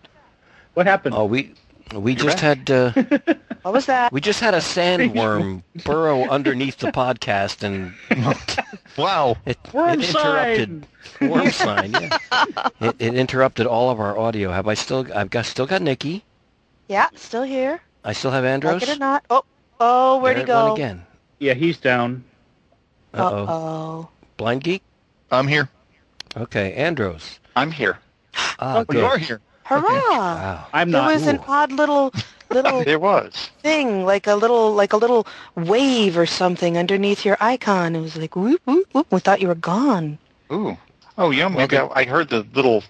what happened? Oh, we we You're just back. had uh, What was that? we just had a sandworm burrow underneath the podcast and Wow. it, Worm it interrupted worm sign. Yeah. It, it interrupted all of our audio. Have I still? I've got still got Nikki. Yeah, still here. I still have Andros. Like it or not. Oh, oh, where'd he There it went go? again? Yeah, he's down. Uh oh. Blind geek. I'm here. Okay, Andros. I'm here. Ah, Oh, you are here. Hurrah! Wow. I'm There not. was an odd little little There was. thing, like a little like a little wave or something underneath your icon. It was like whoop whoop whoop. We thought you were gone. Ooh. Oh, you know, maybe I, I heard the little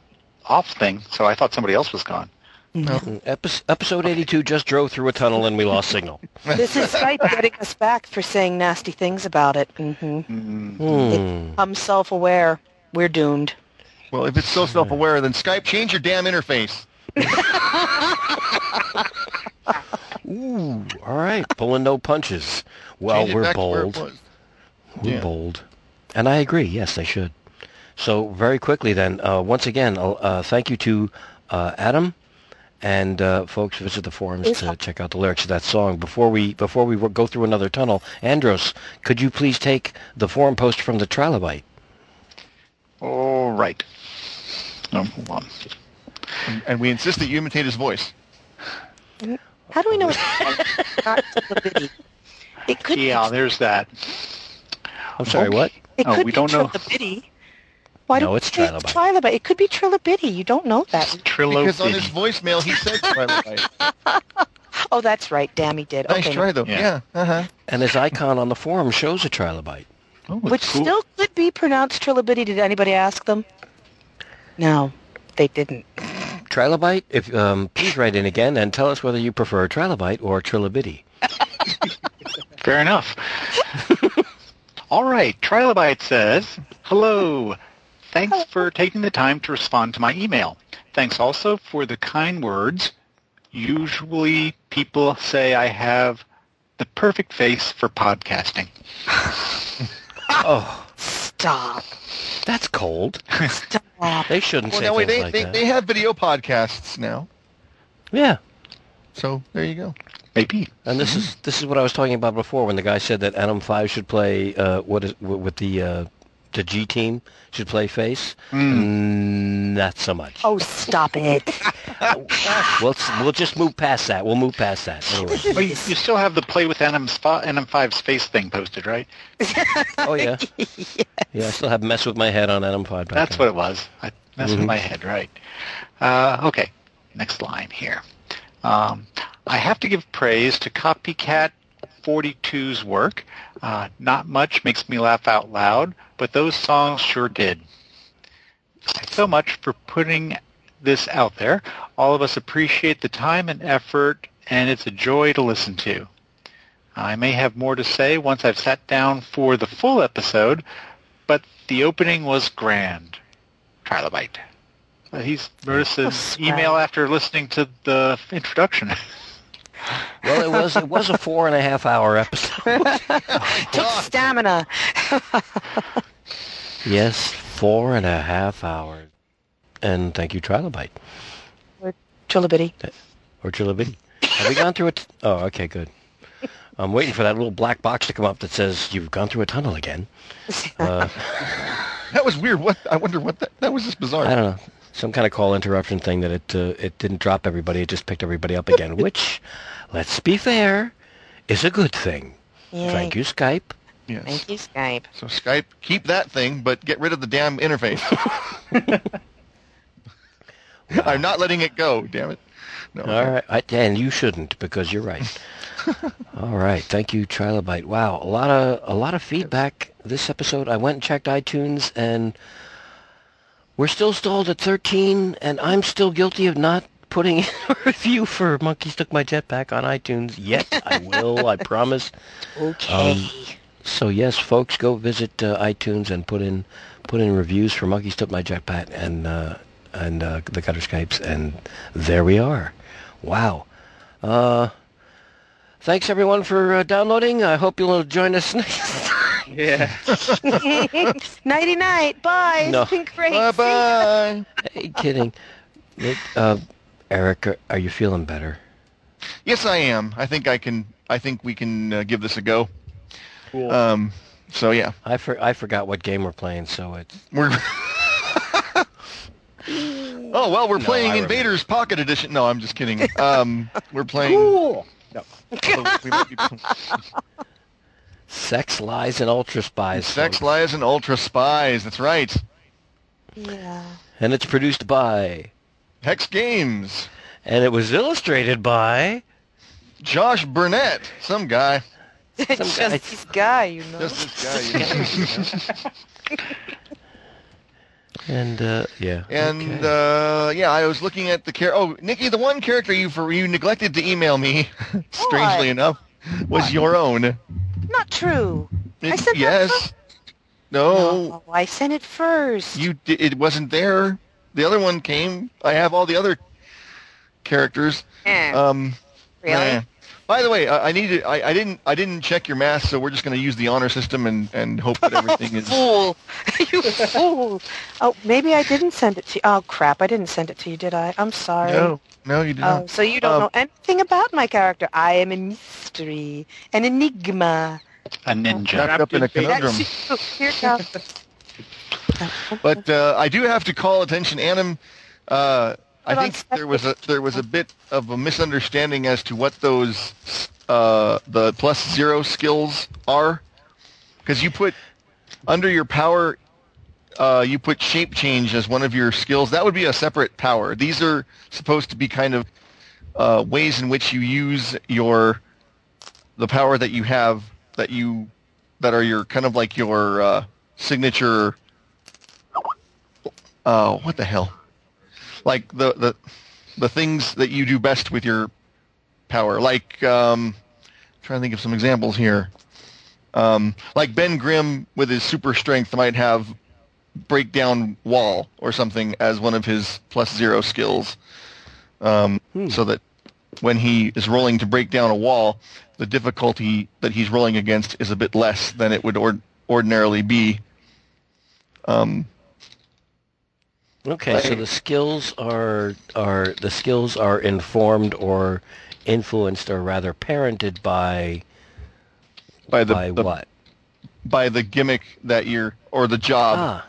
off thing, so I thought somebody else was gone. Epi- episode 82 just drove through a tunnel and we lost signal. This is Skype getting us back for saying nasty things about it. hmm Mm, Hmm. I'm self-aware. We're doomed. Well, if it's so self-aware, then Skype change your damn interface. Ooh, all right. Pulling no punches. Well, we're back to where it bold. We're Yeah. bold. And I agree. Yes, they should. So very quickly then, uh, once again, uh, uh, thank you to uh, Adam and uh, folks visit the forums to check out the lyrics of that song. Before we before we go through another tunnel, Andros, could you please take the forum post from the trilobite? all right. Oh, hold on. And, and we insist that you imitate his voice. How do we know it's not Trilobiti? It could Yeah, be. there's that. I'm sorry, what? It Oh, could we be don't know. Trilobiti. Why No, it's Trilobite. Trilobite. It could be Trilobiti. You don't know that. Because on his voicemail he said Twilight. Oh, that's right. Damn, he did. Nice okay. try though. Yeah. Yeah. Uh-huh. And his icon on the forum shows a trilobite. Oh, Which cool. still could be pronounced trilobite. Did anybody ask them? No, they didn't. Trilobite, if um, please write in again and tell us whether you prefer trilobite or trilobite. Fair enough. All right. Trilobite says, Hello. Thanks for taking the time to respond to my email. Thanks also for the kind words. Usually people say I have the perfect face for podcasting. Oh, Stop. that's cold. Stop. They shouldn't Well, say now wait, things they, like they, that. they have video podcasts now. Yeah, So there you go. Maybe. and this is this is what I was talking about before when the guy said that Adam Five should play uh, what is with the uh, the G team should play face. Mm, not so much. Oh, stop it. We'll we'll just move past that. We'll move past that. Anyway. Well, you, you still have the play with NM, NM5's face thing posted, right? Oh yeah. Yeah, I still have mess with my head on Atom Five. That's what it was. I messed Mhm. with my head, right? Uh, okay, next line here. Um, I have to give praise to Copycat 42's work. Uh, not much makes me laugh out loud, but those songs sure did. Thanks so much for putting this out there. All of us appreciate the time and effort, and it's a joy to listen to. I may have more to say once I've sat down for the full episode, but the opening was grand. Trilobite. Uh, he's his email after listening to the introduction. Well, it was it was a four and a half hour episode. Took stamina. yes, four and a half hours. And thank you, Trilobite Trilobite. or Trilobite. Have we gone through it? Oh, okay, good. I'm waiting for that little black box to come up that says you've gone through a tunnel again. Uh, That was weird. What? I wonder what that. That was just bizarre. I don't know, some kind of call interruption thing that it uh, it didn't drop everybody. It just picked everybody up again, which, let's be fair, is a good thing. Yay. Thank you, Skype. Yes. Thank you, Skype. So Skype, keep that thing, but get rid of the damn interface. I'm not letting it go. Damn it. No. All right, I, and you shouldn't because you're right. All right, thank you, Trilobite. Wow, a lot of a lot of feedback this episode. I went and checked iTunes, and we're still stalled at 13, and I'm still guilty of not putting in a review for Monkeys Took My Jetpack on iTunes yet. I will, I promise. Okay. Um, So yes, folks, go visit uh, iTunes and put in put in reviews for Monkeys Took My Jetpack and uh, and uh, the Gutter Skypes, and there we are. Wow. Uh, thanks everyone for uh, downloading. I hope you'll join us next. Yeah. Nighty night. Bye. No. It's been great. Bye bye. hey, kidding. Nick, uh, Eric, are, are you feeling better? Yes, I am. I think I can. I think we can uh, give this a go. Cool. Um. So yeah, I for, I forgot what game we're playing, so it's we're. oh well, we're No, playing I remember. Invaders Pocket Edition. No, I'm just kidding. Um, we're playing. cool. No. we might be- Sex, Lies, and Ultra Spies. Sex, folks. Lies, and Ultra Spies. That's right. Yeah. And it's produced by, Hex Games. and it was illustrated by. Josh Burnett, some guy. Some just guy- this guy, you know. Just this guy. you know. And uh, yeah. And okay. uh, yeah, I was looking at the char. Oh, Nikki, the one character you for you neglected to email me, strangely What? enough, was your own. Not true. I It- said that yes. No, No, I sent it first. you. Di- it wasn't there. The other one came. I have all the other characters. Eh, Um, really? eh. By the way, I, I needed. I, I didn't. I didn't check your math, so we're just going to use the honor system and and hope that everything is. Fool. you fool. Oh, maybe I didn't send it to you. Oh, crap. I didn't send it to you, did I? I'm sorry. No, no, you didn't. Oh, not. so you don't Um, know anything about my character. I am a mystery, an enigma. A ninja. Wrapped up in a conundrum. That's you. Here comes. But uh, I do have to call attention, Adam. Uh, I think there was a there was a bit of a misunderstanding as to what those uh, the plus zero skills are, because you put under your power, uh, you put shape change as one of your skills. That would be a separate power. These are supposed to be kind of uh, ways in which you use your the power that you have that you that are your kind of like your uh, signature. Uh, what the hell? Like the the the things that you do best with your power. Like um, trying to think of some examples here. Um, like Ben Grimm with his super strength might have break down wall or something as one of his plus zero skills. Um, So that when he is rolling to break down a wall, the difficulty that he's rolling against is a bit less than it would ord- ordinarily be. Um, Okay, so the skills are are the skills are informed or influenced or rather parented by by the, by the- what? by the gimmick that you're or the job. Ah.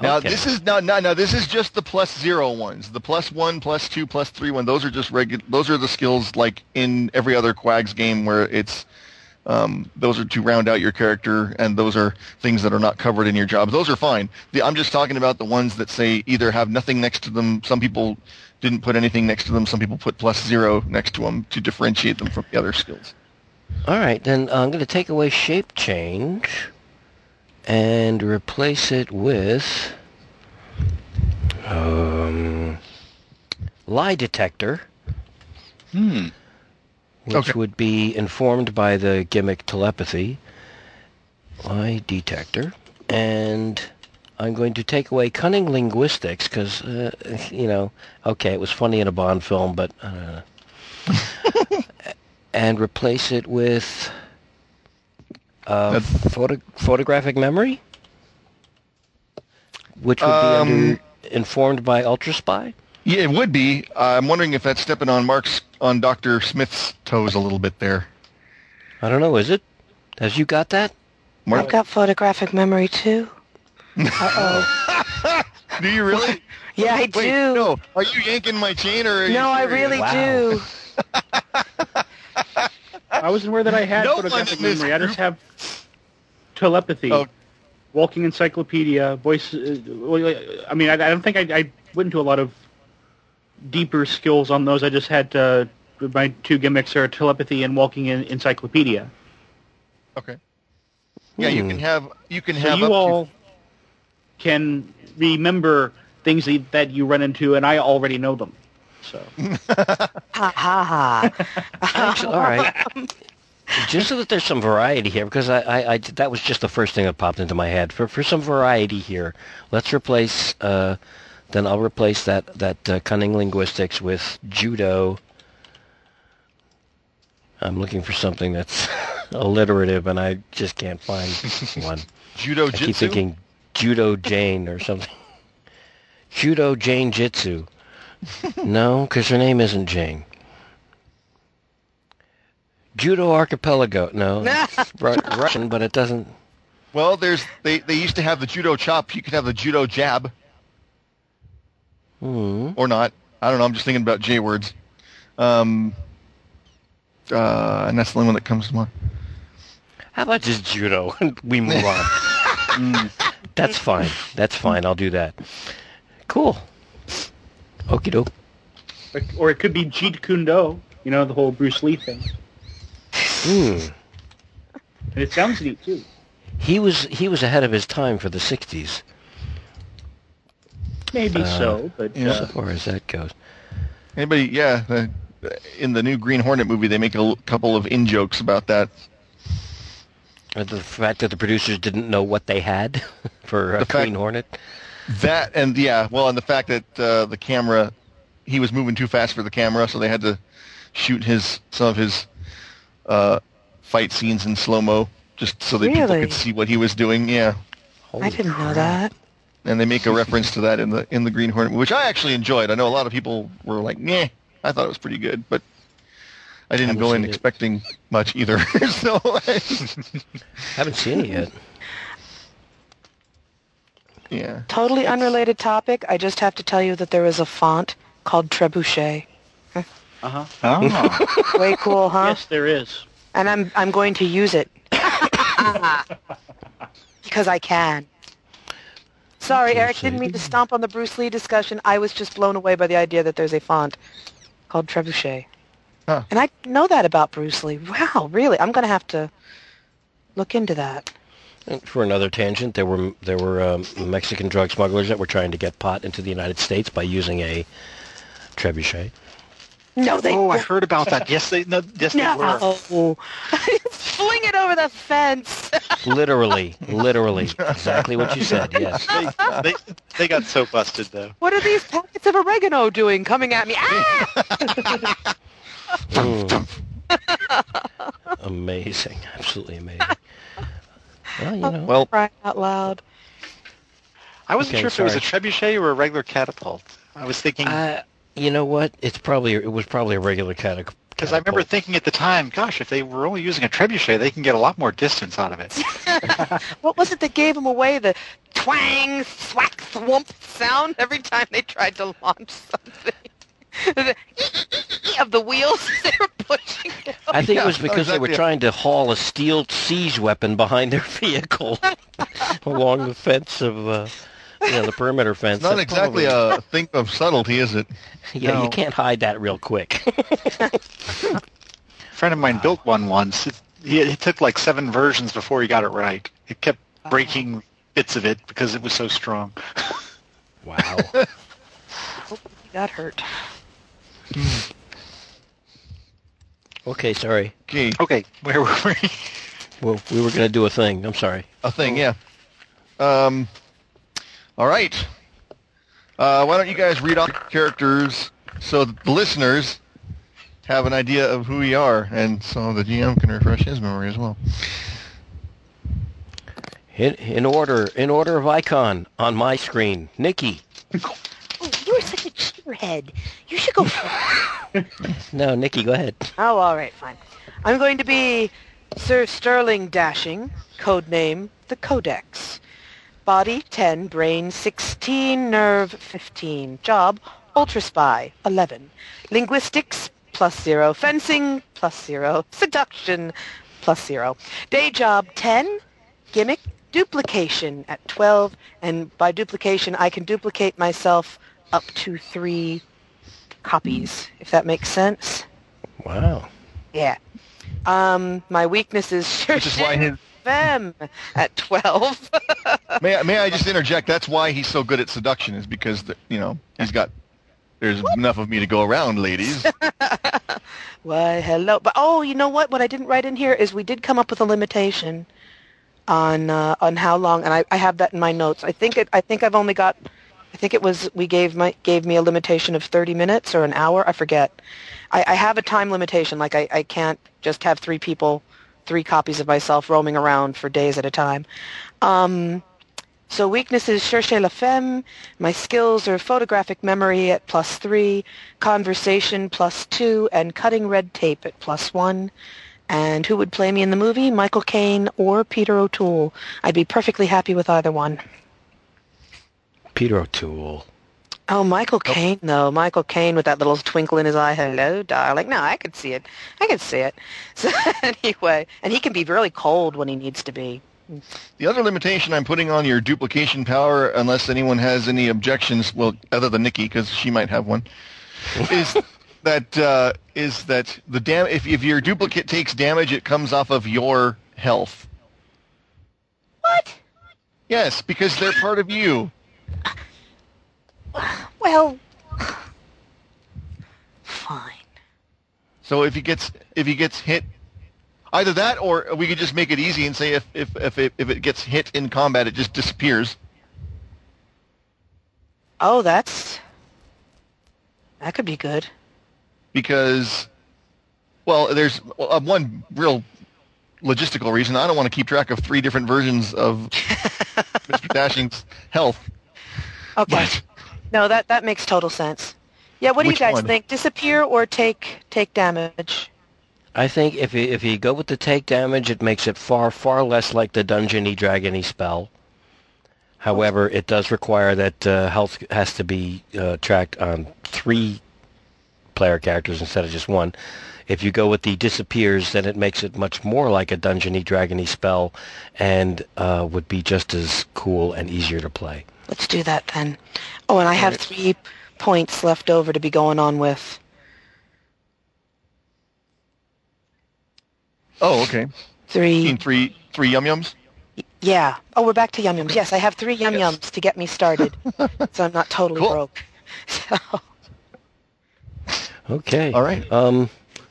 Now okay. this is not no no this is just the plus zero ones. The plus one, plus two, plus three one. Those are just regular. Those are the skills like in every other QAGS game where it's um, those are to round out your character, and those are things that are not covered in your jobs. Those are fine. The, I'm just talking about the ones that say either have nothing next to them. Some people didn't put anything next to them. Some people put plus zero next to them to differentiate them from the other skills. All right, then I'm going to take away shape change and replace it with um, lie detector, Hmm. Which Okay. would be informed by the gimmick telepathy. Lie detector, and I'm going to take away cunning linguistics because uh, you know, okay, it was funny in a Bond film, but. Uh, and replace it with uh, photo- photographic memory, which would be Um, under informed by Ultra Spy. Yeah, it would be. I'm wondering if that's stepping on Mark's on Doctor Smith's toes a little bit there. I don't know. Is it? Have you got that? Mark, I've got photographic memory too. Uh-oh. do you really? Yeah, I Wait, do. no. Are you yanking my chain or? Are you No, I really Wow. do. I wasn't aware that I had No photographic in this memory. I just have telepathy, Oh. walking encyclopedia, voice. Uh, I mean, I, I don't think I, I went into a lot of deeper skills on those. I just had uh, my two gimmicks are telepathy and walking in encyclopedia. Okay. Yeah, you Hmm. can have you can So have you up all can remember things that, that you run into, and I already know them. So Ha ha ha. Actually, all right. Just so that there's some variety here, because I, I, I- that was just the first thing that popped into my head. For for some variety here, let's replace. Uh, then I'll replace that that uh, cunning linguistics with judo. I'm looking for something that's alliterative, and I just can't find one. judo I keep thinking judo Jane or something. Judo Jane Jitsu. No, because her name isn't Jane. Judo Archipelago. No, Russian, but it doesn't. Well, there's they they used to have the judo chop. You could have the judo jab Hmm. or not. I don't know. I'm just thinking about J words. Um, uh, and that's the only one that comes to mind. How about just judo we move on? Mm, That's fine. That's fine. I'll do that. Cool. Okie doke. Or- or it could be Jeet Kune Do, you know, the whole Bruce Lee thing. Hmm. And it sounds neat too. He was he was ahead of his time for the '60s, Maybe Uh, so, but yeah. as uh, far as that goes. Anybody? Yeah. The, in the new Green Hornet movie, they make a l- couple of in jokes about that. Uh, The fact that the producers didn't know what they had for uh, The fact- Green Hornet. That and yeah, well, and the fact that uh, the camera, he was moving too fast for the camera, so they had to shoot his some of his uh, fight scenes in slow mo, just so that people could see what he was doing. Yeah, Holy I didn't know that. And they make a reference to that in the in the Green Hornet, which I actually enjoyed. I know a lot of people were like, "Meh," I thought it was pretty good, but I didn't Haven't go in seen it. expecting much either. so I Haven't seen it yet. yeah, Totally unrelated topic. I just have to tell you that there is a font called Trebuchet. uh-huh. Oh. Way cool, huh? yes, there is. And I'm I'm going to use it because I can. Sorry, Eric. Didn't mean to stomp on the Bruce Lee discussion. I was just blown away by the idea that there's a font called Trebuchet. Huh. And I know that about Bruce Lee. Wow, really? I'm going to have to look into that. And For another tangent, there were there were um, Mexican drug smugglers that were trying to get pot into the United States by using a trebuchet. No, they Oh, I heard about that. Yes, they no, yes they were. no. Fling it over the fence. Literally, literally, exactly what you said. Yes. They, they, they got so busted though. What are these packets of oregano doing coming at me? Ah! Mm. amazing, absolutely amazing. Well, you know. Well, Crying out loud. I wasn't Okay, sure if it was a trebuchet or a regular catapult. I was thinking Uh, you know what? It's probably it was probably a regular catapult. because I remember thinking at the time, gosh, if they were only using a trebuchet, they can get a lot more distance out of it. What was it that gave them away the twang, swack, thwump sound every time they tried to launch something? The of the wheels they were pushing. It. I think Yeah, it was because they were trying to haul a steel siege weapon behind their vehicle along the fence of, uh, you know, the perimeter fence. it's not That's exactly probably- a thing of subtlety, is it? Yeah, No. you can't hide that real quick. A friend of mine built one once. It, he, it took like seven versions before he got it right. It kept breaking bits of it because it was so strong. wow. He got hurt. Okay, sorry. Okay, Okay, where were we? Well, we were going to do a thing. I'm sorry. a thing, yeah. Um, all right. Uh, why don't you guys read off the characters so that the listeners have an idea of who we are, and so the GM can refresh his memory as well. In, in order, in order of icon on my screen, Nikki. Oh, you're such a cheaterhead. You should go. No, Nikki, go ahead. oh, all right, fine. I'm going to be Sir Sterling Dashing, code name the Codex. Body 10, brain 16, nerve 15. Job Ultra Spy 11. Linguistics plus 0. Fencing plus 0. Seduction plus 0. Day job 10. Gimmick duplication at 12. And by duplication, I can duplicate myself up to three copies, if that makes sense. Wow. Yeah. Um, my weakness is Which is why his, them at 12. may, I- may I just interject? That's why he's so good at seduction, is because, the, you know, he's got, there's enough of me to go around, ladies. Why, hello. But oh, you know what? What I didn't write in here is we did come up with a limitation on uh, on how long, and I, I have that in my notes. I think it. I think I've only got. I think it was we gave my gave me a limitation of 30 minutes or an hour. I forget. I, I have a time limitation. Like I, I can't just have three people, three copies of myself roaming around for days at a time. Um, so weakness is chercher la femme. My skills are photographic memory at plus three, conversation plus two, and cutting red tape at plus one. And who would play me in the movie? Michael Caine or Peter O'Toole. I'd be perfectly happy with either one. Peter O'Toole. Oh, Michael Caine, though. Michael Caine with that little twinkle in his eye. Hello, darling. No, I could see it. I could see it. So anyway, and he can be really cold when he needs to be. The other limitation I'm putting on your duplication power, unless anyone has any objections, well, other than Nikki, because she might have one, is that uh, is that the dam- if if your duplicate takes damage, it comes off of your health. What? Yes, because they're part of you. Well, fine. So if he gets if he gets hit, either that or we could just make it easy and say if if if it, if it gets hit in combat, it just disappears. Oh, that's that could be good. because, well, there's well, uh, one real logistical reason. I don't want to keep track of three different versions of Mr. Dashing's health. Okay. But No, that that makes total sense. Yeah, what do Which you guys one? think? Disappear or take take damage? I think if you, if you go with the take damage, it makes it far, far less like the Dungeony Dragony spell. However, it does require that uh, health has to be uh, tracked on three player characters instead of just one. If you go with the disappears, then it makes it much more like a Dungeony Dragony spell and uh, would be just as cool and easier to play. Let's do that then. Oh, and I All have right. three points left over to be going on with. Oh, okay. Three. Three, three yum yums. Yeah. Oh, we're back to yum yums. Yes, I have three yum yums yes. to get me started, so I'm not totally cool. broke. So. Okay. All right. Um,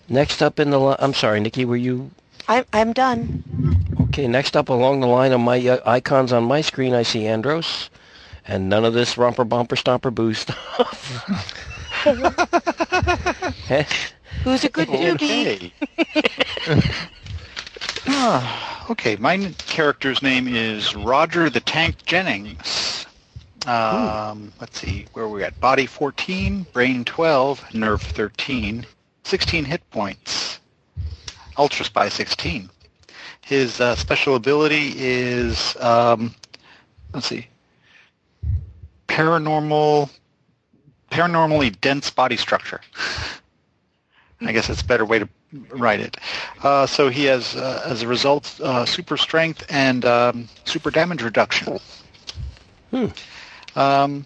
next up in the line, I'm sorry, Nikki, were you? I'm I'm done. Okay. Next up along the line of my uh, icons on my screen, I see Andros and none of this romper bumper stomper boo stuff. Who's a good doogie? Okay. Ah, okay, my character's name is Roger the Tank Jennings. Um, let's see, where we at? Body 14, brain 12, nerve 13, 16 hit points. Ultra Spy 16. His uh, special ability is, um, let's see, paranormal, paranormally dense body structure. I guess that's a better way to write it. Uh, so he has, uh, as a result, uh, super strength and um, super damage reduction. Hmm. Um,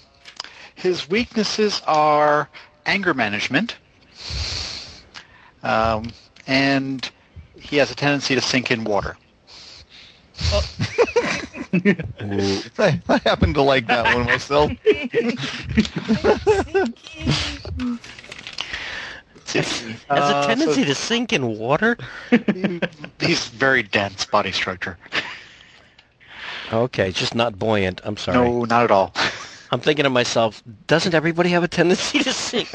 his weaknesses are anger management, um, and he has a tendency to sink in water. I, I happen to like that one myself. has Uh, a so tendency to sink in water. he's very dense body structure. Okay, just not buoyant. I'm sorry. No, not at all. I'm thinking to myself, doesn't everybody have a tendency to sink?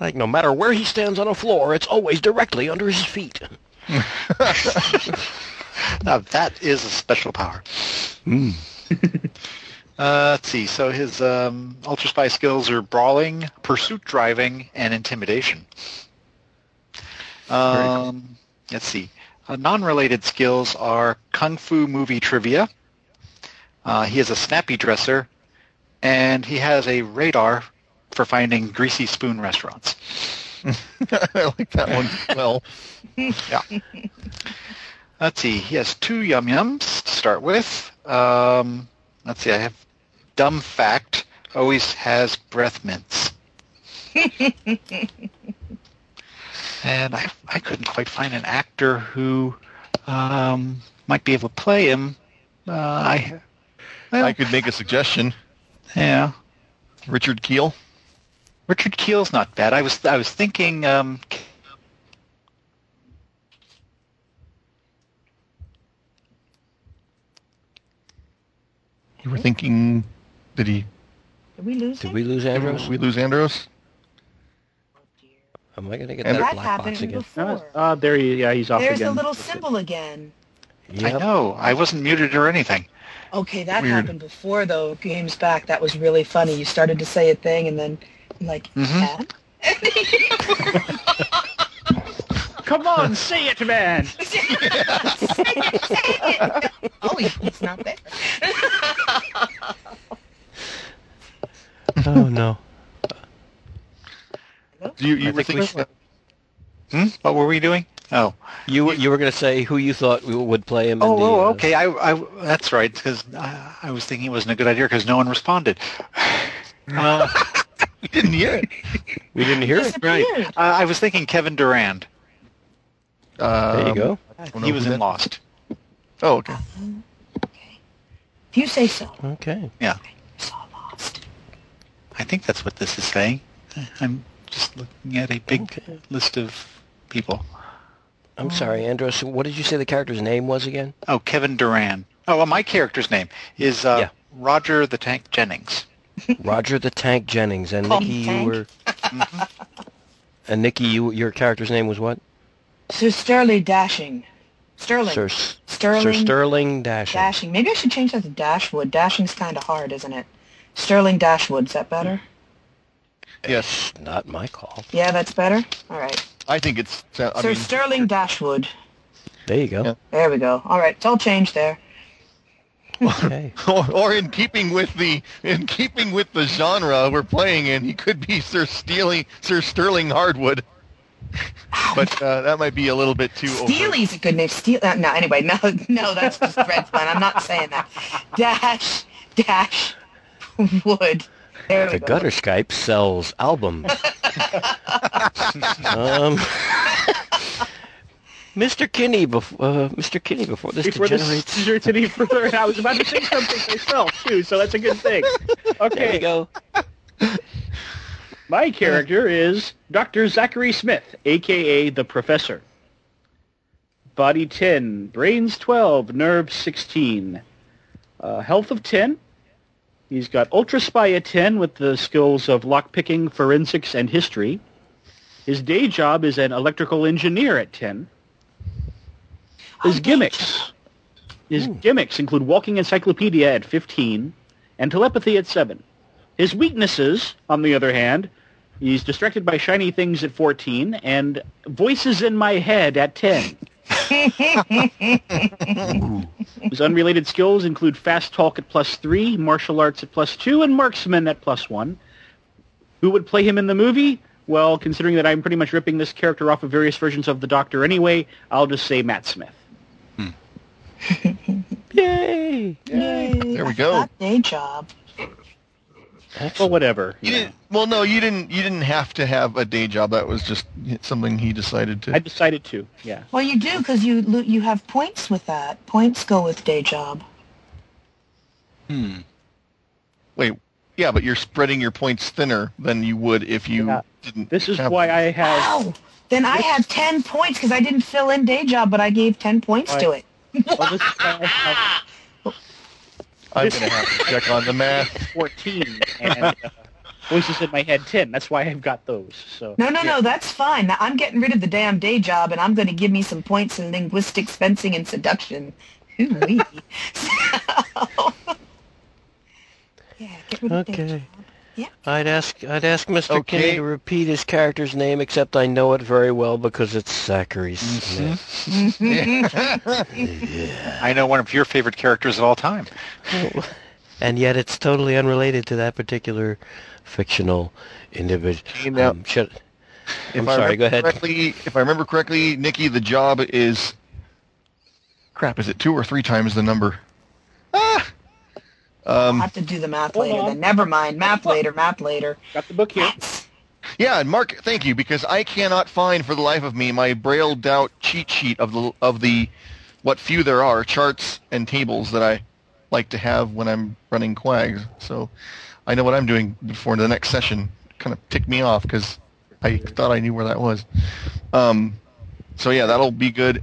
like no matter where he stands on a floor, it's always directly under his feet. Now that is a special power. Hmm. uh, let's see. So his um, Ultra Spy skills are brawling, pursuit driving, and intimidation. Um, Let's see. Uh, non-related skills are Kung Fu movie trivia. Uh, he is a snappy dresser, and he has a radar for finding greasy spoon restaurants. I like that one. Well, Yeah. Let's see. He has two yum yums to start with. Um, let's see. I have dumb fact. Always has breath mints. and I I couldn't quite find an actor who um, might be able to play him. Uh, I well, I could make a suggestion. yeah. Richard Kiel. Richard Kiel's not bad. I was I was thinking um, You were thinking, did he? Did we lose Did him? we lose Did Andros? we lose Andros? Am I gonna get And- that That black box again? before. Uh, there he, yeah, he's off There's again. a little symbol again. I know I wasn't muted or anything. Okay, that Weird. happened before though. Games back, that was really funny. You started to say a thing and then like, Mhm. "And?" Come on, say it, man! Say it, say it. Oh, he- he's not there. Oh no. You, you I were think we thinking. Hmm? What were we doing? Oh. You were- you were gonna say who you thought we would play him? in Oh, the, oh, uh, okay. I, I, that's right. Because I, I was thinking it wasn't a good idea because no one responded. Uh, We didn't hear it. We didn't hear it. right. Uh, I was thinking Kevin Durand. There you Um, go. don't He was in that- Lost. Oh, okay. If you say so. Okay. Yeah. I Saw Lost. I think that's what this is saying. I'm just looking at a big Okay. list of people. I'm sorry, Andros. What did you say the character's name was again? Oh, Kevin Durand. Oh, well, my character's name is uh, Yeah. Roger the Tank Jennings. Roger the Tank Jennings. And Call Nikki, me you Tank. were. And Nikki, you your character's name was what? Sir Sterling Dashing. Sterling. Sir Sterling Sir Sterling Dashing. Dashing. Maybe I should change that to Dashwood. Dashing's kind of hard, isn't it? Sterling Dashwood. Is that better? Yes, Not my call. Yeah, that's better. All right. I think it's. Uh, I Sir mean, Sterling Dashwood. There you go. Yeah. There we go. All right, it's all changed there. Okay. or, or in keeping with the in keeping with the genre we're playing in, he could be Sir Steely, Sir Sterling Hardwood. But uh, that might be a little bit too. overt. Steely's a good name. Steel. Uh, no, anyway, no, no, that's just Red Plan. I'm not saying that. Dash, dash, wood. There we The go. Gutter Skype sells albums. um, Mr. Kinney before uh, Mr. Kinney before this Before this degenerates. degenerates any further, and I was about to say something myself too, so that's a good thing. Okay, there we go. My character is Dr. Zachary Smith, aka the Professor. Body 10, brains 12, nerves 16, uh, health of 10. He's got Ultra Spy at 10 with the skills of lockpicking, forensics, and history. His day job is an electrical engineer at 10. His gimmicks. His gimmicks include walking encyclopedia at 15 and telepathy at 7. His weaknesses, on the other hand, he's distracted by shiny things at 14 and voices in my head at 10. His unrelated skills include fast talk at plus 3, martial arts at plus 2, and marksman at plus 1. Who would play him in the movie? Well, considering that I'm pretty much ripping this character off of various versions of the Doctor anyway, I'll just say Matt Smith. Hmm. Yay! Yay, There we go. Day job. Well, whatever. You you didn't. Well, no, you didn't. You didn't have to have a day job. That was just something he decided to. I decided to, yeah. Well, you do because you lo- you have points with that. Points go with day job. Hmm. Wait, yeah, but you're spreading your points thinner than you would if you Yeah. didn't. This is have- why I have... Wow. Then I have ten points because I didn't fill in day job, but I gave ten points to it. Well, this is why I have I'm gonna have to check on the math. 14 and uh, voices in my head 10. That's why I've got those. So No, no, yeah. no, that's fine. I'm getting rid of the damn day job, and I'm going to give me some points in linguistics, fencing, and seduction. Ooh-wee. so, yeah, get rid of day Okay. job. Yeah. I'd ask I'd ask Mr. Okay. Kinney to repeat his character's name, except I know it very well because it's Zachary Smith. I know one of your favorite characters of all time. and yet it's totally unrelated to that particular fictional individual. Okay, now- Um, should, I'm sorry, go ahead. Correctly, if I remember correctly, Nikki, the job is crap. Is it two or three times the number? Ah. I'll Um, have to do the math later on. then. Never mind. Math later, math later. Got the book here. Yeah, and Mark, thank you because I cannot find for the life of me my Braille Doubt cheat sheet of the of the what few there are charts and tables that I like to have when I'm running QAGS. So I know what I'm doing before the next session. Kind of ticked me off because I thought I knew where that was. Um, so yeah, that'll be good.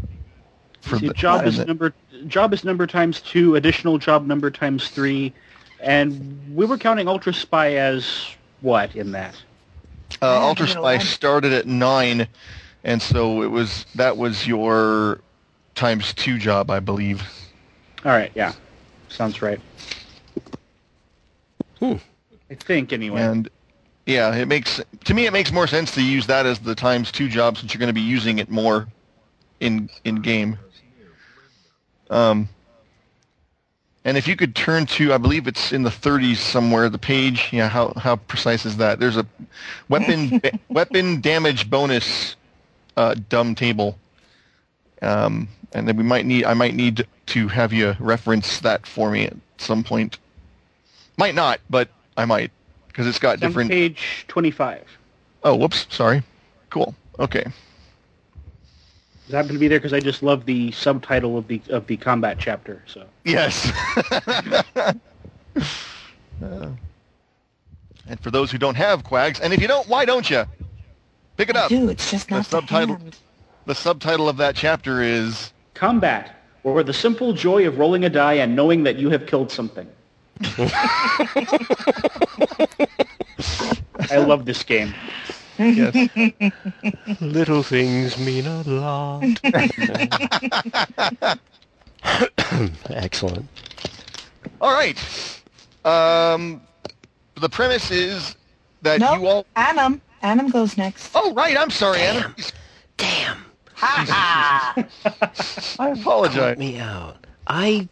For See, the, job is number job is number times two, additional job number times three, and we were counting Ultra Spy as what in that? Uh, Ultra Spy started at nine, and so it was that was your times two job, I believe. All right, yeah, sounds right. Hmm. I think anyway. And yeah, it makes to me it makes more sense to use that as the times two job since you're going to be using it more in in game. Um, and if you could turn to, I believe it's in the 30s somewhere, the page. Yeah, how how precise is that? There's a weapon weapon damage bonus uh, dumb table. Um, and then we might need I might need to have you reference that for me at some point. Might not, but I might because it's got It's on different. page twenty-five. Oh, whoops, sorry. Cool. Okay. It happened to be there because I just love the subtitle of the of the combat chapter. So Yes. Uh, and for those who don't have QAGS, and if you don't, why don't you? Pick it up. Dude, it's just not the subtitle. hand. The subtitle of that chapter is combat, or the simple joy of rolling a die and knowing that you have killed something. I love this game. Yes. Little things mean a lot. Excellent. All right. Um, the premise is that No, you all. Annam. Annam goes next. Oh, right. I'm sorry, Anna. Damn. Ha ha! I apologize. Put me out. I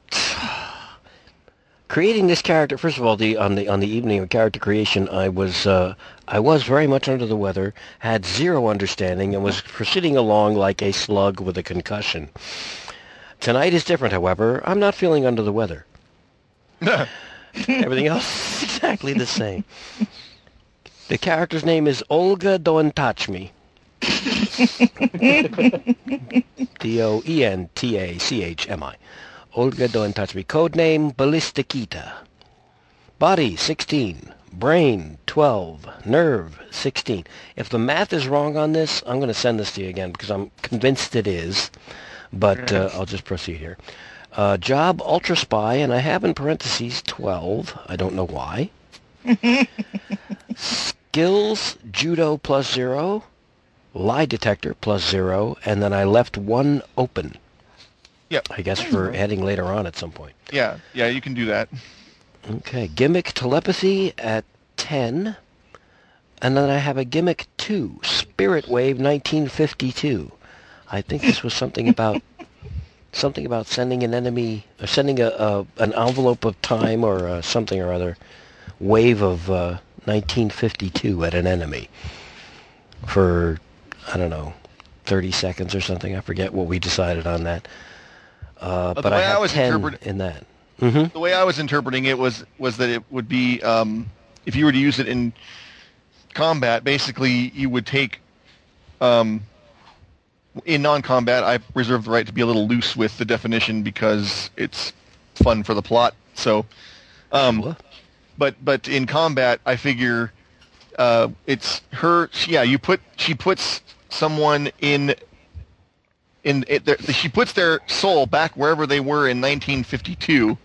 creating this character. First of all, the on the on the evening of character creation, I was uh, I was very much under the weather, had zero understanding, and was proceeding along like a slug with a concussion. Tonight is different, however. I'm not feeling under the weather. Everything else is exactly the same. The character's name is Olga Don't Touch Me. D-O-E-N-T-A-C-H-M-I. Olga Don't Touch Me. Code name Ballistikita. Body 16. Brain 12. Nerve 16. If the math is wrong on this, I'm going to send this to you again because I'm convinced it is. But uh, I'll just proceed here. Uh, job Ultra Spy, and I have in parentheses 12. I don't know why. Skills Judo plus zero. Lie detector plus zero. And then I left one open. Yep. I guess for heading later on at some point. Yeah, yeah, you can do that. Okay, gimmick telepathy at 10. And then I have a gimmick 2, Spirit Wave 1952. I think this was something about something about sending an enemy or sending a, a an envelope of time or uh, something or other wave of uh, 1952 at an enemy for I don't know 30 seconds or something. I forget what we decided on that. Uh, but I way I have was 10 interpret- in that. hmm The way I was interpreting it was was that it would be um, if you were to use it in combat, basically you would take um, in non-combat. I reserve the right to be a little loose with the definition because it's fun for the plot. So, um, but but in combat, I figure uh, it's her. Yeah, you put she puts someone in in it, their, she puts their soul back wherever they were in 1952.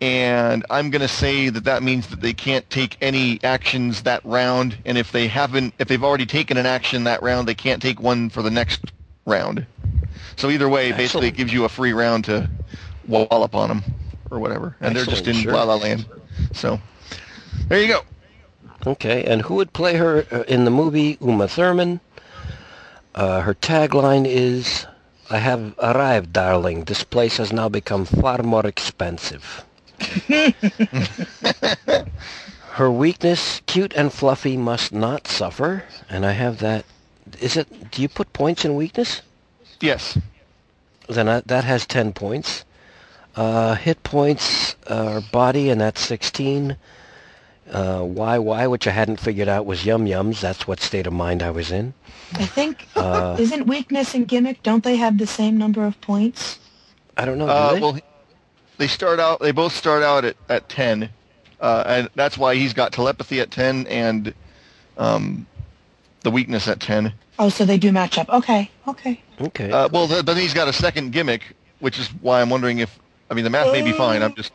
And I'm going to say that that means that they can't take any actions that round, and if they haven't, if they've already taken an action that round, they can't take one for the next round. So either way, basically, it gives you a free round to wallop on them or whatever, and they're just in sure. La La Land. So there you go. Okay, and who would play her uh, in the movie? Uma Thurman. Uh, her tagline is, "I have arrived, darling. This place has now become far more expensive." her weakness, cute and fluffy, must not suffer. And I have that. Is it? Do you put points in weakness? Yes. Then I, that has ten points. Uh, hit points are body, and that's sixteen. Uh, YY, which I hadn't figured out was yum yums. That's what state of mind I was in. I think Uh, isn't weakness and gimmick? Don't they have the same number of points? I don't know. Do Uh, they? well, they start out. They both start out at at ten, uh, and that's why he's got telepathy at ten and um, the weakness at ten. Oh, so they do match up. Okay, okay. okay. Uh, well, th- then he's got a second gimmick, which is why I'm wondering if. I mean, the math may be fine. I'm just.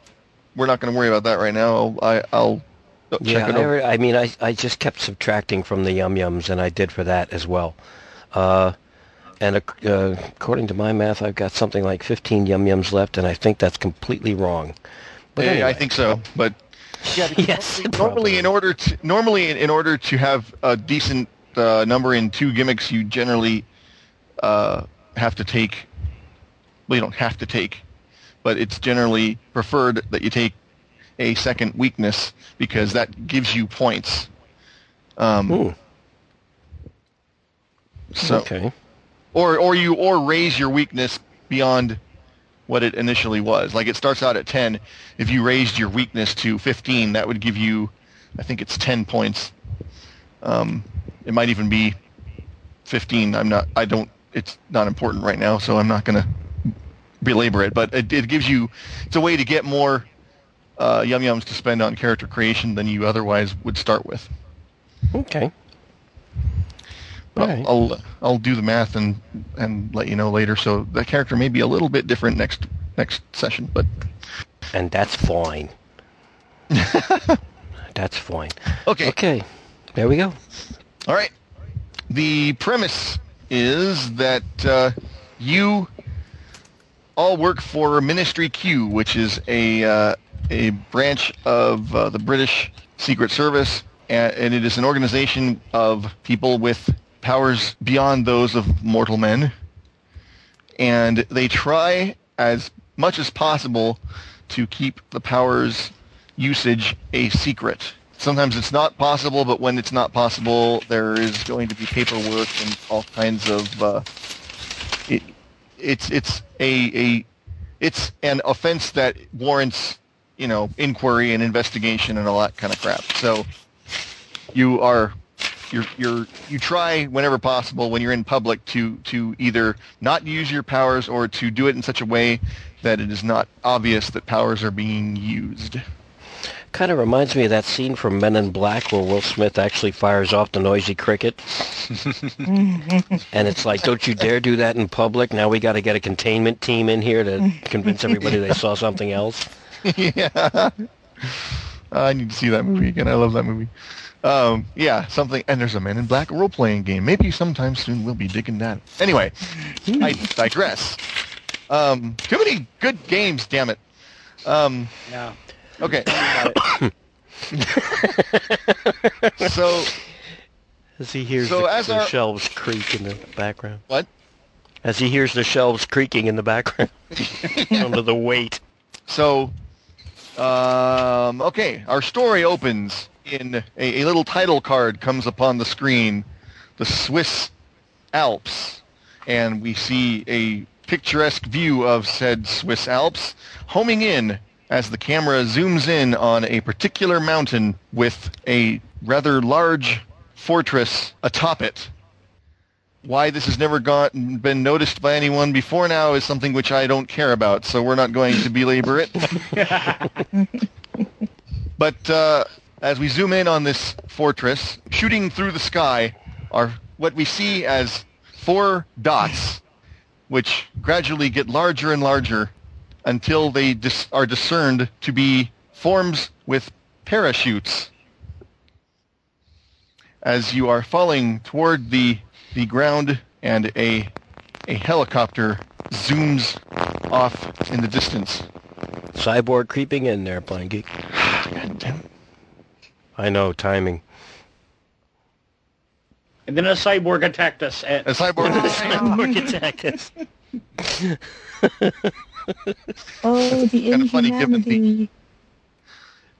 We're not going to worry about that right now. I, I'll check yeah, it I, over. I mean, I, I just kept subtracting from the yum yums, and I did for that as well. Uh, and ac- uh, according to my math, I've got something like 15 yum yums left, and I think that's completely wrong. But Yeah, anyway. I think so, but yeah, Yes, normally, probably. normally in order to normally in, in order to have a decent uh, number in two gimmicks, you generally uh, have to take. Well, you don't have to take, but it's generally preferred that you take a second weakness because that gives you points. Um, Hmm, so, okay. or or you or raise your weakness beyond what it initially was. Like it starts out at 10. If you raised your weakness to 15, that would give you, I think it's 10 points. Um, it might even be 15. I'm not. I don't. It's not important right now, so I'm not going to belabor it. But it, it gives you. It's a way to get more uh, yum yums to spend on character creation than you otherwise would start with. Okay. Alright. I'll I'll do the math and and let you know later. So the character may be a little bit different next next session, but And that's fine. that's fine. okay. Okay. There we go. All right. The premise is that uh, you all work for Ministry Q, which is a uh, a branch of uh, the British Secret Service, and, and it is an organization of people with powers beyond those of mortal men. And they try as much as possible to keep the powers usage a secret. Sometimes it's not possible, but when it's not possible, there is going to be paperwork and all kinds of. Uh, it, it's it's a a it's an offense that warrants you know inquiry and investigation and all that kind of crap. So you are you're you're you try whenever possible when you're in public to to either not use your powers or to do it in such a way that it is not obvious that powers are being used. Kind of reminds me of that scene from Men in Black where Will Smith actually fires off the noisy cricket. and it's like, don't you dare do that in public. Now we got to get a containment team in here to convince everybody they saw something else. yeah. I need to see that movie again. I love that movie. Um, yeah, something. And there's a Man in Black role-playing game. Maybe sometime soon we'll be digging that. Anyway, I digress. Um, too many good games, damn it. Um, Yeah. okay. so, As he hears So the, as the our- shelves creak in the background. what? As he hears the shelves creaking in the background under the weight. So, um, okay, our story opens in a, a little title card comes upon the screen, the Swiss Alps, and we see a picturesque view of said Swiss Alps, homing in as the camera zooms in on a particular mountain with a rather large fortress atop it. Why this has never gotten been noticed by anyone before now is something which I don't care about, so we're not going to belabor it. but uh, as we zoom in on this fortress, shooting through the sky are what we see as four dots, which gradually get larger and larger until they dis- are discerned to be forms with parachutes. As you are falling toward the the ground and a a helicopter zooms off in the distance. Cyborg creeping in there, Blind Geek. God damn. I know, timing. And then a cyborg attacked us. At, A cyborg. Cyborg attack us. Oh, the kinda funny given the-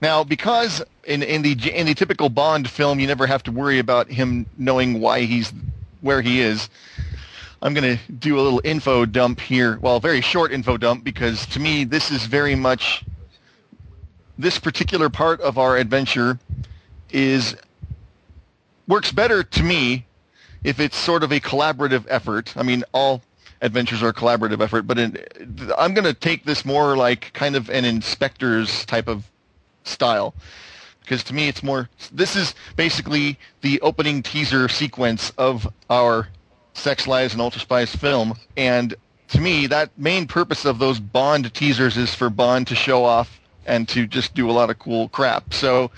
Now, because in, in the in the typical Bond film, you never have to worry about him knowing why he's where he is. I'm going to do a little info dump here. Well, very short info dump because to me, this is very much this particular part of our adventure is works better to me if it's sort of a collaborative effort. I mean, all adventures are a collaborative effort, but in, I'm going to take this more like kind of an inspector's type of style because to me it's more this is basically the opening teaser sequence of our sex lies and ultra spies film. And to me that main purpose of those bond teasers is for bond to show off and to just do a lot of cool crap. So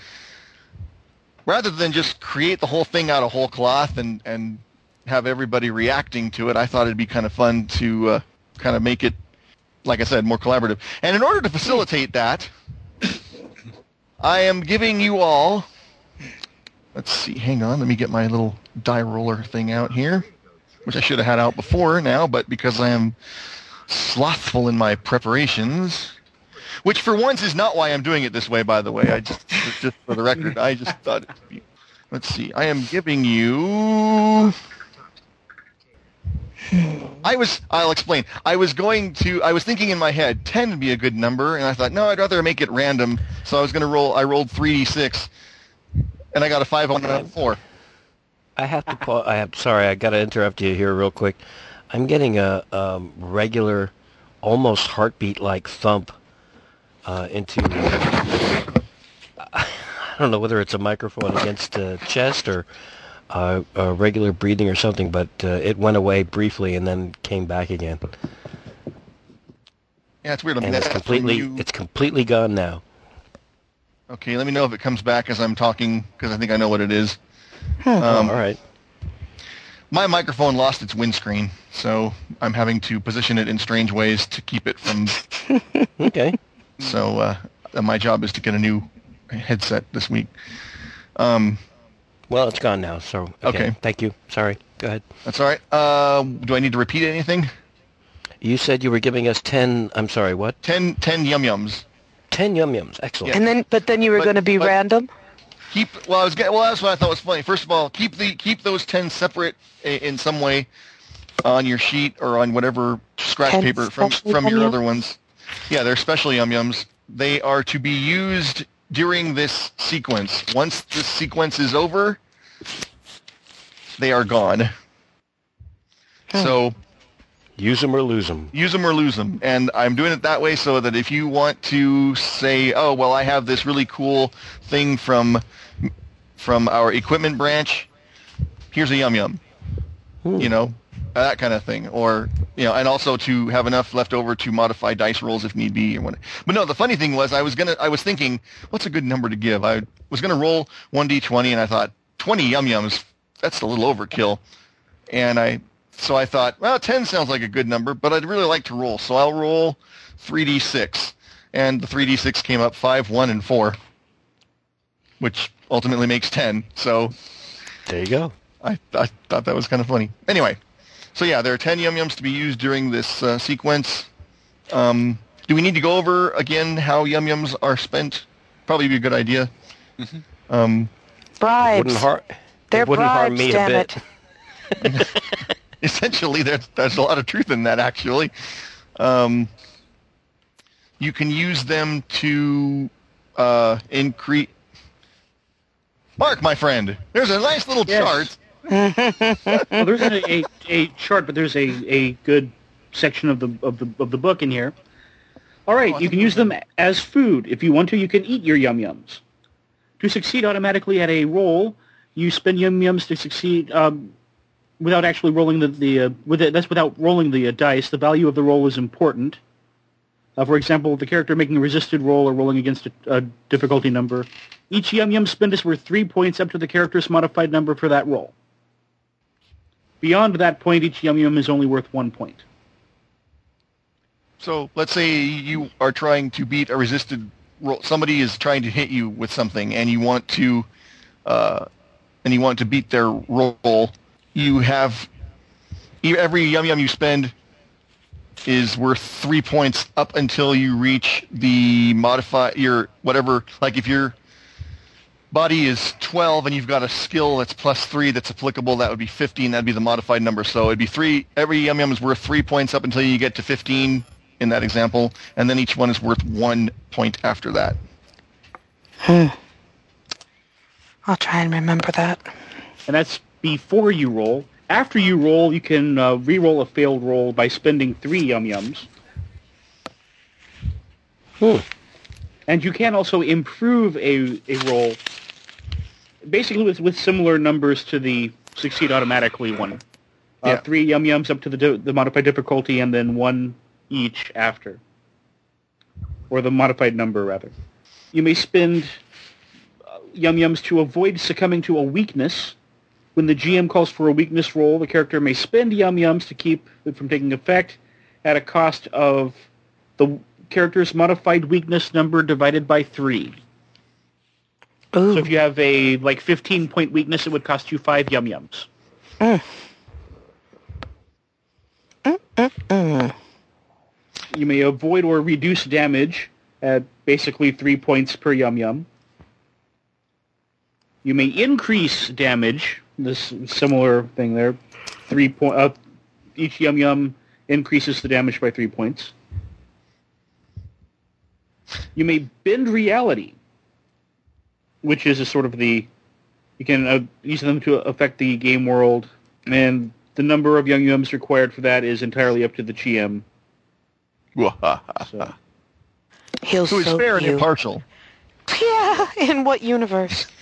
rather than just create the whole thing out of whole cloth and and have everybody reacting to it i thought it'd be kind of fun to uh, kind of make it like i said more collaborative. And in order to facilitate that I am giving you all. Let's see. Hang on. Let me get my little die roller thing out here, which I should have had out before now, but because I am slothful in my preparations, which for once is not why I'm doing it this way, by the way. I just, just for the record, I just thought. It'd be, let's see. I am giving you. I was. I'll explain. I was going to. I was thinking in my head, ten would be a good number, and I thought, no, I'd rather make it random. So I was going to roll. I rolled three d six, and I got a five on a four. I have to. Pa- I have. Sorry, I got to interrupt you here real quick. I'm getting a um, regular, almost heartbeat-like thump uh, into. I don't know whether it's a microphone against the chest or uh, uh, regular breathing or something, but uh, it went away briefly and then came back again, Yeah, it's weird. I mean, and it's that's from completely you- it's completely gone now. Okay, let me know if it comes back as I'm talking because I think I know what it is. Um, all right. my microphone lost its windscreen, so I'm having to position it in strange ways to keep it from. Okay. So uh, my job is to get a new headset this week. Um, Well, it's gone now. So okay. Okay. Thank you. Sorry. Go ahead. that's all right. Uh, do I need to repeat anything? You said you were giving us ten. I'm sorry. What? 10, 10 yum yums. Ten yum yums. Excellent. And then, but then you were going to be but- random. Keep well. I was get, well. That's what I thought was funny. First of all, keep the keep those ten separate i- in some way on your sheet or on whatever scratch 10 paper from special from your yum other ones. Yeah, they're special yum yums. They are to be used during this sequence. Once this sequence is over, they are gone. Hmm. So Use them or lose them. use them or lose them. And I'm doing it that way so that if you want to say, oh, well, I have this really cool thing from from our equipment branch, here's a yum yum. Hmm. You know, Uh, that kind of thing. Or, you know, and also to have enough left over to modify dice rolls if need be. Or what. But no, the funny thing was I was to, I was thinking, what's a good number to give? I was going to roll 1d20 and I thought, 20 yum yums, that's a little overkill. And I so I thought, well, 10 sounds like a good number, but I'd really like to roll. So I'll roll 3d6. And the 3d6 came up 5, 1, and 4, which ultimately makes 10. So There you go. I, I thought that was kind of funny. Anyway, so yeah, there are 10 yum yums to be used during this uh, sequence. Um, do we need to go over again how yum yums are spent? Probably be a good idea. Um, Bribes. Wouldn't har- They're it wouldn't harm bribes, me a damn bit. it. essentially there's there's a lot of truth in that actually um, you can use them to uh, increase mark my friend there's a nice little Yes. chart well, there isn't a, a, a chart, but there's a, a good section of the of the of the book in here. All right, Oh, you can use them as food. If you want to, you can eat your yum yums. To succeed automatically at a roll, you spend yum yums to succeed um, without actually rolling the the uh, with it, that's without rolling the uh, dice. The value of the roll is important. Uh, for example, the character making a resisted roll or rolling against a, a difficulty number, each yum yum spend is worth three points up to the character's modified number for that roll. Beyond that point, each yum yum is only worth one point. so let's say you are trying to beat a resisted roll somebody is trying to hit you with something and you want to uh, and you want to beat their roll you have every yum yum you spend is worth three points up until you reach the modify your whatever like if your body is 12 and you've got a skill that's plus three that's applicable that would be 15 that'd be the modified number so it'd be three every yum yum is worth three points up until you get to 15 in that example and then each one is worth one point after that hmm I'll try and remember that. And that's before you roll. After you roll, you can uh, re-roll a failed roll by spending three yum yums. Hmm. And you can also improve a, a roll, basically with, with similar numbers to the succeed automatically one. Uh, Yeah. Three yum yums up to the, the modified difficulty, and then one each after. Or the modified number, rather. You may spend uh, yum yums to avoid succumbing to a weakness. When the GM calls for a weakness roll, the character may spend yum yums to keep it from taking effect at a cost of the character's modified weakness number divided by three. Ooh. So if you have a like 15 point weakness, it would cost you five yum yums. Mm. You may avoid or reduce damage at basically three points per yum yum. You may increase damage. This similar thing there. Three point. Uh, each yum yum increases the damage by three points. You may bend reality, which is a sort of the you can uh, use them to affect the game world, and the number of young yums required for that is entirely up to the GM. So. He'll who is soak fair and impartial Yeah, in what universe?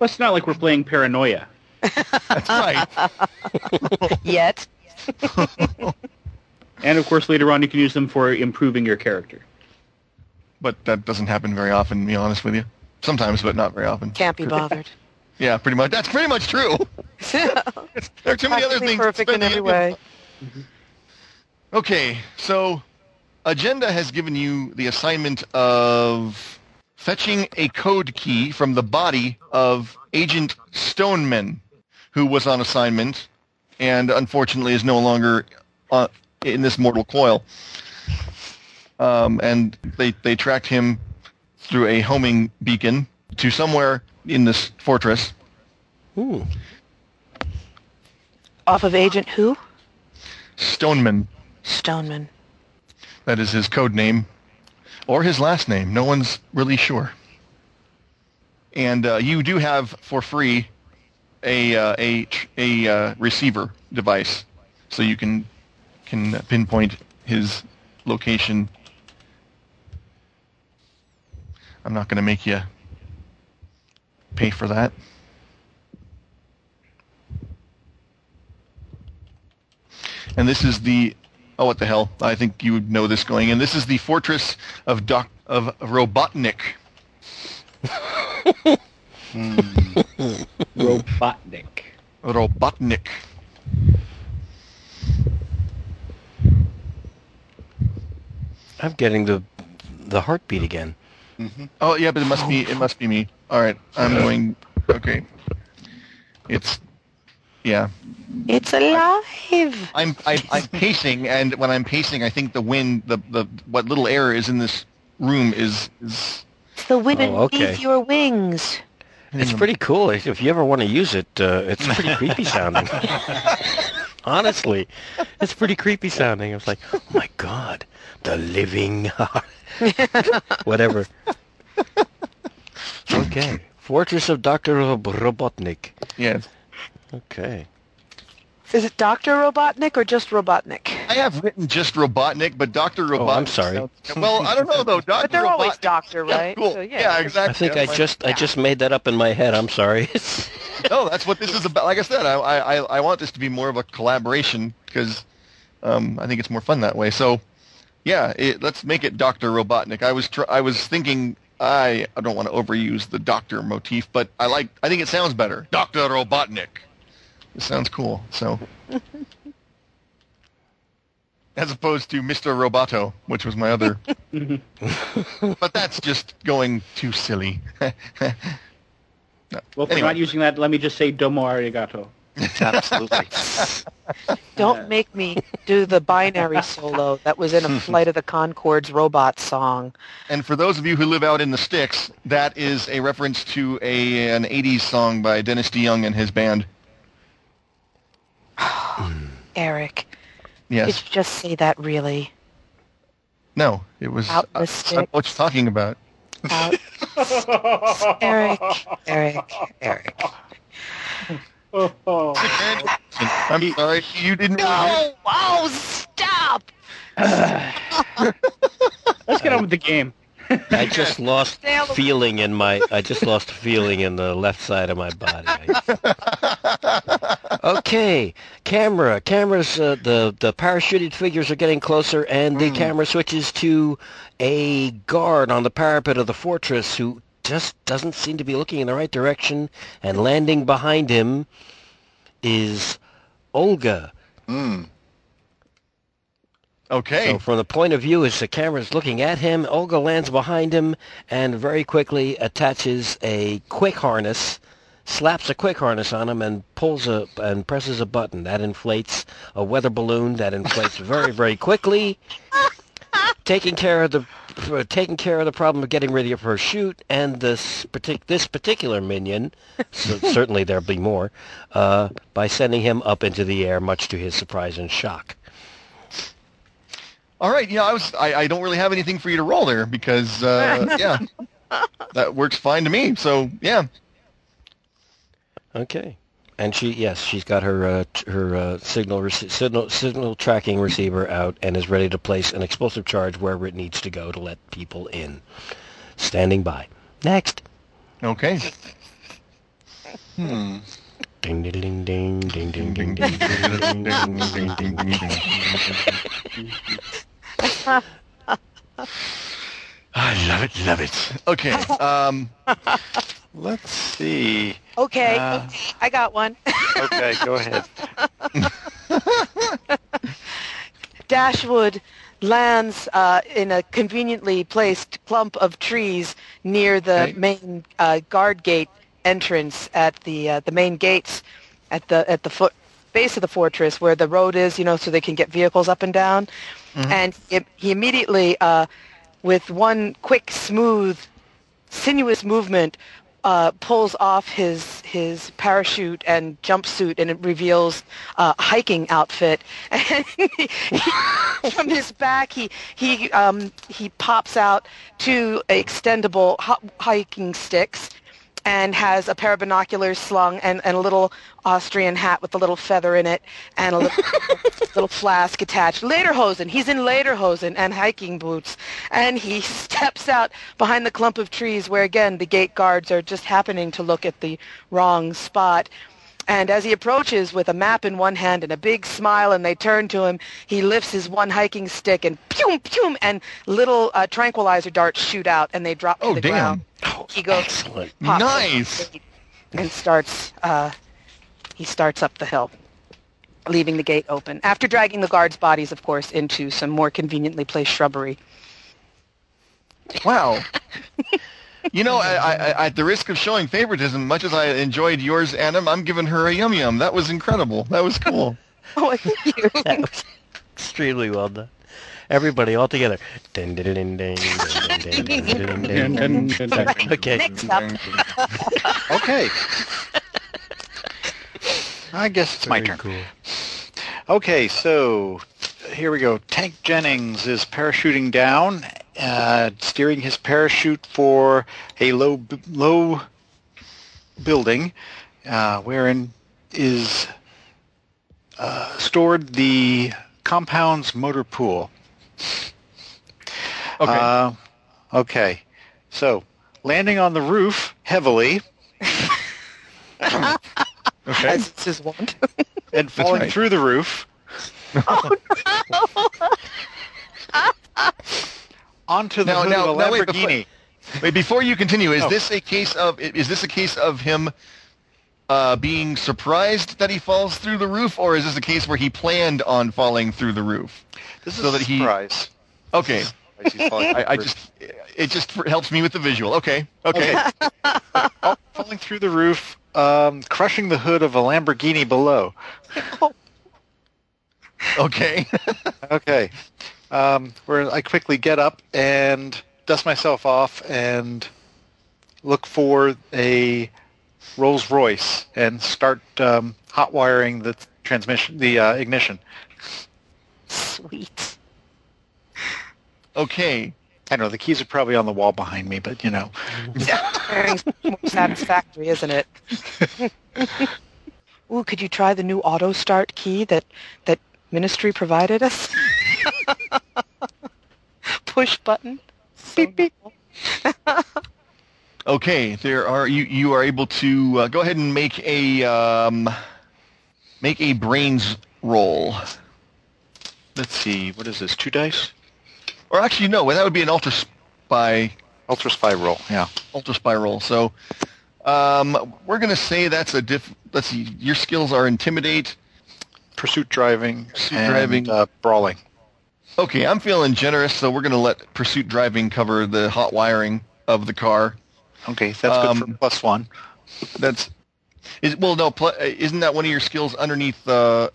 Well, it's not like we're playing Paranoia. that's right Yet. And of course, later on, you can use them for improving your character. But that doesn't happen very often to be honest with you sometimes but not very often Can't be bothered. yeah pretty much that's pretty much true there are too many other things perfect in every way. Okay, so Agenda has given you the assignment of fetching a code key from the body of Agent Stoneman, who was on assignment and unfortunately is no longer uh, in this mortal coil. Um, and they, they tracked him through a homing beacon to somewhere in this fortress. Ooh. Off of Agent who? Stoneman, Stoneman. that is his code name, or his last name. No one's really sure. And uh, you do have for free a uh, a tr- a uh, receiver device, so you can can pinpoint his location. I'm not going to make you pay for that. And this is the oh what the hell? I think you would know this going in. This is the fortress of Doc of Robotnik. Hmm. Robotnik. Robotnik. I'm getting the the heartbeat again. Oh yeah, but it must be it must be me. All right, I'm going. Okay, it's yeah. It's alive. I'm I, I'm pacing, and when I'm pacing, I think the wind, the the what little air is in this room is is. It's the wind Oh, okay. beneath your wings. It's pretty cool. If if you ever want to use it, uh, it's pretty creepy sounding. Honestly, it's pretty creepy sounding. I was like, oh my god, the living heart. whatever. Okay, Fortress of Doctor Robotnik. Yes, Okay. Is it Dr. Robotnik or just Robotnik? I have written just Robotnik, but Doctor Robotnik. Oh, I'm sorry. sounds- well, I don't know though. Doctor But they're always Robotnik- doctor, Yeah, right? cool. So, yeah. exactly. I think I That's just I just made that up in my head. I'm sorry. fine. no, that's what this is about. Like I said, I I I want this to be more of a collaboration because um, I think it's more fun that way. So yeah, it, let's make it Doctor Robotnik. I was tr- I was thinking. I, I don't want to overuse the doctor motif, but I like I think it sounds better. Doctor Robotnik. It sounds cool. So as opposed to Mr. Roboto, which was my other. but that's just going too silly. Well, if Anyway. we're not using that, let me just say domo arigato. Absolutely. Don't make me do the binary solo that was in a Flight of the Conchords robot song. and for those of you who live out in the sticks, that is a reference to a an 80s song by Dennis DeYoung and his band. Eric, Yes. did you just say that really? No, it was Out the I what you're talking about. Out. Eric, Eric, Eric. I'm sorry, you didn't. No! Oh, stop! Let's get on with the game. I just lost feeling in my. I just lost feeling in the left side of my body. okay, camera. Cameras. Uh, the the parachuted figures are getting closer, and the camera switches to a guard on the parapet of the fortress who just doesn't seem to be looking in the right direction. And landing behind him is Olga. Hmm. Okay. So from the point of view as the camera's looking at him, Olga lands behind him and very quickly attaches a quick harness, slaps a quick harness on him and pulls a and presses a button that inflates a weather balloon that inflates very very quickly, taking care of the for taking care of the problem of getting ready for her shoot and this partic- this particular minion, so certainly there'll be more, uh, by sending him up into the air, much to his surprise and shock. All right. Yeah, I was. I, I don't really have anything for you to roll there because uh, yeah, that works fine to me. So yeah. Okay. And she, yes, she's got her uh, her uh, signal, rece- signal signal tracking receiver out and is ready to place an explosive charge wherever it needs to go to let people in. Standing by. Next. Okay. Ding ding ding ding ding ding ding ding ding ding ding ding ding. I love it. Love it. Okay. Um. Let's see. Okay, Uh, okay, I got one. Okay, go ahead. Dashwood lands uh, in a conveniently placed clump of trees near the Okay. main uh, guard gate entrance at the uh, the main gates at the at the foot base of the fortress where the road is, you know, so they can get vehicles up and down. And he, he immediately, uh, with one quick, smooth, sinuous movement, uh, pulls off his his parachute and jumpsuit, and it reveals uh, a hiking outfit. And from his back, he he um, he pops out two extendable hi- hiking sticks, and has a pair of binoculars slung and, and a little Austrian hat with a little feather in it and a little, little flask attached. Lederhosen. He's in Lederhosen and hiking boots. And he steps out behind the clump of trees where, again, the gate guards are just happening to look at the wrong spot. And as he approaches with a map in one hand and a big smile and they turn to him, he lifts his one hiking stick and pew, pew, and little uh, tranquilizer darts shoot out and they drop to Oh, the damn. ground. He goes Excellent. Nice. and starts uh, he starts up the hill, leaving the gate open. After dragging the guards' bodies, of course, into some more conveniently placed shrubbery. Wow. you know, I, I, at the risk of showing favoritism, much as I enjoyed yours, Adam, I'm giving her a yum yum. That was incredible. That was cool. oh, thank you. that was extremely well done. Everybody all together. Dun, dun, okay. okay. I guess it's Very my turn. Cool. Okay, so here we go. Tank Jennings is parachuting down uh, steering his parachute for a low low building, uh, wherein is uh, stored the compound's motor pool. Okay. Uh, okay. So, landing on the roof heavily okay. as is his wont. and falling right. through the roof. Onto the Now- hood now- of a now wait, before- Lamborghini. Wait, before you continue, is Oh. this a case of is this a case of him uh, being surprised that he falls through the roof, or is this a case where he planned on falling through the roof? This is so a that he- surprise. Okay, Surprise he's falling through I, I just it just helps me with the visual. Okay, okay, roof. falling through the roof, um, crushing the hood of a Lamborghini below. okay. Okay. Um, where I quickly get up and dust myself off and look for a Rolls Royce and start um, hot wiring the transmission, the uh, ignition. Sweet. okay. I don't know the keys are probably on the wall behind me, but you know. Pairing's more satisfactory, isn't it? Ooh, could you try the new auto start key that that Ministry provided us? Push button. beep beep. Okay, there are you. You are able to uh, go ahead and make a um, make a brains roll, Let's see, what is this? Two dice? or actually no, that would be an ultra spy Ultra spy roll. Yeah. ultra spy roll. So um, we're gonna say that's a diff. Let's see, your skills are intimidate. Pursuit driving Pursuit and driving. Uh, brawling. Okay, I'm feeling generous, so we're gonna let pursuit driving cover the hot wiring of the car. Okay, that's good Um, for plus one. That's is well no pl- isn't that one of your skills underneath uh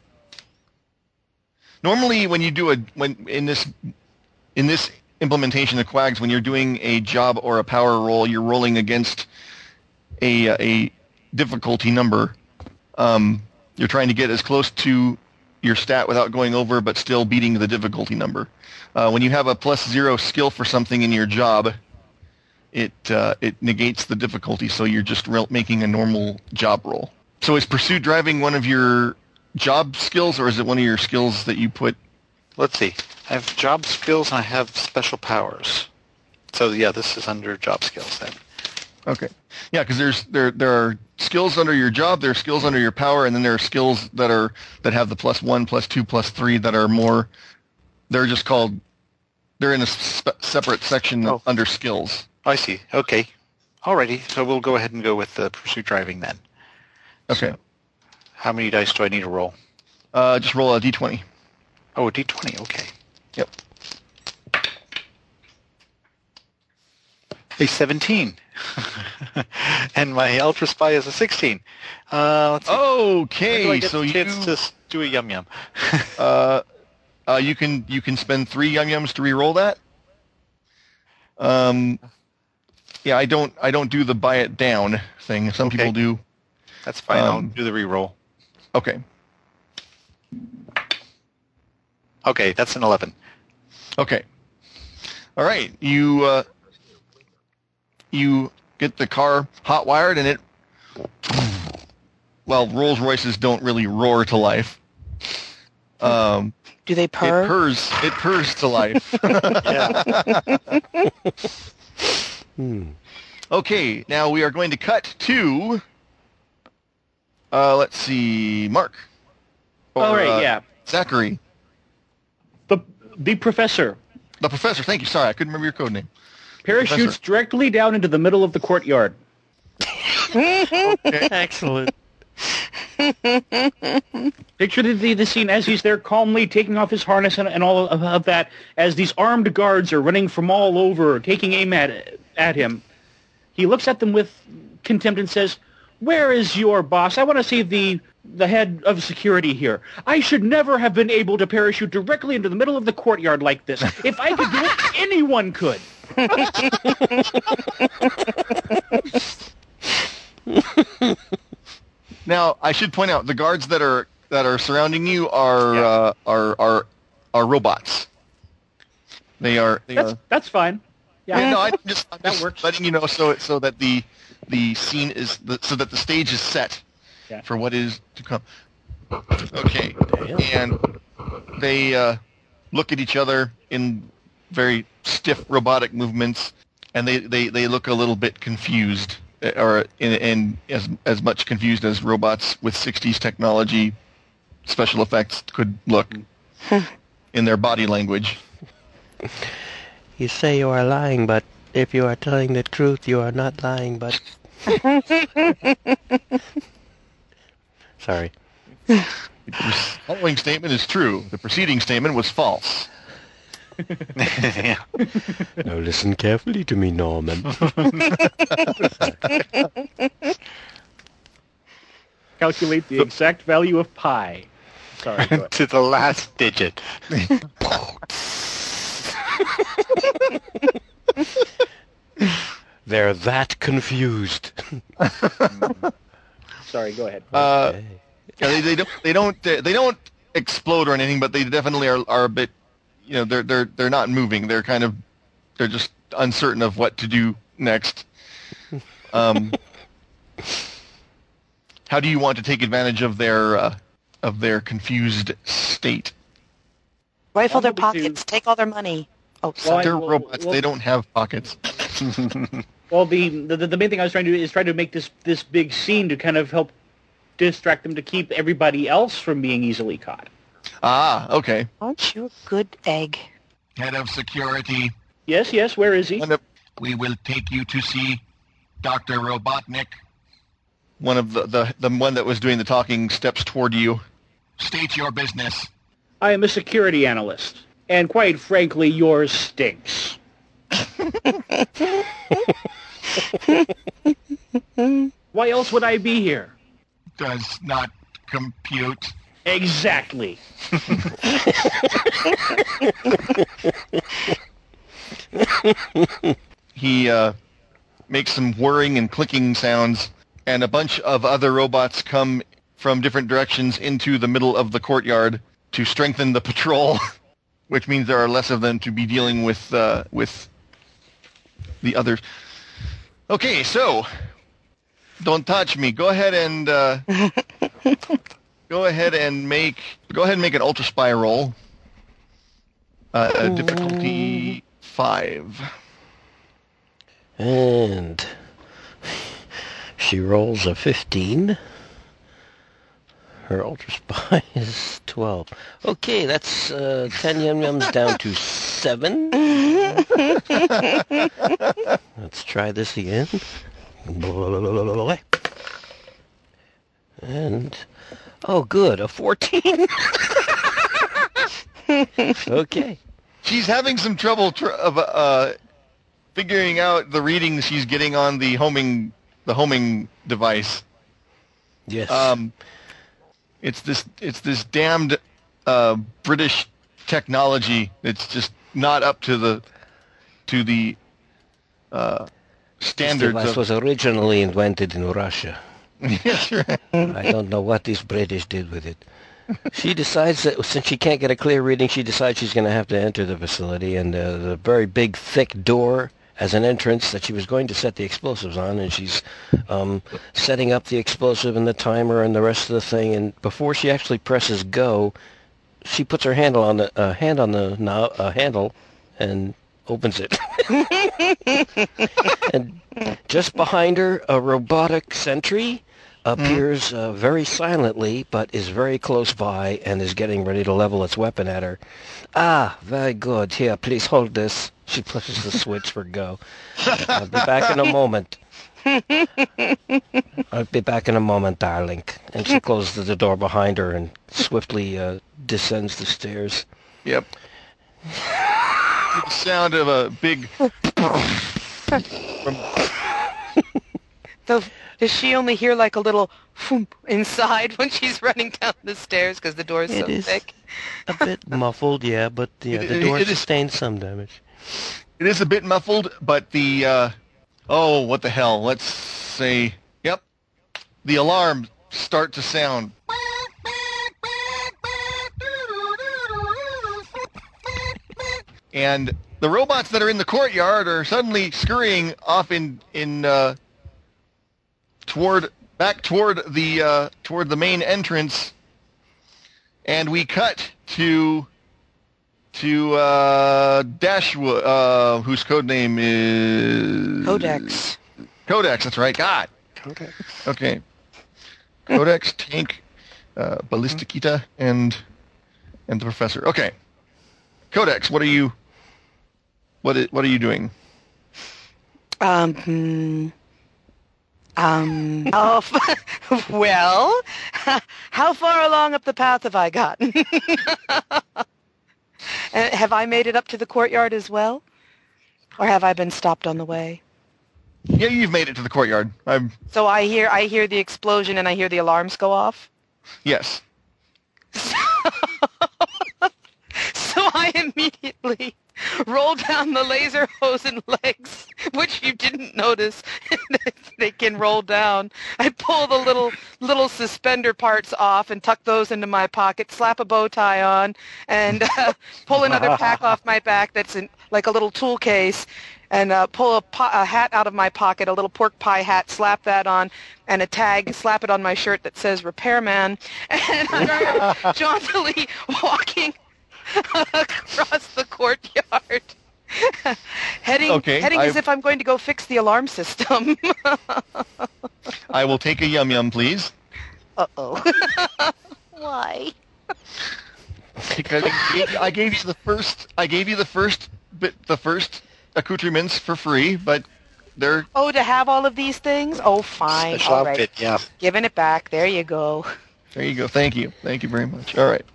normally when you do a when in this in this implementation of QAGS when you're doing a job or a power roll you're rolling against a a difficulty number um you're trying to get as close to your stat without going over but still beating the difficulty number uh, when you have a plus zero skill for something in your job it uh, it negates the difficulty, so you're just re- making a normal job roll. So is pursuit driving one of your job skills, or is it one of your skills that you put? Let's see. I have job skills and I have special powers. So yeah, this is under job skills then. Okay, yeah, because there's there there are skills under your job, there are skills under your power, and then there are skills that are that have the plus one, plus two, plus three that are more. They're just called. They're in a separate section Oh. under skills. I see. Okay. Alrighty. So we'll go ahead and go with the pursuit driving then. Okay, How many dice do I need to roll? uh, just roll a d20. Oh, a d20. Okay. Yep. A 17. and my ultra spy is a 16. Uh, let's see. When do I Okay, so you to do a yum yum. Uh, uh, you can you can spend three yum yums to re-roll that. Um, yeah, I don't I don't do the buy it down thing. Some Okay. people do. That's fine. I'll Um, do the re-roll. Okay, Okay, that's an 11. okay, all right. You uh, you get the car hot wired, and it. Well, Rolls Royces don't really roar to life. Um, Do they purr? It purrs. It purrs to life. Okay, now we are going to cut to. Uh, let's see, Mark. Or, All right, uh, yeah. Zachary, The the professor the professor. Thank you. Sorry, I couldn't remember your code name. Parachutes Professor. directly down into the middle of the courtyard. Excellent. Picture the, the, the scene as he's there calmly taking off his harness and, and all of, of that, as these armed guards are running from all over, taking aim at, at him. He looks at them with contempt and says, Where is your boss? I want to see the, the head of security here. I should never have been able to parachute directly into the middle of the courtyard like this. If I could do it, anyone could. Now, I should point out the guards that are that are surrounding you are uh, are are are robots. They are. They That's, are. that's fine. Yeah, Yeah, no, I just, I'm That just works. letting you know so it, so that the the scene is the, so that the stage is set Yeah. for what is to come. Okay, and they uh, look at each other in very stiff robotic movements, and they, they, they look a little bit confused, uh, or in, in as as much confused as robots with 60s technology special effects could look in their body language. You say you are lying, but if you are telling the truth, you are not lying, but... Sorry. The following statement is true. The preceding statement was false. yeah. Now listen carefully to me, Norman. calculate the exact value of pi. Sorry, to the last digit. They're that confused. Sorry, go ahead. Uh, Okay. they, they don't they don't uh, they don't explode or anything, but they definitely are, are a bit, you know, they're they're they're not moving. They're kind of they're just uncertain of what to do next. Um, how do you want to take advantage of their uh, of their confused state? Rifle their Probably to- pockets. Take all their money. Oh, Well, They're well- robots. well- they don't have pockets. Well, the, the the main thing I was trying to do is try to make this this big scene to kind of help distract them to keep everybody else from being easily caught. Ah, okay. Aren't you a good egg? Head of security, Yes, yes. Where is he? One of we will take you to see Dr. Robotnik. one of the, the the one that was doing the talking steps toward you. State your business. I am a security analyst, and quite frankly, yours stinks. Why else would I be here? Does not compute. Exactly. he uh, makes some whirring and clicking sounds, and a bunch of other robots come from different directions into the middle of the courtyard to strengthen the patrol, which means there are less of them to be dealing with uh, with the others. Okay, so don't touch me. Go ahead and uh, go ahead and make go ahead and make an ultra spy roll. Uh, difficulty five. And she rolls a 15. Her ultra spy is 12. Okay, that's uh, 10 yum yums down to 7. Let's try this again. And, oh good, a 14. okay. she's having some trouble tr- of uh, figuring out the readings she's getting on the homing the homing device. Yes. Um, it's this it's this damned uh, British technology. It's just not up to the to the uh, this device Of, was originally invented in Russia. I don't know what these British did with it. She decides that since she can't get a clear reading, she decides she's going to have to enter the facility, and uh, the very big, thick door as an entrance that she was going to set the explosives on, and she's um, setting up the explosive and the timer and the rest of the thing. And before she actually presses go, she puts her handle on the uh, hand on the no, uh, handle and opens it. and just behind her, a robotic sentry appears uh, very silently, but is very close by and is getting ready to level its weapon at her. Ah, very good. Here, please hold this. She pushes the switch for go. I'll be back in a moment. I'll be back in a moment, darling. And she closes the door behind her and swiftly uh, descends the stairs. Yep. the sound of a big. from, So does she only hear like a little foomp inside when she's running down the stairs because the door's so It is. thick? A bit muffled, yeah, but yeah, It- the it- door it is- sustained some damage. it is a bit muffled, but the. Uh, oh, what the hell? Let's say. Yep. The alarms start to sound. And the robots that are in the courtyard are suddenly scurrying off in in uh, toward back toward the uh, toward the main entrance, and we cut to to uh, Dashwood, uh, whose code name is Codex. Codex. That's right. God. Codex. Okay. Codex, Tank, uh, Ballistikita, and and the Professor. Okay. Codex, what are you? What i- what are you doing? Um. Um. Oh, well, how far along up the path have I gotten? Uh, have I made it up to the courtyard as well, or have I been stopped on the way? Yeah, you've made it to the courtyard. I'm So I hear I hear the explosion and I hear the alarms go off. yes. So I immediately roll down the laser hose and legs, which you didn't notice. they can roll down. I pull the little little suspender parts off and tuck those into my pocket, slap a bow tie on, and uh, pull another pack off my back that's in, like a little tool case, and uh, pull a, po- a hat out of my pocket, a little pork pie hat, slap that on, and a tag, slap it on my shirt that says repairman, and I'm jauntily walking across the courtyard. heading Okay, heading as if I'm going to go fix the alarm system. I will take a yum yum, please. Uh-oh. Why? Because I gave, I gave you the first. I gave you the first bit, the first accoutrements for free, but they're Oh, to have all of these things? Oh, fine. Special all right. outfit, yeah. Giving it back. There you go. There you go. Thank you. Thank you very much. All right.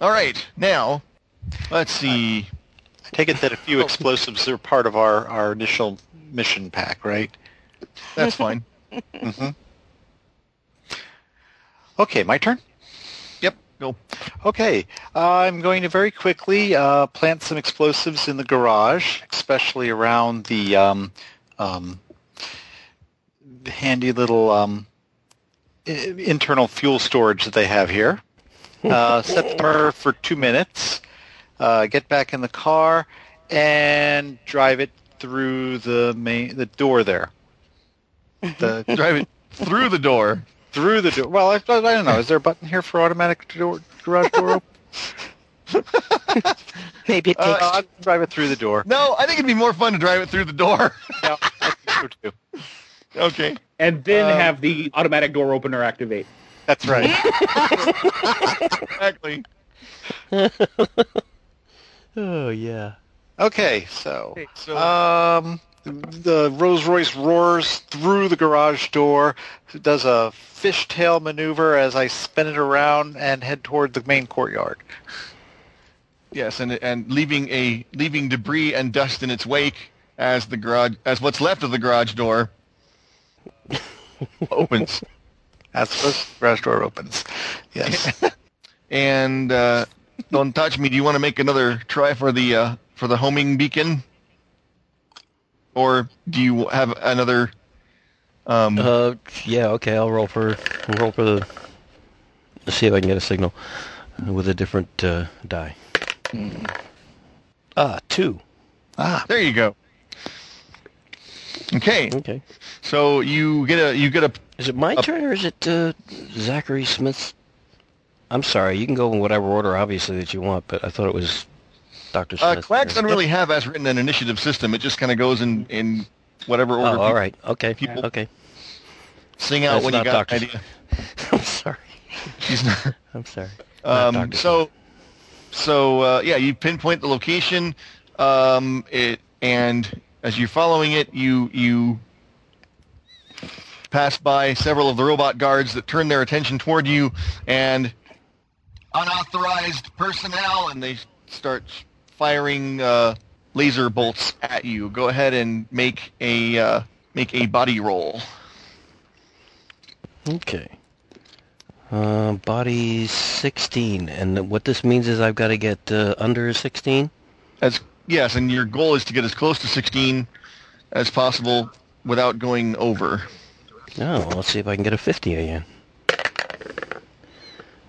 All right. Now, let's see. I take it that a few explosives are part of our, our initial mission pack, right? That's fine. hmm Okay, my turn? Yep. Go. Okay, I'm going to very quickly uh, plant some explosives in the garage, especially around the um, um, handy little um, internal fuel storage that they have here. Uh, set the timer for two minutes, uh, get back in the car, and drive it through the main the door there. The Drive it through the door. through the door. Well, I, I don't know. Is there a button here for automatic door, garage door? Maybe it takes... Uh, I'll drive it through the door. No, I think it'd be more fun to drive it through the door. Yeah, I think so too. okay. and then Um, have the automatic door opener activate. That's right. Exactly. Oh yeah. Okay, so So um, the Rolls Royce roars through the garage door, does a fishtail maneuver as I spin it around and head toward the main courtyard. yes, and and leaving a leaving debris and dust in its wake as the garage as what's left of the garage door opens. As the garage door opens. Yes. And uh, don't touch me. Do you want to make another try for the uh, for the homing beacon, or do you have another? Um, Uh, yeah. Okay, I'll roll for roll for the. Let's see if I can get a signal with a different uh, die. Ah, two. ah, there you go. Okay, Okay. so you get a you get a Is it my Up. turn or is it uh, Zachary Smith's? I'm sorry. You can go in whatever order, obviously, that you want, but I thought it was Dr. uh, Smith. QAGS doesn't really have as written an initiative system. It just kind of goes in in whatever Oh, order. all people right. Okay. people- Okay. Sing out That's when you not got Dr. idea. I'm sorry. He's not. I'm sorry. Um, Dr. so, so uh, yeah, you pinpoint the location, um, it, and as you're following it, you you pass by several of the robot guards that turn their attention toward you, and Unauthorized personnel. and they start firing uh, laser bolts at you. Go ahead and make a uh, make a body roll. Okay. Uh, body 16, and what this means is I've got to get uh, under 16. As yes, and your goal is to get as close to 16 as possible without going over. Oh, well, let's see if I can get a 50 again.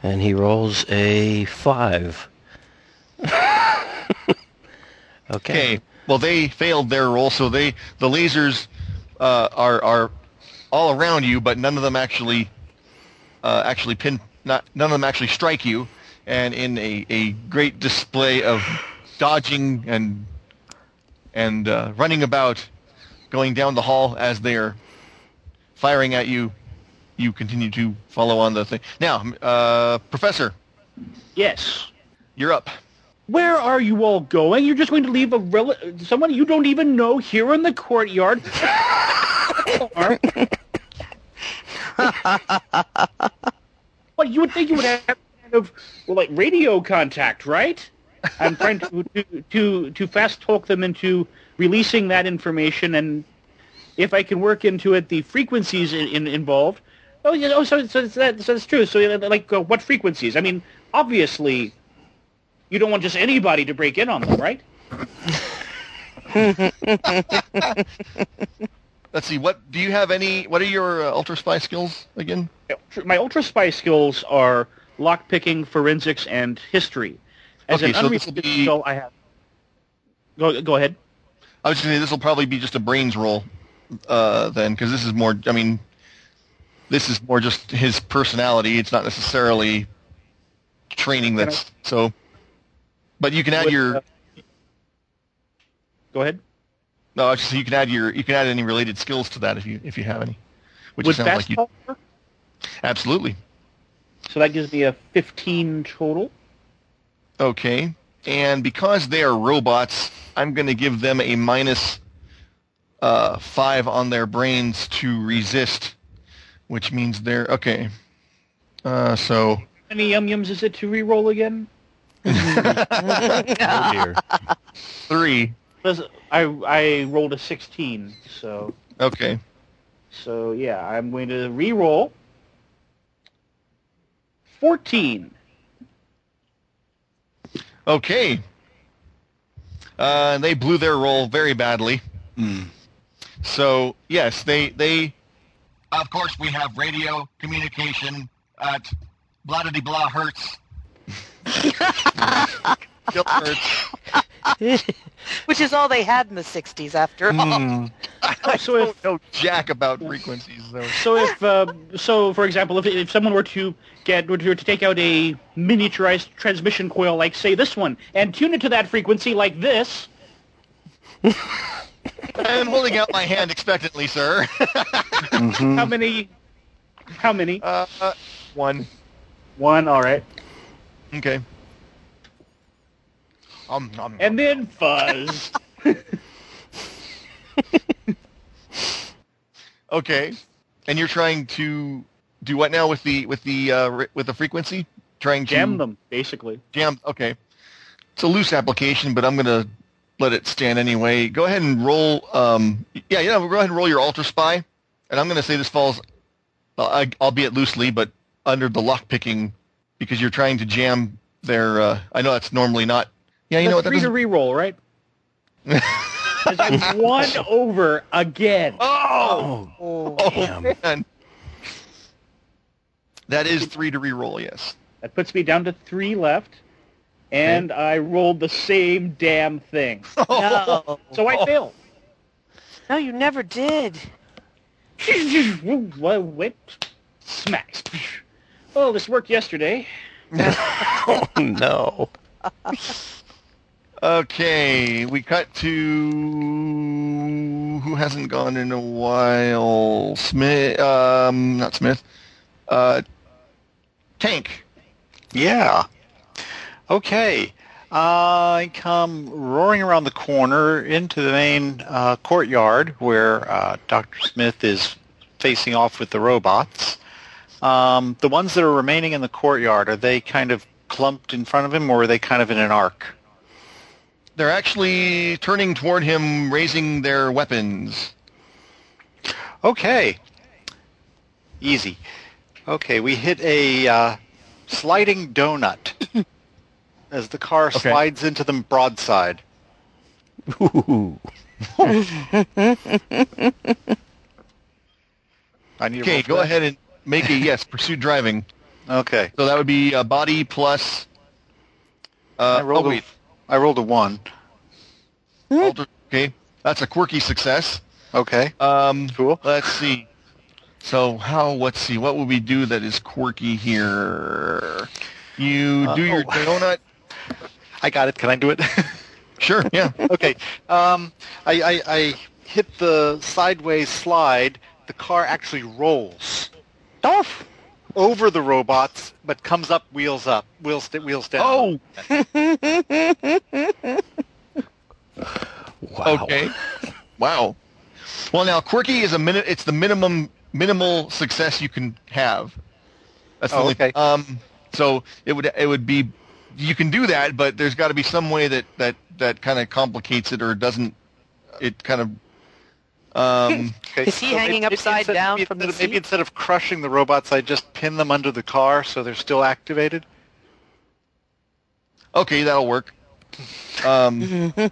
And he rolls a 5. okay. Okay. Well, they failed their roll, so they the lasers uh, are are all around you, but none of them actually uh, actually pin. Not none of them actually strike you. And in a, a great display of dodging and and uh, running about, going down the hall as they are firing at you, you continue to follow on the thing. Now, uh, Professor, Yes. you're up. Where are you all going? You're just going to leave a rel- someone you don't even know here in the courtyard? well, you would think you would have kind of well, like radio contact, right? I'm trying to, to to to fast talk them into releasing that information, and if I can work into it the frequencies in, in, involved. Oh, yeah. Oh, so so that so that's true. So like, uh, what frequencies? I mean, obviously, you don't want just anybody to break in on them, right? Let's see. What do you have? Any? What are your uh, ultra spy skills again? My ultra spy skills are lockpicking, forensics, and history. As Okay, an so this'll be- I have. Go go ahead. I was going to say this will probably be just a brains roll, uh, then, because this is more. I mean, this is more just his personality. It's not necessarily training. That's so. But you can add Would, your. uh, Go ahead. No, I was just you can add your. You can add any related skills to that if you if you have any. Which Would sounds like you. Absolutely. So that gives me a 15 total. Okay. And because they are robots, I'm going to give them a minus uh, five on their brains to resist, which means they're okay. Uh, so How many yum yums is it to re-roll again? Oh, dear. three. I I rolled a 16, so Okay. so yeah, I'm going to re-roll 14. Okay. Uh, they blew their role very badly. Hmm. So yes, they they Of course, we have radio communication at blah de blah hertz. killed Hertz. Which is all they had in the 60s, after all. I So if- don't know jack about frequencies though. So if uh, so, for example, if if someone were to get were to take out a miniaturized transmission coil, like say this one, and tune it to that frequency, like this, I'm holding out my hand expectantly, sir. how many? How many? uh, one. One. All right. Okay. Um, um, And then fuzz. okay. And you're trying to do what now with the with the uh, with the frequency? Trying to Jam them, basically. Jam. Okay. It's a loose application, but I'm gonna let it stand anyway. Go ahead and roll. Um, yeah, yeah. Go ahead and roll your ultra spy, and I'm gonna say this falls, I, albeit loosely, but under the lock picking because you're trying to jam their. Uh, I know that's normally not. Yeah, you know what? That's That three to doesn't, re-roll, right? One over again. oh, Oh. oh Damn. man. That is three to re-roll. Yes. That puts me down to three left, and I rolled the same damn thing. Oh. No. So I failed. No, you never did. what? What? Smacks. Oh, this worked yesterday. Oh no. Okay, we cut to who hasn't gone in a while. Smith, um, not Smith. Uh, Tank. Yeah. Okay. I come roaring around the corner into the main uh, courtyard where uh, Dr. Smith is facing off with the robots. Um, the ones that are remaining in the courtyard, are they kind of clumped in front of him or are they kind of in an arc? They're actually turning toward him, raising their weapons. Okay. Easy. Okay, we hit a uh, sliding donut as the car Okay. slides into them broadside. Ooh. I need Okay, go that? ahead and make a yes. Pursue driving. Okay. So that would be a body plus. Uh, I rolled oh a- wait, I rolled a one. alter, okay, that's a quirky success. Okay. Um, Cool. Let's see. So how? Let's see. What would we do that is quirky here? You Uh, do your oh. donut. I got it. Can I do it? Sure. Yeah. okay. Um, I, I, I hit the sideways slide. The car actually rolls Off. Over the robots, but comes up wheels up, wheels wheels down. Oh. Wow. Okay. Wow. Well, now quirky is a minute. It's the minimum minimal success you can have. That's the Oh, only. okay. Um. So it would it would be you can do that, but there's got to be some way that that that kind of complicates it or doesn't. It kind of. Um. Okay, Is he hanging maybe upside instead- down maybe from the instead Maybe seat? instead of crushing the robots, I just pin them under the car so they're still activated. Okay, that'll work. Um.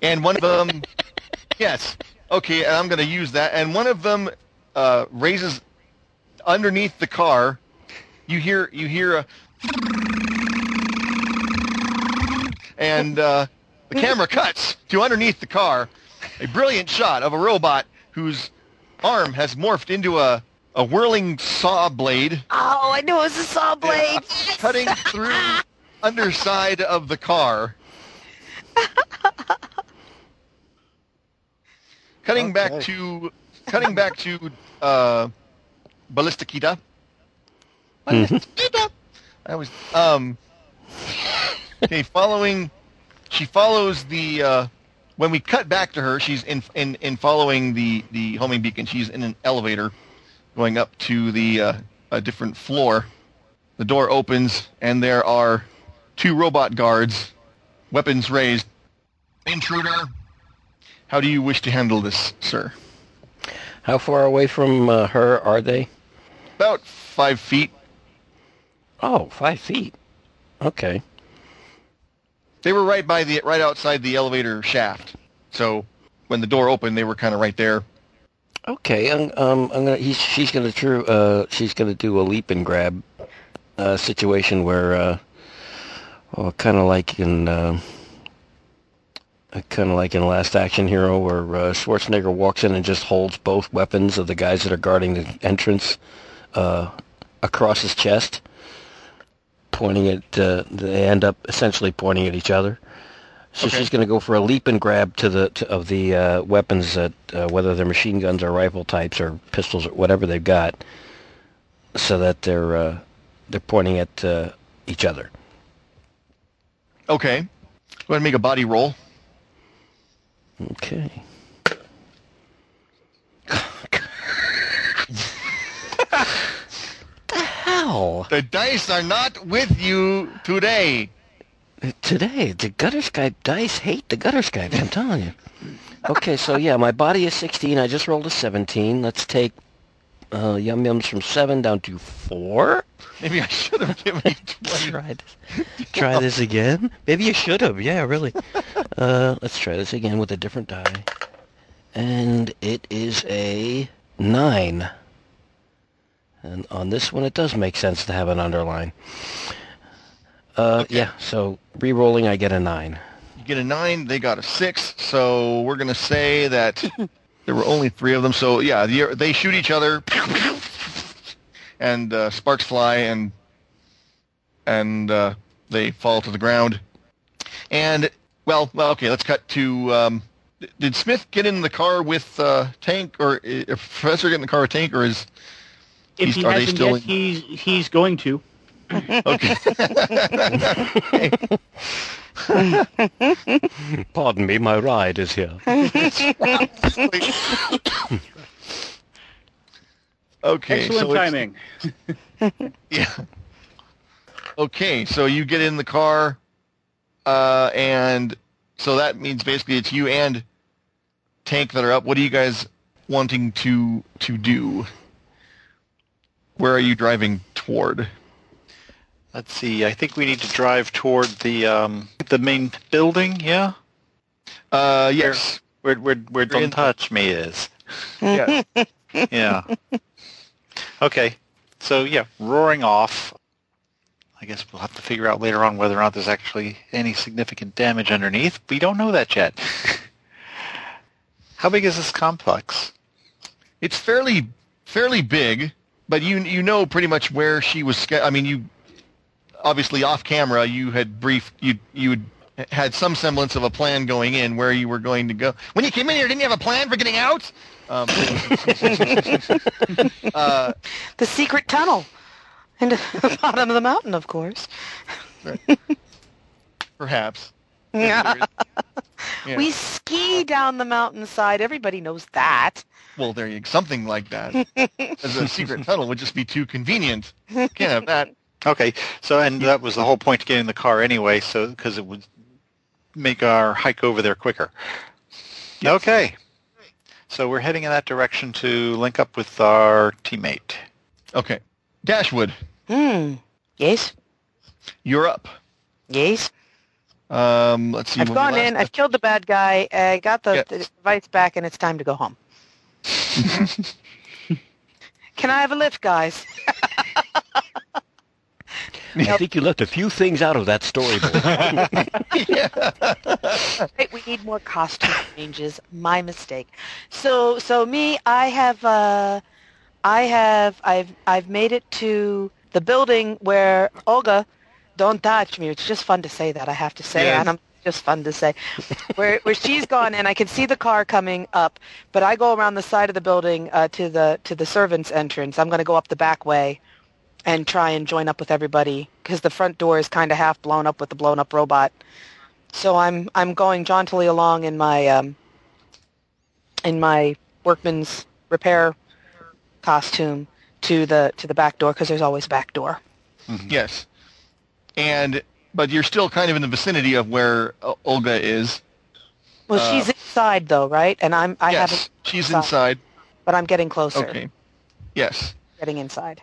and one of them. Yes. Okay, and I'm going to use that. And one of them uh, raises underneath the car. You hear you hear a and uh, the camera cuts to underneath the car, a brilliant shot of a robot whose arm has morphed into a, a whirling saw blade Oh, I knew it was a saw blade. cutting through underside of the car. Cutting back to cutting back to uh Ballistikita. Ballistikita. I was um Okay, following she follows the uh when we cut back to her, she's in in in following the the homing beacon. She's in an elevator going up to the uh, a different floor. The door opens, and there are two robot guards, weapons raised. Intruder. How do you wish to handle this, sir? How far away from uh, her are they? About five feet. Oh, five feet. Okay. They were right by the right outside the elevator shaft. So when the door opened, they were kind of right there. Okay. Um, um I'm gonna. He's. She's gonna. True. Uh. She's gonna do a leap and grab. Uh. Situation where. Uh. Well, kind of like in. Uh, kind of like in Last Action Hero, where uh, Schwarzenegger walks in and just holds both weapons of the guys that are guarding the entrance uh, across his chest, pointing at. Uh, they end up essentially pointing at each other. So Okay. she's going to go for a leap and grab to the to, of the uh, weapons that uh, whether they're machine guns or rifle types or pistols or whatever they've got, so that they're uh, they're pointing at uh, each other. Okay. Go ahead and make a body roll. Okay. the hell? The dice are not with you today. Today, the gutter Skype dice hate the gutter Skype, I'm telling you. Okay, so yeah, my body is 16. I just rolled a 17. Let's take uh, Yum Yums from 7 down to 4. Maybe I should have given you twenty. Try this. Try this again. Maybe you should have. Yeah, really. Uh, let's try this again with a different die. And it is a 9. And on this one, it does make sense to have an underline. Uh, Yeah, so re-rolling, I get a 9. You get a nine. They got a six. So we're gonna say that there were only three of them. So yeah, the, they shoot each other, and uh, sparks fly, and and uh, they fall to the ground. And well, well, okay. Let's cut to. Um, did Smith get in the car with uh, Tank, or uh, Professor get in the car with Tank, or is If He's- he are they hasn't still yet, in- he's he's going to. okay? Pardon me, my ride is here. okay. Excellent so timing. Yeah. Okay, so you get in the car, uh, and so that means basically it's you and Tank that are up. What are you guys wanting to to do? Where are you driving toward? Let's see. I think we need to drive toward the um, the main building. Yeah, Uh, yes. where where where You're Don't Touch Me is. yes. Yeah. okay. So yeah, roaring off. I guess we'll have to figure out later on whether or not there's actually any significant damage underneath. We don't know that yet. How big is this complex? It's fairly fairly big, but you you know pretty much where she was. I mean, you obviously off camera you had briefed you you had some semblance of a plan going in where you were going to go. When you came in here, didn't you have a plan for getting out? Um, uh, The secret tunnel into the bottom of the mountain, of course. perhaps. Yeah. Yeah. We ski down the mountainside. Everybody knows that. Well, there you something like that. As a secret tunnel would just be too convenient. Can't have that. Okay. So and that was the whole point of getting in the car anyway, so because it would make our hike over there quicker. Okay. So we're heading in that direction to link up with our teammate. Okay, Dashwood, Hmm. Yes. you're up. Yes. Um, let's see. I've gone last in. left- I've killed the bad guy. I got the, Yes. the device back, and it's time to go home. Can I have a lift, guys? I think you left a few things out of that storyboard. Right, we need more costume changes. My mistake. So, so me, I have, uh, I have, I've, I've made it to the building where Olga, don't touch me. It's just fun to say that. I have to say, Yes. and I'm just fun to say, where where she's gone, and I can see the car coming up, but I go around the side of the building uh, to the to the servants' entrance. I'm going to go up the back way and try and join up with everybody because the front door is kind of half blown up with the blown up robot. So I'm I'm going jauntily along in my um, in my workman's repair costume to the to the back door because there's always a back door. Yes, and but you're still kind of in the vicinity of where uh, Olga is. Well, Uh, she's inside though, right? And I'm I yes, haven't, she's inside. inside. but I'm getting closer, Okay. Yes, getting inside.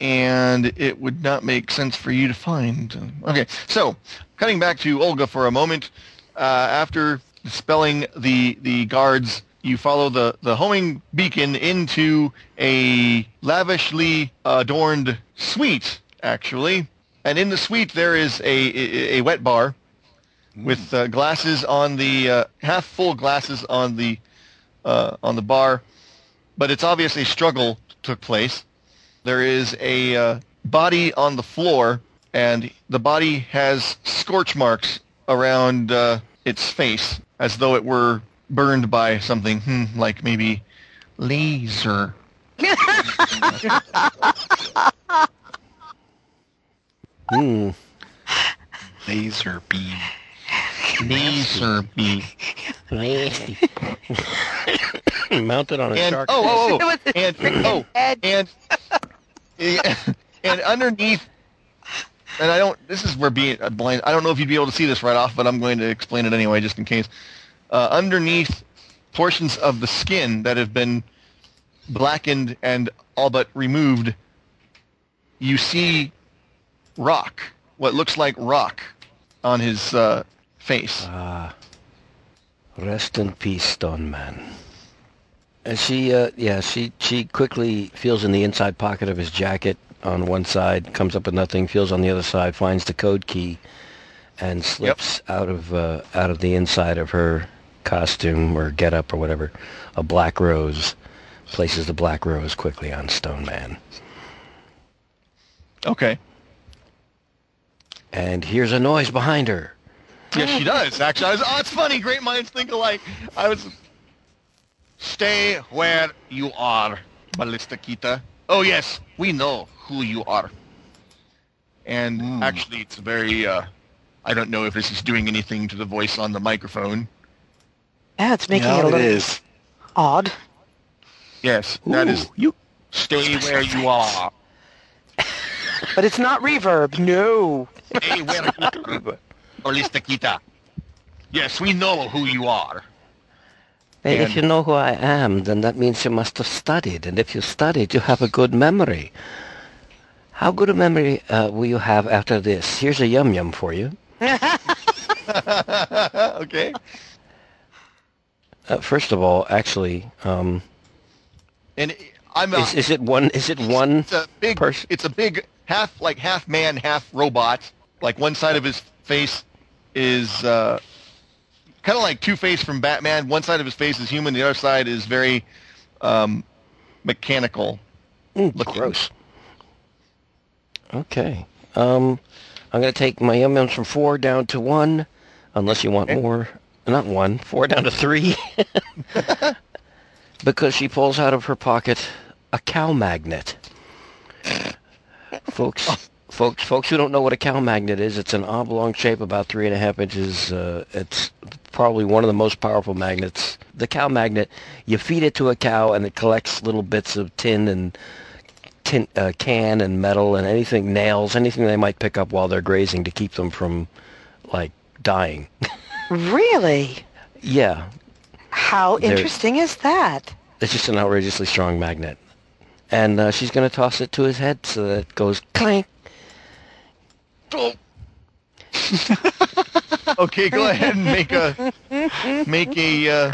and it would not make sense for you to find. Okay, so cutting back to Olga for a moment. Uh, after dispelling the the guards, you follow the the homing beacon into a lavishly adorned suite, actually. And in the suite there is a a, wet bar with uh, glasses on the uh, half full glasses on the uh, on the bar, but it's obvious a struggle took place. There is a uh, body on the floor, and the body has scorch marks around uh, its face, as though it were burned by something, hmm, like maybe laser. Hmm. Laser beam. Laser beam. Nasty. Mounted on a And shark. oh, oh, It oh, was a and oh, head. and and underneath and I don't this is where being uh, blind I don't know if you'd be able to see this right off but I'm going to explain it anyway just in case uh, underneath portions of the skin that have been blackened and all but removed you see rock what looks like rock on his uh, face Ah. Rest in peace, Stone Man. And she, uh, yeah, she, she quickly feels in the inside pocket of his jacket on one side, comes up with nothing, feels on the other side, finds the code key, and slips out of uh, out of the inside of her costume or getup or whatever a black rose. Places the black rose quickly on Stone Man. Okay. And hears a noise behind her. Yes, she does. Actually, I was, oh, it's funny. Great minds think alike. I was. Stay where you are, Ballistikita. Oh yes, we know who you are. And actually, it's very. Uh, I don't know if this is doing anything to the voice on the microphone. Yeah, it's making Yeah, it a little is. odd. Yes, that is. You. Stay where you are. But it's not reverb. No. Stay where you are, Ballistikita. Yes, we know who you are. And- if you know who I am, then that means you must have studied. And if you studied, you have a good memory. How good a memory uh, will you have after this? Here's a yum yum for you. okay. Uh, first of all, actually, um, And I'm. Uh, is, is it one? Is it one? It's a big. person? It's a big half like half man, half robot. Like one side of his face is uh, kind of like Two Face from Batman. One side of his face is human. The other side is very um, mechanical. Looking. gross. Okay. Um, I'm going to take my yums from four down to one, unless you want Okay. more. Not one. Four down to three. because she pulls out of her pocket a cow magnet. Folks, folks, folks who don't know what a cow magnet is, it's an oblong shape, about three and a half inches. Uh, it's probably one of the most powerful magnets. The cow magnet, you feed it to a cow, and it collects little bits of tin and tin, uh, can and metal and anything, nails, anything they might pick up while they're grazing to keep them from, like, dying. Really? yeah, How interesting is that? it's just an outrageously strong magnet. And uh, she's going to toss it to his head so that it goes clank. Okay, go ahead and make a make a. Uh,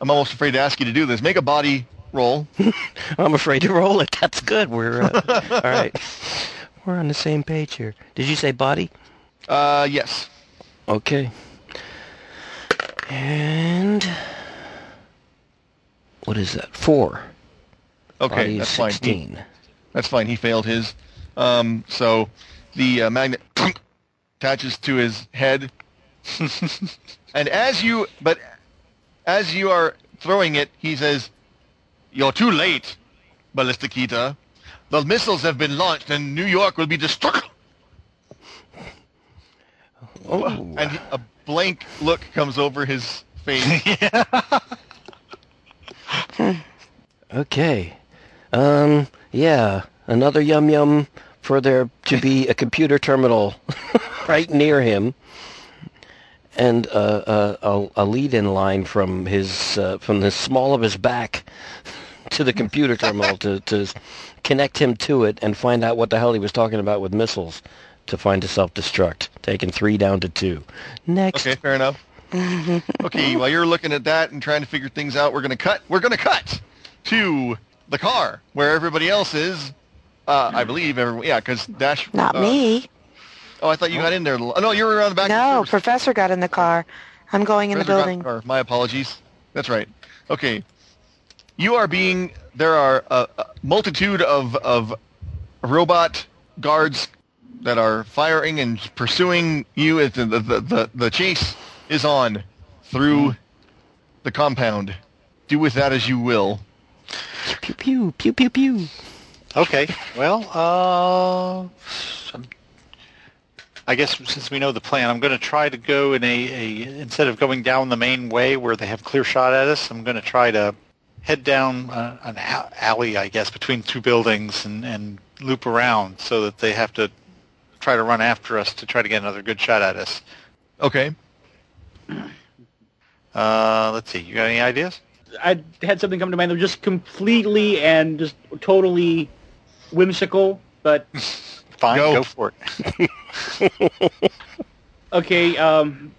I'm almost afraid to ask you to do this. Make a body roll. I'm afraid to roll it. That's good. We're uh, all right. We're on the same page here. Did you say body? Uh, yes. Okay. And what is that? Four. Okay, that's fine. He- That's fine. He failed his. Um, so the uh, magnet attaches to his head, and as you but as you are throwing it, he says, "You're too late, Ballistikita. The missiles have been launched, and New York will be destroyed." Oh, And a blank look comes over his face. okay. Um, yeah, another yum yum for there to be a computer terminal right near him, and uh, a, a, a lead-in line from his uh, from the small of his back to the computer terminal to to connect him to it and find out what the hell he was talking about with missiles to find a self-destruct, taking three down to two. Next. Okay, fair enough. okay, while you're looking at that and trying to figure things out, we're gonna cut. We're gonna cut to the car where everybody else is. Uh, I believe everyone. Yeah, because Dash. Not uh, me. Oh, I thought you got in there. Oh, no, you were around the back. No, of the Professor got in the car. I'm going in the Professor building. the car. My apologies. That's right. Okay, you are being. There are a, a multitude of of robot guards that are firing and pursuing you. As the, the the the chase is on through the compound. Do with that as you will. Pew pew pew pew pew. Okay. Well, uh, I'm- guess since we know the plan, I'm going to try to go in a, a instead of going down the main way where they have clear shot at us, I'm going to try to head down uh, an alley, I guess, between two buildings and, and loop around so that they have to try to run after us to try to get another good shot at us. Okay. Uh, let's see. You got any ideas? I had something come to mind that was just completely and just totally whimsical, but Fine, Go. go, for it. okay. Um,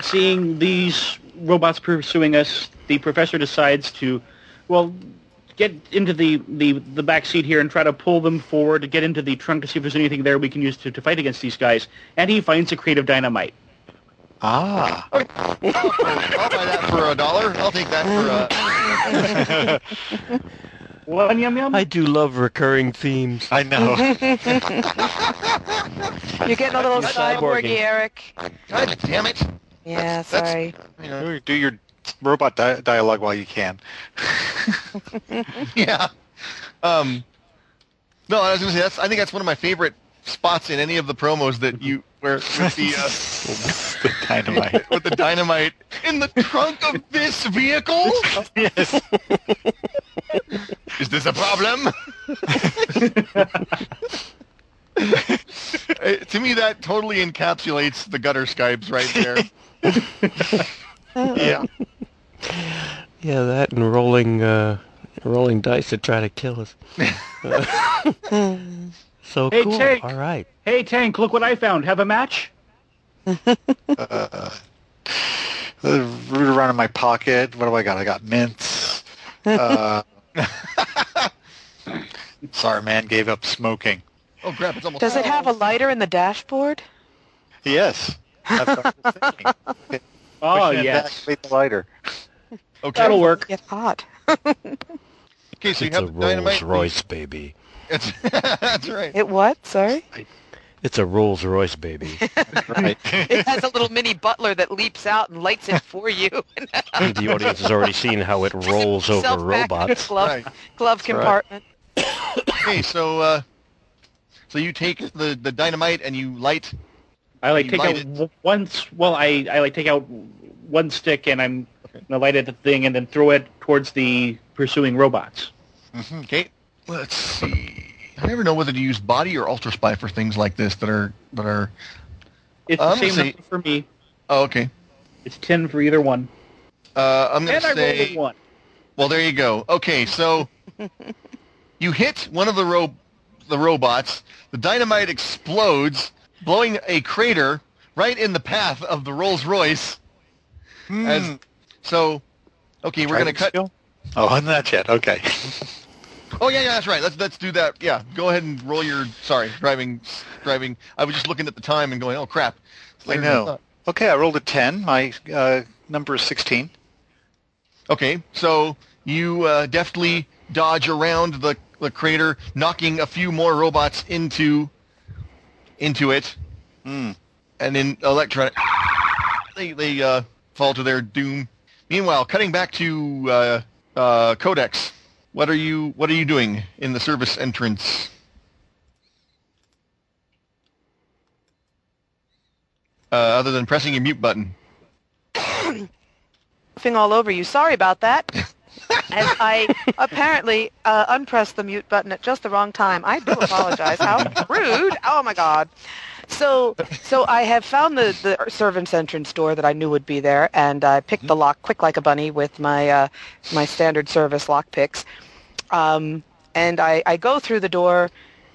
seeing these robots pursuing us, the professor decides to, well, get into the, the, the back seat here and try to pull them forward to get into the trunk to see if there's anything there we can use to, to fight against these guys. And he finds a crate of dynamite. Ah. I'll buy that for a dollar. I'll take that for a. One yum yum. I do love recurring themes. I know. You're getting a little Cyborging. cyborgy, Eric. God damn it! Yeah, That's- sorry. You know, Do your robot di- dialogue while you can. yeah. Um, no, I was going to say that's. I think that's one of my favorite spots in any of the promos that you where with the uh, the dynamite. with the dynamite in the trunk of this vehicle. yes. Is this a problem? Uh, to me, that totally encapsulates the gutter Skypes right there. Yeah. Yeah, that and rolling uh, rolling dice to try to kill us. So Hey, cool. Tank. All right. Hey, Tank, look what I found. Have a match? Uh, root around in my pocket. What do I got? I got mints. Uh, sorry, man. Gave up smoking. Oh crap! It's almost. Does it have a lighter in the dashboard? Yes. That's what I was thinking. Oh, Pushing it yes. back, the lighter. Okay. That'll work. Get hot. Okay, so you It's a have the dynamite. Rolls Royce, baby. It's, that's right. It what? Sorry? It's a Rolls Royce, baby. Right. It has a little mini butler that leaps out and lights it for you. the audience has already seen how it rolls over Himself back in robots. the glove, Right. glove right. compartment. Okay, so uh, so you take the the dynamite and you light. I like take out it. w- one. Well, I I like take out one stick and I'm gonna light at the thing and then throw it towards the pursuing robots. Okay, let's see. I never know whether to use body or ultra spy for things like this that are that are. It's I'm the gonna same say- number for me. Oh, okay. It's ten for either one. Uh, I'm gonna And say. a one. Well, there you go. Okay, so you hit one of the ro- the robots. The dynamite explodes, blowing a crater right in the path of the Rolls Royce. As so, okay, we're gonna cut. skill? Oh, not yet. Okay. Oh yeah, yeah, that's right. Let's let's do that. Yeah, go ahead and roll your. Sorry, driving, driving. I was just looking at the time and going, oh crap. I know. Okay, I rolled a 10. My uh, number is 16. Okay, so you uh, deftly dodge around the, the crater, knocking a few more robots into into it, Hmm. and then electronic, they they uh, fall to their doom. Meanwhile, cutting back to uh, uh, Codex, what are you what are you doing in the service entrance? Uh, other than pressing your mute button. Thing all over you. Sorry about that. As I apparently uh, unpressed the mute button at just the wrong time. I do apologize. How rude. Oh my God. So, so I have found the, the servant's entrance door that I knew would be there, and I picked the lock quick like a bunny with my uh, my standard service lock picks. Um, and I, I go through the door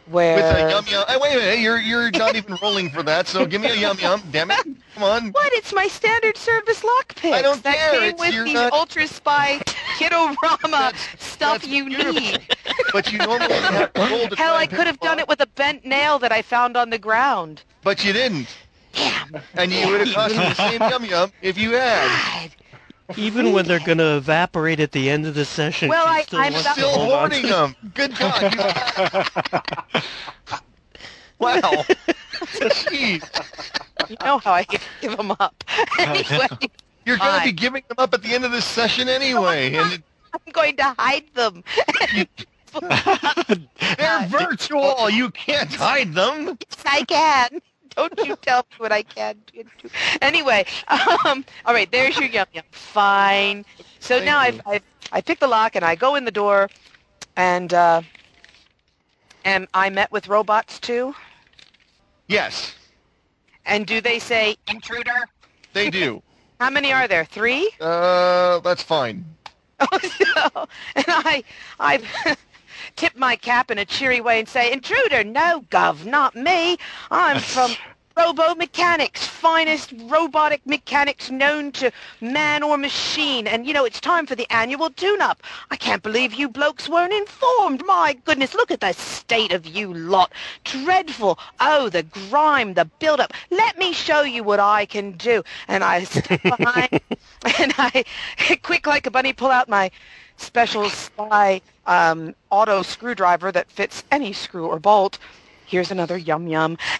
where With a yum yum. Hey, wait a minute, you're you're not even rolling for that. So give me a yum yum. Damn it! Come on. What? It's my standard service lock picks. I don't that care. came It's- with the not- Ultra Spy Kidorama That's- stuff that's you beautiful. need. But you normally have to roll to Hell, I could have done it with a bent nail that I found on the ground. But you didn't. Damn. And you would have cost me the same yum yum if you had. God. Even when they're going to evaporate at the end of the session, Well, she I- still I'm wants about- to Still hold on hoarding to- them. Good God. wow. Jeez. You know how I give them up. anyway, You're going to be Fine. giving them up at the end of this session anyway. And it- I'm going to hide them. they're virtual. You can't hide them. Yes, I can. Don't you tell me what I can do. Anyway, um, all right, there's your yum yum. Fine. So Thank now. I've, I've, I pick the lock and I go in the door, and uh, am I met with robots too? Yes, And do they say, Intruder. they do. how many are there? Three? Uh, that's fine. Oh, no. And I, I tip my cap in a cheery way and say, intruder, no, Gov, not me. I'm from Robo Mechanics, finest robotic mechanics known to man or machine. And, you know, it's time for the annual tune-up. I can't believe you blokes weren't informed. My goodness, look at the state of you lot. Dreadful. Oh, the grime, the build-up. Let me show you what I can do. And I step behind, and I, quick like a bunny, pull out my special spy um, auto screwdriver that fits any screw or bolt. Here's another yum yum.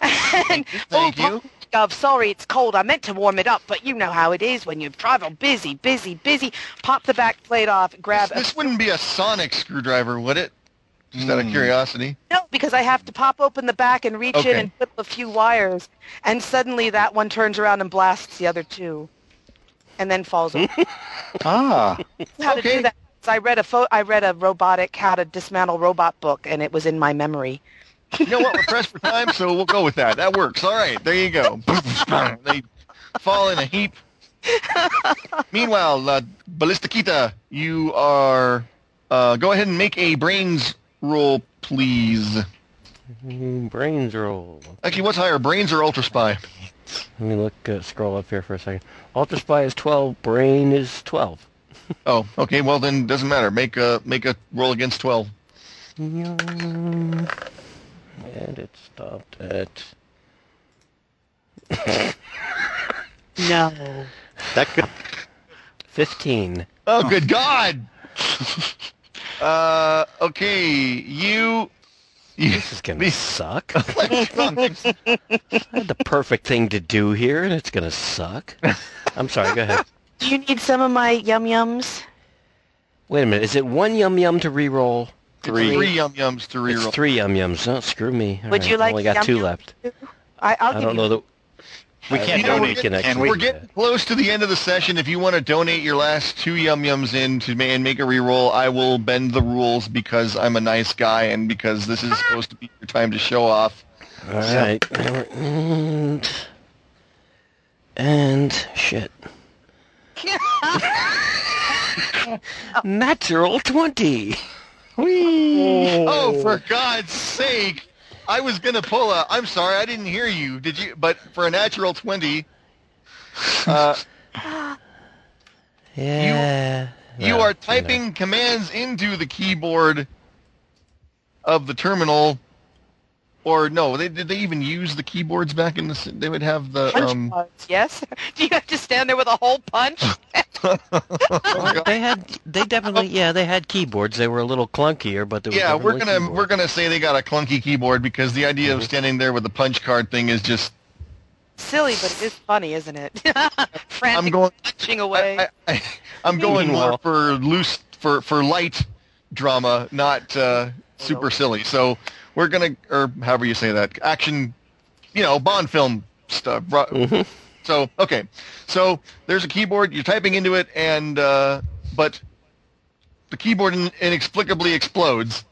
And Thank oh, you. Gov, sorry it's cold. I meant to warm it up, but you know how it is when you travel busy, busy, busy. Pop the back plate off, grab a This wouldn't be a sonic screwdriver, would it? Just out of Hmm. curiosity. No, because I have to pop open the back and reach Okay. in and flip a few wires, and suddenly that one turns around and blasts the other two, and then falls over. Ah, how to do that? I read a pho- I read a robotic how to dismantle robot book, and it was in my memory. You know what? We're pressed for time, so we'll go with that. That works. All right, there you go. they fall in a heap. Meanwhile, uh, Ballistikita, you are. Uh, go ahead and make a brains roll, please. Mm, Brains roll. Actually, what's higher, brains or ultra spy? Let me look. Uh, scroll up here for a second. Ultra Spy is 12. Brain is 12. Oh, okay. Well, then it doesn't matter. Make a make a roll against twelve. And it stopped at. No. that could. 15. Oh, good God! uh, okay, you. you This is gonna these- suck. I had the perfect thing to do here, and it's gonna suck. I'm sorry. Go ahead. Do you need some of my yum yums? Wait a minute. Is it one yum yum to re-roll? Three. three yum yums to It's three yum yums. Oh, screw me. All Would right, you like I only got yum two yum? left. I, I'll I don't you. know that. We can't I don't donate think can and actually we- We're getting that. close to the end of the session. If you want to donate your last two yum yums in to ma- and make a reroll, I will bend the rules because I'm a nice guy and because this is supposed to be your time to show off. All right. And, and shit. Natural 20. Oh, for God's sake! I was gonna pull a. I'm sorry, I didn't hear you. Did you? But for a natural twenty, uh, Yeah. you Well, are typing commands into the keyboard of the terminal. Or no, they, did they even use the keyboards back in the? s- They would have the. punch Um, cards, yes? Do you have to stand there with a hole punch? Well, they had. They definitely. Yeah, they had keyboards. They were a little clunkier, but they were yeah, we're gonna keyboards. we're gonna say they got a clunky keyboard because the idea of standing there with the punch card thing is just. Silly, but it is funny, isn't it? I'm going. punching away. I, I, I'm going more for loose for for light drama, not uh, super silly. So we're gonna, or however you say that, action, you know, Bond film stuff. Ru- Mhm. So okay, so there's a keyboard. You're typing into it, and uh, but the keyboard in, inexplicably explodes.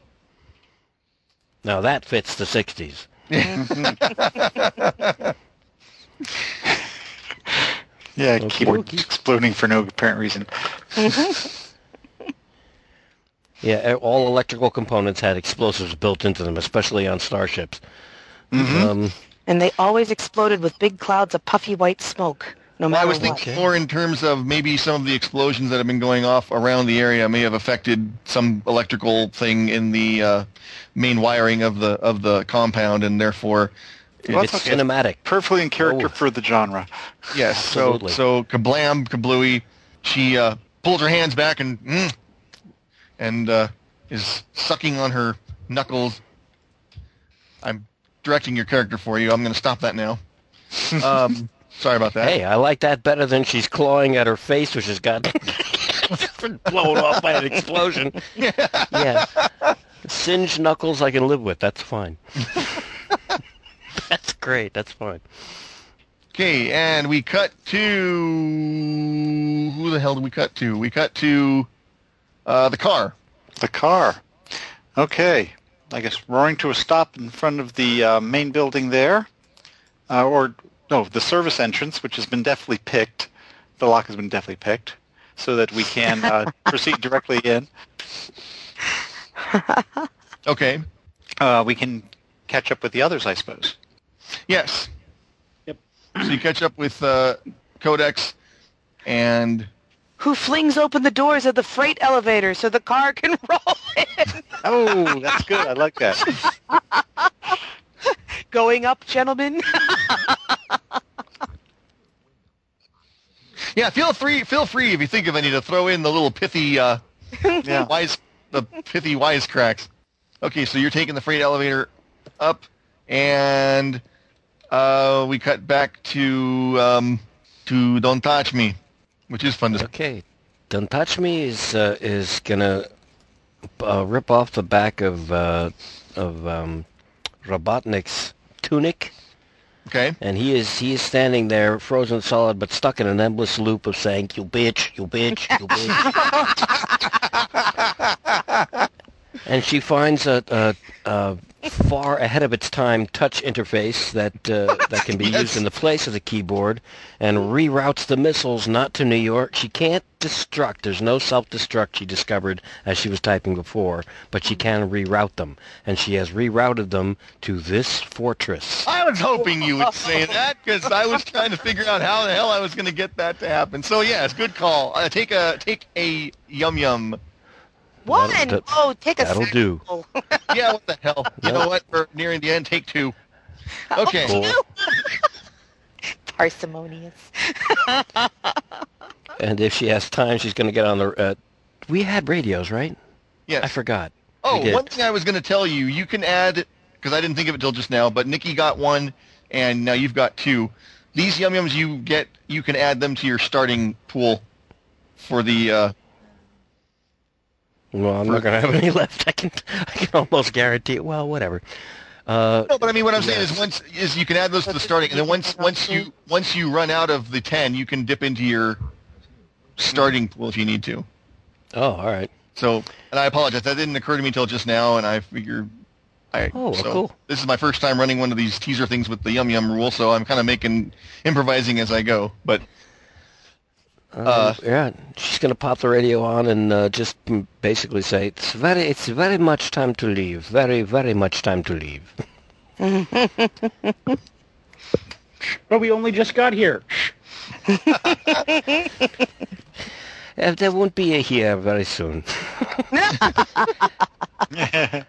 Now that fits the 60s. Yeah, Okey keyboard dokey. exploding for no apparent reason. Yeah, e- all electrical components had explosives built into them, especially on starships. Um, and they always exploded with big clouds of puffy white smoke, no Well, I matter was what. thinking more in terms of maybe some of the explosions that have been going off around the area may have affected some electrical thing in the uh, main wiring of the of the compound, and therefore, Well, it's okay. cinematic. Perfectly in character Oh. for the genre. yes. So Absolutely. so kablam, kablooey. She uh, pulls her hands back and mm, and uh, is sucking on her knuckles. I'm directing your character for you. I'm going to stop that now. Um, sorry about that. Hey, I like that better than she's clawing at her face, which has got blown off by an explosion. yeah. Singed knuckles I can live with. That's fine. That's great. That's fine. Okay, and we cut to who the hell did we cut to? We cut to uh, the car. The car. Okay. I guess roaring to a stop in front of the uh, main building there. Uh, or, no, the service entrance, which has been deftly picked. The lock has been deftly picked. So that we can uh, proceed directly in. Okay. Uh, we can catch up with the others, I suppose. Yes. Yep. So you catch up with uh, Codex, and Who flings open the doors of the freight elevator so the car can roll in? Oh, that's good. I like that. Going up, gentlemen. yeah, feel free feel free if you think of any to throw in the little pithy uh, Yeah. wise the pithy wisecracks. Okay, so you're taking the freight elevator up, and uh, we cut back to um, to Don't Touch Me, which is fun to Okay, Don't Touch Me is uh, is gonna uh, rip off the back of uh, of um, Robotnik's tunic, Okay. and he is he is standing there, frozen solid, but stuck in an endless loop of saying "You bitch, you bitch, you bitch." and she finds a, a, a far ahead of its time touch interface that uh, that can be Yes. used in the place of the keyboard and reroutes the missiles not to New York. She can't destruct. There's no self-destruct she discovered as she was typing before, but she can reroute them, and she has rerouted them to this fortress. I was hoping you would say that because I was trying to figure out how the hell I was going to get that to happen. So yes, good call. Uh, take a take a yum yum. One. that- oh, take a that'll do. Yeah, what the hell? You know what? We're nearing the end. Take two. Okay. Cool. Parsimonious. And if she has time, she's going to get on the. Uh, we had radios, right? Yes. I forgot. Oh, We did. one thing I was going to tell you, you can add because I didn't think of it till just now, but Nikki got one, and now you've got two. These yum yums you get, you can add them to your starting pool for the. Uh, Well, I'm not going to have any left. I can. I can almost guarantee it. Well, whatever. Uh, no, but I mean, what I'm saying Yes. is once is you can add those to the starting, and then once once you once you run out of the ten, you can dip into your starting pool if you need to. oh, all right. So, and I apologize, that didn't occur to me till just now, and I figure. I, Oh, so cool. This is my first time running one of these teaser things with the yum yum rule, so I'm kind of making improvising as I go. But Uh, yeah, she's going to pop the radio on and uh, just basically say it's very, it's very much time to leave. Very, very much time to leave. But we only just got here. Uh, there won't be a here very soon.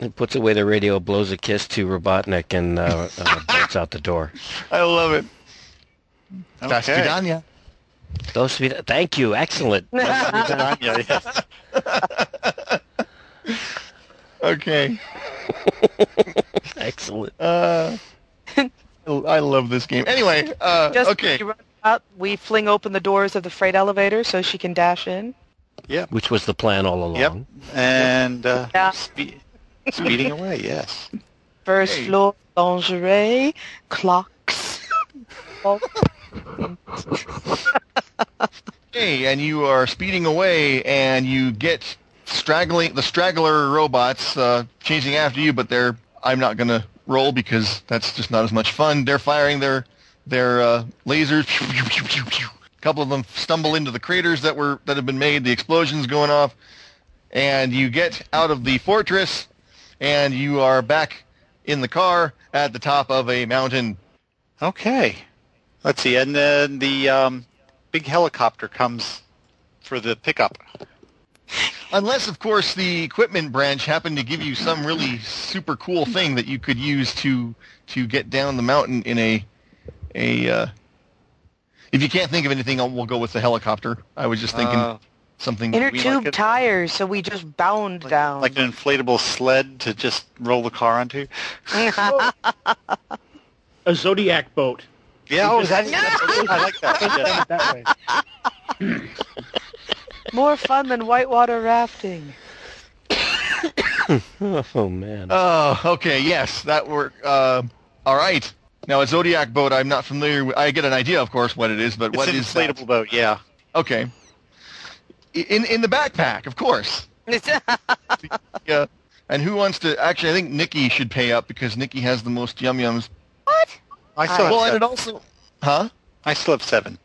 It puts away the radio, blows a kiss to Robotnik, and uh, uh, bolts out the door. I love it. Okay. Vidania. Those sweet. Thank you. Excellent. Yeah, yes. Okay. Excellent. Uh, I love this game. Anyway, uh, Just okay. we run out, we fling open the doors of the freight elevator so she can dash in. Yeah. Which was the plan all along. Yep. And uh, Yeah. spe- speeding away, yes. First Hey. floor lingerie, clocks. Okay, and you are speeding away, and you get straggling the straggler robots uh, chasing after you, but they're I'm not gonna roll because that's just not as much fun. They're firing their their uh, lasers. A couple of them stumble into the craters that were that have been made. The explosions going off, and you get out of the fortress, and you are back in the car at the top of a mountain. Okay. Let's see. And then the um, big helicopter comes for the pickup. Unless, of course, the equipment branch happened to give you some really super cool thing that you could use to to get down the mountain in a a. Uh, if you can't think of anything, we'll go with the helicopter. I was just thinking Uh, something. Inner tube like tires, so we just bound down. like an inflatable sled to just roll the car onto. A Zodiac boat. Yeah, oh, that, that's, I like that. Yeah. that way. More fun than whitewater rafting. Oh man. Oh, okay. Yes, that work. Uh, all right. Now, a Zodiac boat, I'm not familiar with. I get an idea, of course, what it is, but It's what an is inflatable that? boat, yeah. Okay. In in the backpack, of course. Yeah. And who wants to? Actually, I think Nikki should pay up because Nikki has the most yum yums. I still, Well, have and it also. Huh? I still have seven.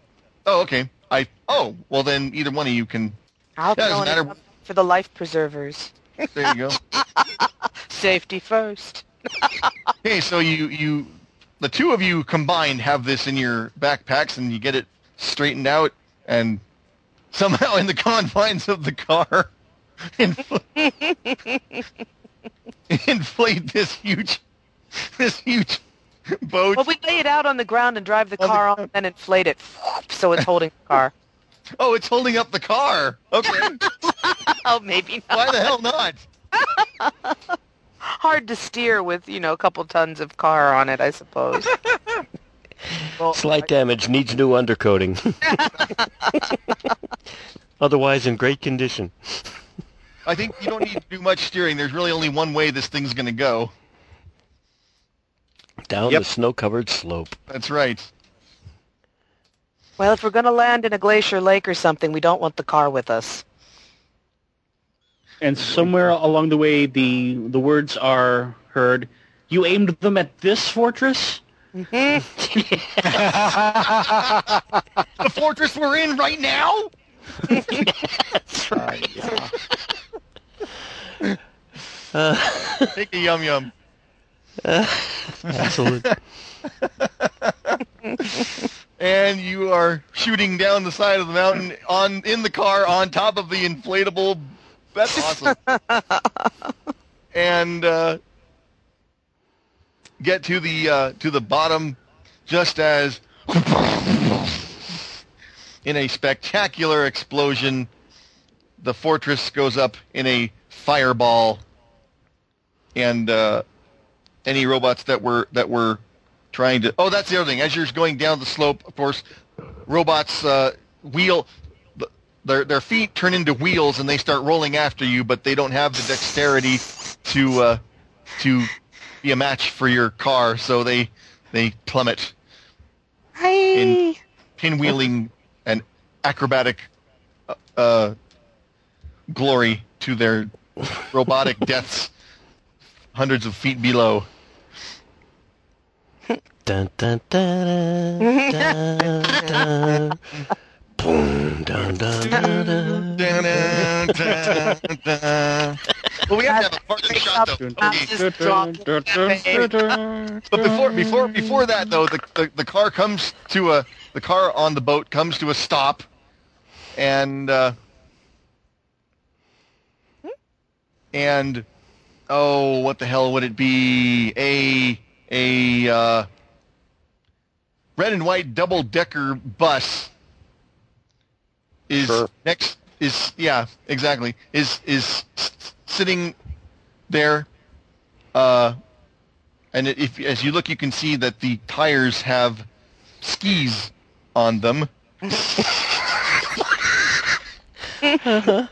Oh, okay. I. Oh, well then either one of you can. I'll Yeah, throw matter. for the life preservers. There you go. Safety first. Okay, so you you the two of you combined have this in your backpacks, and you get it straightened out, and somehow in the confines of the car, infl- inflate this huge, this huge boat. Well, we lay it out on the ground and drive the car on, and inflate it, so it's holding the car. Oh, it's holding up the car. Okay, Oh, maybe not. why the hell not? Hard to steer with, you know, a couple tons of car on it, I suppose. well, Slight damage needs new undercoating. Otherwise, in great condition. I think you don't need to do much steering. There's really only one way this thing's going to go. Down Yep. the snow-covered slope. That's right. well, if we're going to land in a glacier lake or something, we don't want the car with us. And somewhere along the way, the the words are heard. You aimed them at this fortress. Mm-hmm. The fortress we're in right now. Take a yum yum. Excellent. and you are shooting down the side of the mountain on in the car on top of the inflatable. That's awesome. and uh, get to the uh, to the bottom just as in a spectacular explosion, the fortress goes up in a fireball, and uh, any robots that were that were trying to. Oh, that's the other thing. As you're going down the slope, of course, robots uh, wheel. Their their feet turn into wheels and they start rolling after you, but they don't have the dexterity to uh, to be a match for your car, so they they plummet in pinwheeling and acrobatic uh, uh, glory to their robotic deaths hundreds of feet below. Dun, dun, dun, dun, dun, dun. Boom, dun, dun, dun, dun. Well, we have to have a part of the shot though. Okay. Just drop it. But before before before that though, the, the the car comes to a the car on the boat comes to a stop, and uh, and oh, what the hell would it be? A a uh, red and white double decker bus is Sure. next is yeah exactly is is sitting there uh and if as you look you can see that the tires have skis on them and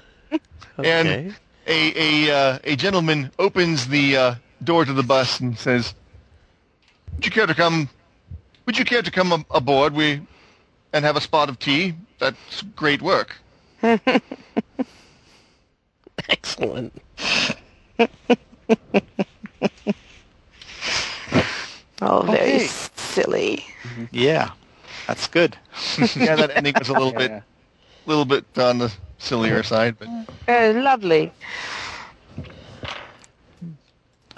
Okay. A a uh, a gentleman opens the uh, door to the bus and says, "Would you care to come? Would you care to come ab- aboard? We and have a spot of tea. That's great work." Excellent. Oh, very Okay. silly. Yeah, that's good. yeah, that ending was a little bit, Yeah. Little bit on the sillier side, but Uh, lovely.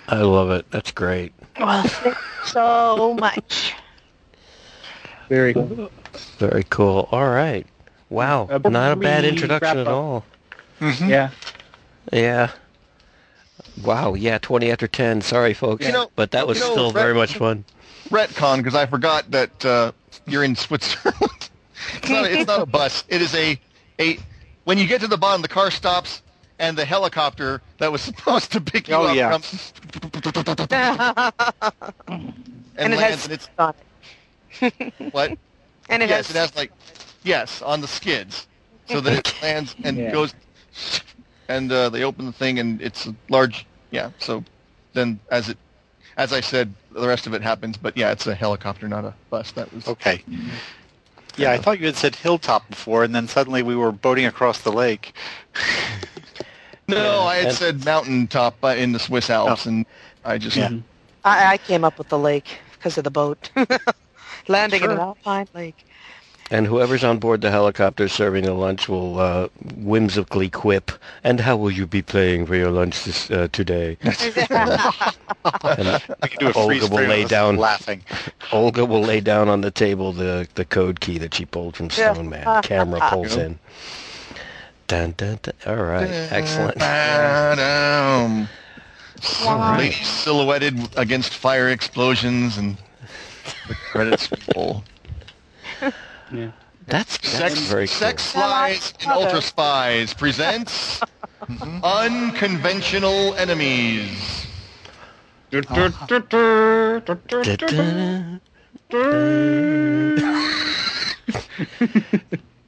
I love it. That's great. Well, thank you so much. Very cool. Very cool. All right. Wow. Uh, Not a bad introduction wrap at up- all. Yeah. Yeah. Wow. Yeah. Twenty after ten. Sorry, folks. You know- but that was you know, still Brett- very much fun. retcon because I forgot that uh, you're in Switzerland. It's, not a, it's not a bus. It is a a. When you get to the bottom, the car stops, and the helicopter that was supposed to pick you Oh, up yeah. comes and, And it lands, has and it's what? And it yes, has, it has like yes on the skids, so that it lands and Yeah. goes, and uh, they open the thing and it's a large. Yeah, so then as it, as I said, the rest of it happens. But yeah, it's a helicopter, not a bus. That was Okay. Yeah, I thought you had said hilltop before, and then suddenly we were boating across the lake. No, I had And- said mountaintop uh, in the Swiss Alps, and I just Yeah. I, I came up with the lake because of the boat. Landing in an Sure. alpine lake. And whoever's on board the helicopter serving the lunch will uh, whimsically quip, and how will you be playing for your lunch this, uh, today? and We can do a Olga will lay down- laughing. Olga will lay down on the table the, the code key that she pulled from Yeah. Stone Man. Camera pulls in. Dun, dun, dun. All right, excellent. Ba-dum. All right. Silhouetted against fire explosions and the credits roll. Yeah. That's, that's Sex, very cool. Sex Spies and Ultra Spies presents Unconventional Enemies.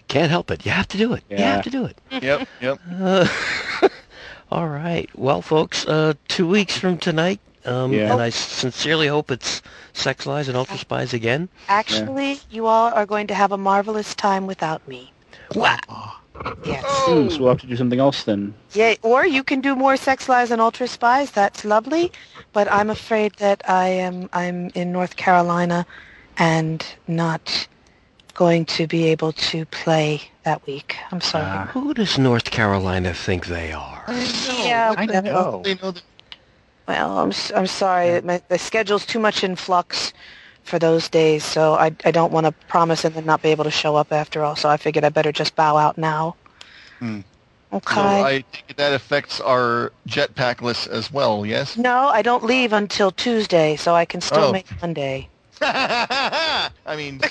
Can't help it. You have to do it. You have to do it. Yep, yep. Uh, all right. Well, folks, uh, two weeks from tonight, um, Yeah. and I sincerely hope it's Sex Lies and Ultra Spies again. Actually, you all are going to have a marvelous time without me. Wow. Yes. Hmm, so we'll have to do something else then. Yeah, or you can do more sex lies and ultra spies. That's lovely, but I'm afraid that I am I'm in North Carolina, and not going to be able to play that week. I'm sorry. Ah. Who does North Carolina think they are? yeah, I know. They know that Well, I'm I'm sorry. My, the schedule's too much in flux for those days, so I I don't want to promise and then not be able to show up after all. So I figured I better just bow out now. Hmm. Okay. So I think that affects our jetpack list as well, yes? No, I don't leave until Tuesday, so I can still Oh. make Monday. I mean,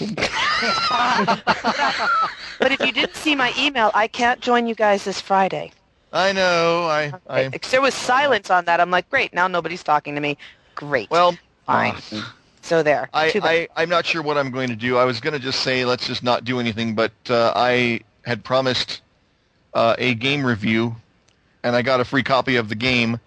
But if you didn't see my email, I can't join you guys this Friday. I know, I, I, there was silence on that. I'm like, great, now nobody's talking to me. Great. well, fine. so there. I, I, I'm not sure what I'm going to do. I was going to just say let's just not do anything, but uh, I had promised uh, a game review, and I got a free copy of the game,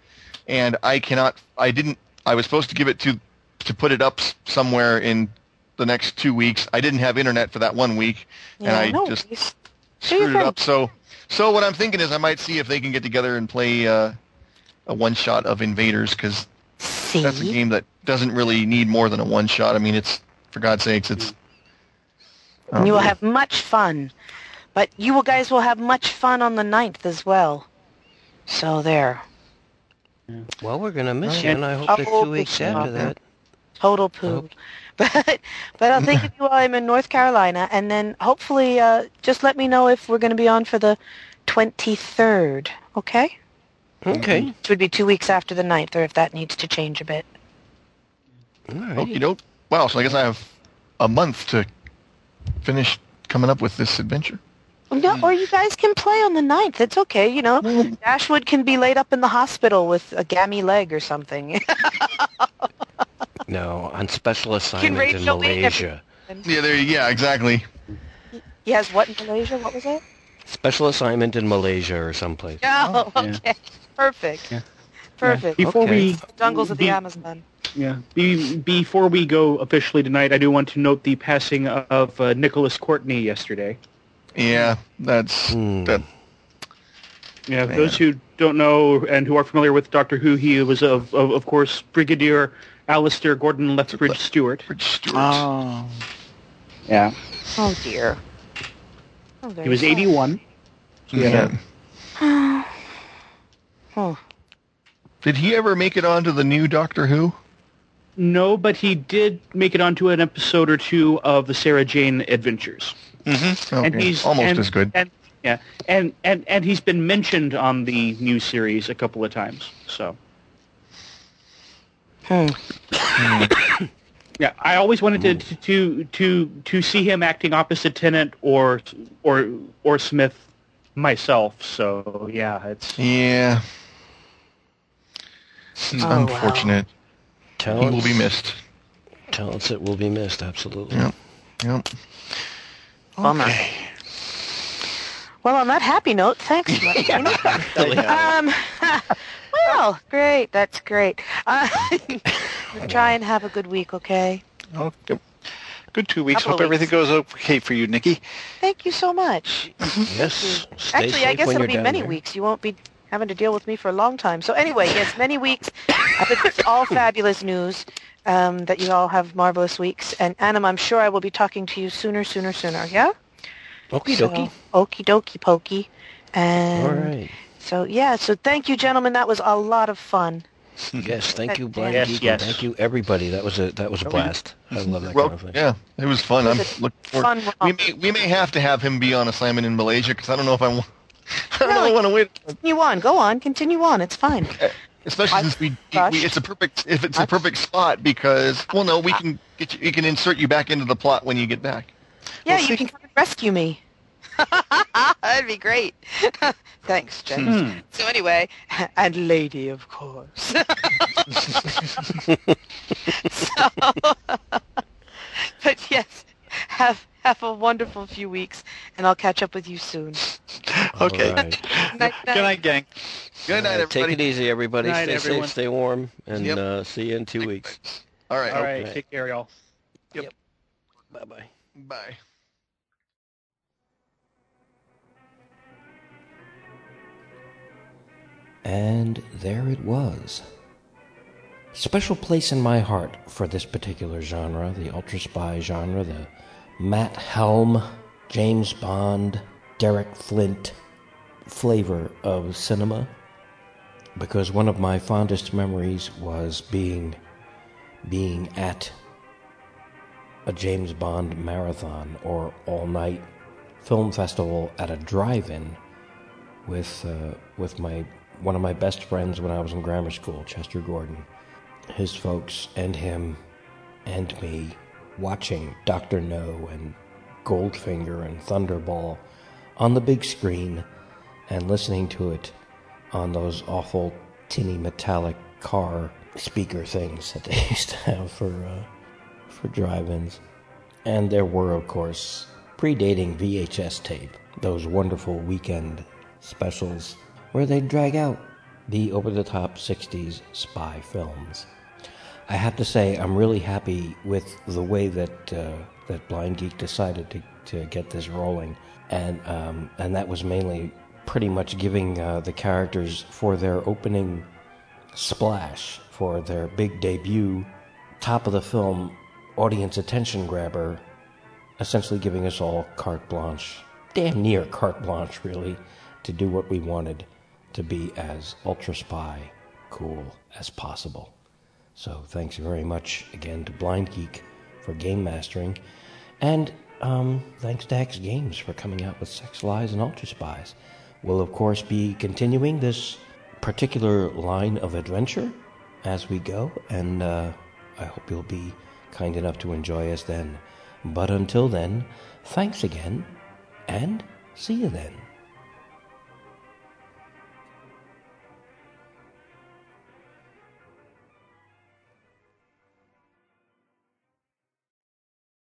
and I cannot. I didn't. I was supposed to give it to to put it up somewhere in the next two weeks. I didn't have internet for that one week, and I no just worries. Do your screwed it up. So, so what I'm thinking is I might see if they can get together and play uh, a one shot of Invaders because that's a game that doesn't really need more than a one shot. I mean, it's for God's sakes, it's. And you will um, have much fun. But you will guys will have much fun on the 9th as well. So there. Well, we're going to miss you, Right. and I hope that Oh, two weeks after that. Total poo. But but I'll think of you while I'm in North Carolina, and then hopefully uh, just let me know if we're going to be on for the 23rd, okay? Okay. Which would be two weeks after the 9th, or if that needs to change a bit. All right. Okie doke. Wow, so I guess I have a month to finish coming up with this adventure. No, or you guys can play on the 9th. It's okay, you know. Dashwood can be laid up in the hospital with a gammy leg or something. No, on special assignment raid in your wing Malaysia. Yeah, there. Yeah, exactly. he has what in Malaysia? What was it? Special assignment in Malaysia or someplace. Oh, yeah. okay. Perfect. Yeah. Perfect. Before Okay. we Jungles of the be- Amazon. Yeah. Be, before we go officially tonight, I do want to note the passing of uh, Nicholas Courtney yesterday. Yeah, that's Hmm. that. Yeah, Man. those who don't know and who are familiar with Doctor Who, he was of of, of course Brigadier Alistair Gordon Lethbridge Stewart. Rich Stewart. Oh. Yeah. Oh dear. Oh, He was sad. 81. yeah. Oh. Did he ever make it onto the new Doctor Who? No, but he did make it onto an episode or two of the Sarah Jane Adventures. Mm-hmm. Okay, and he's almost and- as good. And, yeah, and, and and he's been mentioned on the new series a couple of times. So Hmm. yeah, I always wanted to to to to see him acting opposite Tennant or or or Smith myself. So yeah, it's Yeah, Oh, wow. unfortunate. He will be missed. Talents that will be missed, absolutely. Yep. Yep. Bummer. Okay. Well, on that happy note, thanks. Martin. um, well, great. That's great. Uh, try and have a good week, okay? Okay. Good two weeks. Couple Hope everything goes okay for you, Nikki. Thank you so much. Yes. Actually, I guess it'll be many there. weeks. You won't be having to deal with me for a long time. So anyway, yes, many weeks. It's all fabulous news. Um, that you all have marvelous weeks, and Anam, I'm sure I will be talking to you sooner, sooner, sooner. Yeah. Okie So, dokie. okie dokie pokey. And All right. So yeah, so thank you, gentlemen. That was a lot of fun. Yes, thank you, Yes, yes. Geek, yes. Thank you, everybody. That was a that was a blast. I love that Well, kind of thing. yeah, it was fun. I'm looking forward. fun We may we may have to have him be on assignment in Malaysia because I don't know if I want. I don't. Really? Want to wait, Continue on. Go on. Continue on. It's fine. Eh, especially I- since we, we it's a perfect if it's I- a perfect spot because well no we uh, can get you, we can insert you back into the plot when you get back. Yeah, Well, you see- can come and rescue me. That'd be great. Thanks, James. Hmm. So anyway, and lady, of course. so, but yes, have have a wonderful few weeks, and I'll catch up with you soon. Okay. All right. Night, Good night, gang. Good night, Uh, Take it easy, everybody. Night, stay everyone. safe, stay warm, and Yep. uh, see you in two weeks. All right. All right, Okay. take care, y'all. Yep. Bye bye. Bye. And there it was. Special place in my heart for this particular genre, the ultra spy genre, the Matt Helm, James Bond, Derek Flint flavor of cinema. Because one of my fondest memories was being being at a James Bond marathon or all night film festival at a drive-in with uh, with my one of my best friends when I was in grammar school, Chester Gordon, his folks and him and me watching Doctor No and Goldfinger and Thunderball on the big screen and listening to it on those awful tinny metallic car speaker things that they used to have for uh, for drive-ins. And there were, of course, predating VHS tape, those wonderful weekend specials where they'd drag out. The over the top 60s spy films. I have to say, I'm really happy with the way that uh, that Blind Geek decided to, to get this rolling, and um, and that was mainly pretty much giving uh, the characters for their opening splash, for their big debut, top of the film, audience attention grabber, essentially giving us all carte blanche, damn near carte blanche, really, to do what we wanted to be as ultra spy cool as possible. So thanks very much again to Blind Geek for game mastering, and um, thanks to Hex Games for coming out with Sex Lies and Ultra Spies. We'll of course be continuing this particular line of adventure as we go, and uh, I hope you'll be kind enough to enjoy us then. But until then, thanks again, and see you then.